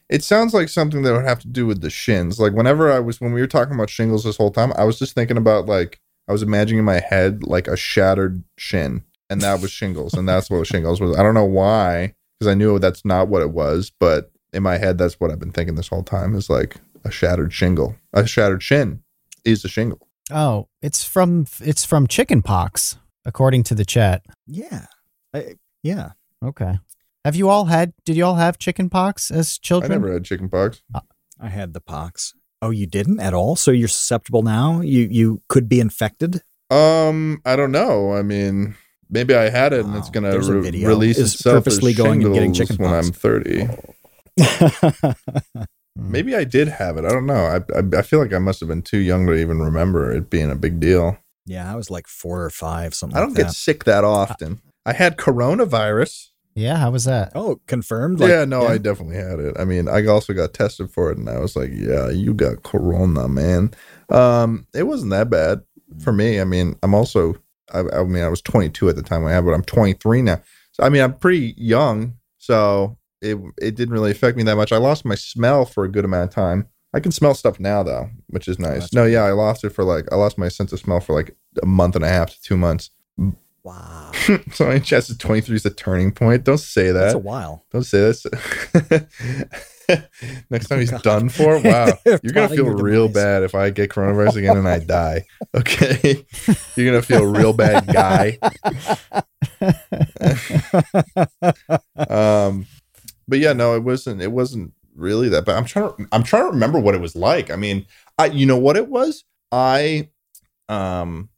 it sounds like something that would have to do with the shins. Like whenever I was when we were talking about shingles this whole time, I was just thinking about like I was imagining in my head like a shattered shin, and that was shingles, and that's what shingles was. I don't know why, because I knew that's not what it was, but in my head, that's what I've been thinking this whole time is like a shattered shingle. A shattered shin is a shingle. Oh, it's from it's from chicken pox, according to the chat. Yeah, I, yeah. Okay. Have you all had did you all have chicken pox as children? I never had chicken pox. I had the pox. Oh, you didn't at all. So you're susceptible now. You you could be infected. Um, I don't know. I mean, maybe I had it, and it's gonna There's re- release Is itself purposely as going and getting shingles chicken when. I'm 30. Hmm. Maybe I did have it. I don't know. I, I I feel like I must have been too young to even remember it being a big deal. yeah, I was like four or five, something. I don't like get that. sick that often. I had coronavirus. Yeah, how was that? Oh, confirmed. Like, yeah, no, I definitely had it. I mean, I also got tested for it, and I was like, "Yeah, you got corona, man." Um, it wasn't that bad for me. I mean, I'm also, I, I mean, I was 22 at the time I had, but I'm 23 now. So I mean, I'm pretty young, so it it didn't really affect me that much. I lost my smell for a good amount of time. I can smell stuff now though, which is nice. that's no, yeah, I lost it for like I lost my sense of smell for like a month and a half to two months. Wow, so my chest is 23 is a turning point. Don't say that. that's a while. Don't say this. Next time he's done for, wow, you're gonna feel real demise. bad if I get coronavirus again and I die. Okay, you're gonna feel real bad guy. um, but yeah, no, it wasn't. It wasn't really that But I'm trying to. I'm trying to remember what it was like. I mean, I. You know what it was? I, um,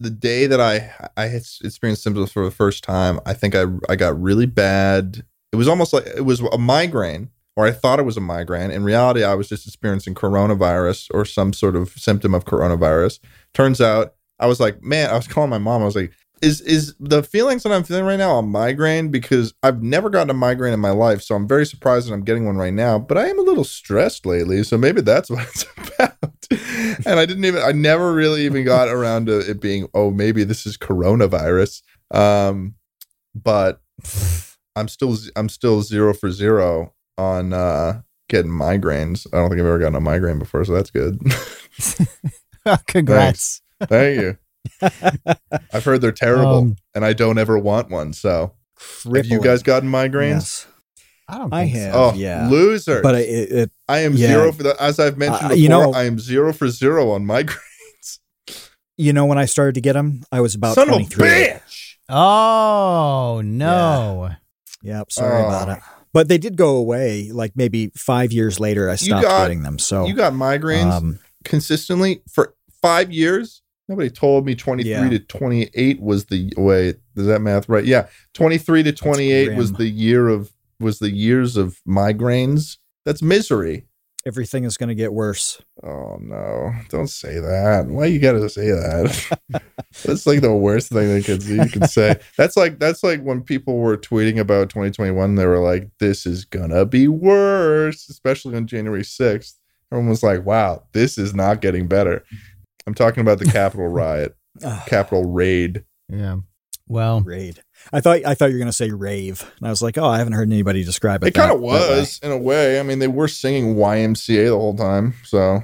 the day that I I experienced symptoms for the first time, I think I I got really bad. It was almost like it was a migraine, or I thought it was a migraine. In reality, I was just experiencing coronavirus or some sort of symptom of coronavirus. Turns out, I was like, man, I was calling my mom. I was like, is is the feelings that I'm feeling right now a migraine? Because I've never gotten a migraine in my life, so I'm very surprised that I'm getting one right now. But I am a little stressed lately, so maybe that's what it's about. and I didn't even, I never really even got around to it being, oh, maybe this is coronavirus. Um, but I'm still, I'm still zero for zero on uh getting migraines. I don't think I've ever gotten a migraine before, so that's good. Congrats. Thank you. I've heard they're terrible, Um, and I don't ever want one. So, have you guys gotten migraines? Yes, I don't I have. so. Oh, yeah. loser! but it, it I am yeah. zero for the. As I've mentioned Uh, before, you know- I am zero for zero on migraines. you know when I started to get them, I was about Son of a 23. bitch! Oh no. Yep, sorry Oh. about it. But they did go away. Like maybe five years later, I stopped got- getting them. So You got migraines um, consistently for five years. Nobody told me 23 Yeah. to 28 was the wait, does that math right? Yeah. 23 to 28 was the year of was the years of migraines. That's misery. Everything is going to get worse. Oh no! Don't say that. Why you gotta say that? that's like the worst thing that could you can say. That's like that's like when people were tweeting about 2021. They were like, "This is gonna be worse," especially on January 6th. Everyone was like, "Wow, this is not getting better." I'm talking about the Capitol riot, Capitol raid. Yeah. Well, raid. I thought I thought you were going to say rave, and I was like, oh, I haven't heard anybody describe it. It kind of that- that way. was in a way. I mean, they were singing YMCA the whole time, so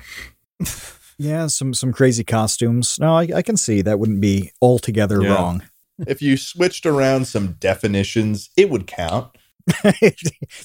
Yeah, some some crazy costumes. No, I, I can see that wouldn't be altogether Yeah. wrong. if you switched around some definitions, it would count.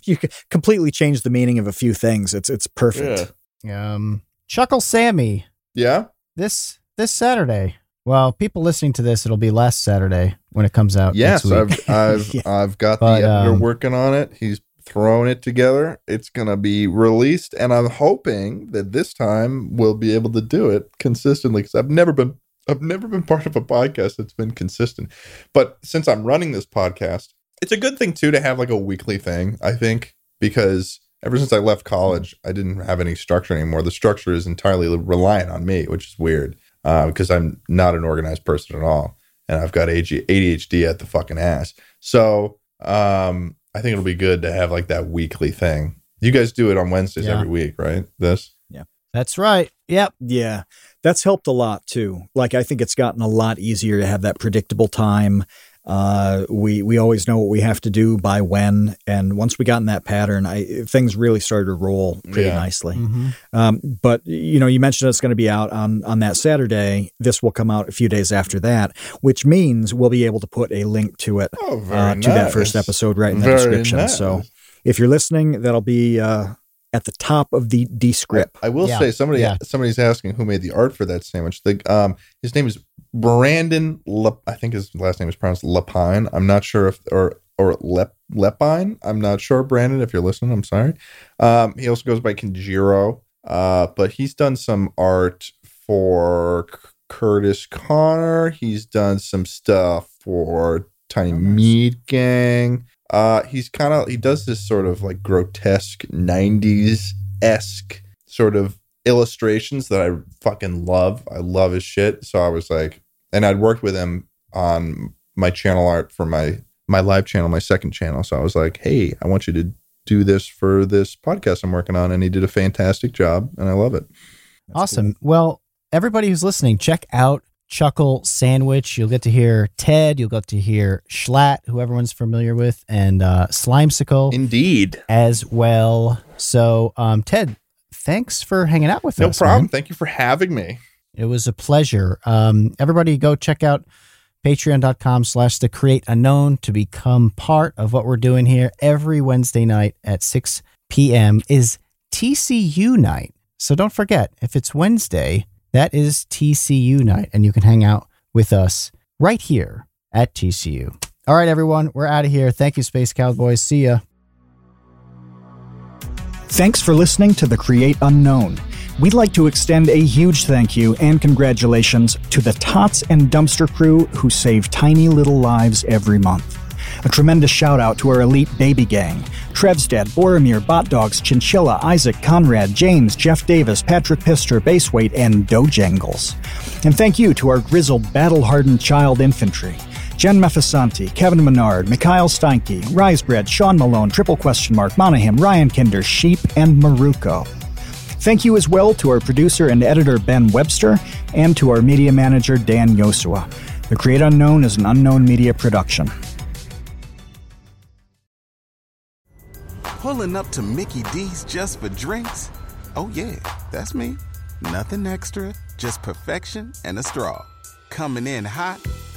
you could completely change the meaning of a few things. It's it's perfect. um, Chuckle Sammy Yeah. This this Saturday. Well, people listening to this, it'll be last Saturday when it comes out. Yes, week. I've I've Yeah. I've got But, the editor um, working on it. He's throwing it together. It's gonna be released, and I'm hoping that this time we'll be able to do it consistently. Because I've never been I've never been part of a podcast that's been consistent. But since I'm running this podcast, it's a good thing too to have like a weekly thing. I think because ever since I left college, I didn't have any structure anymore. The structure is entirely reliant on me, which is weird uh, because I'm not an organized person at all, and I've got ADHD at the fucking ass. So um, I think it'll be good to have like that weekly thing. You guys do it on Wednesdays Yeah. every week, right? This. Yeah. That's right. Yep. Yeah, that's helped a lot too. Like I think it's gotten a lot easier to have that predictable time. Uh, we we always know what we have to do by when, and once we got in that pattern, I things really started to roll pretty Yeah. nicely. hmm Um, but you know, you mentioned it's going to be out on on that Saturday. This will come out a few days after that, which means we'll be able to put a link to it Oh, very uh, to that first episode right in the Very description. nice. So if you're listening, that'll be uh, at the top of the descript. I will Yeah. say somebody Yeah. somebody's asking who made the art for that sandwich. The um his name is Brandon Lep, I think his last name is pronounced Lepine. I'm not sure if or or Lep Lepine. I'm not sure, Brandon, if you're listening, I'm sorry. Um he also goes by Kinjiro. Uh but he's done some art for C- Curtis Connor. He's done some stuff for Tiny Oh. Meat Gang. Uh, he's kind of he does this sort of like grotesque '90s esque sort of illustrations that I fucking love. I love his shit. So I was like, and I'd worked with him on my channel art for my my live channel, my second channel. So I was like, hey, I want you to do this for this podcast I'm working on, and he did a fantastic job, and I love it. That's awesome. Well, everybody who's listening, check out Chuckle Sandwich. You'll get to hear Ted. You'll get to hear Schlatt, who everyone's familiar with, and uh, Slimecicle Indeed, as well. So, um, Ted, thanks for hanging out with no us. No problem. man. Thank you for having me. It was a pleasure. Um, everybody go check out patreon.com slash the create unknown to become part of what we're doing here every Wednesday night at 6 p.m. is TCU night. So don't forget, if it's Wednesday, that is TCU night, and you can hang out with us right here at TCU. All right, everyone, we're out of here. Thank you, Space Cowboys. See ya. Thanks for listening to The Create Unknown. We'd like to extend a huge thank you and congratulations to the Tots and Dumpster crew who save tiny little lives every month. A tremendous shout out to our elite baby gang Trevstead, Boromir, Bot Dogs, Chinchilla, Isaac, Conrad, James, Jeff Davis, Patrick Pister, Baseweight, and Dojangles. And thank you to our grizzled, battle hardened child infantry. Jen Meffisanti, Kevin Menard, Mikhail Steinke, Risebread, Sean Malone, Triple Question Mark, Monahim, Ryan Kinder, Sheep, and Maruko. Thank you as well to our producer and editor Ben Webster and to our media manager Dan Yosua. The Create Unknown is an unknown media production. Pulling up to Mickey D's just for drinks? Oh, yeah, that's me. Nothing extra, just perfection and a straw. Coming in hot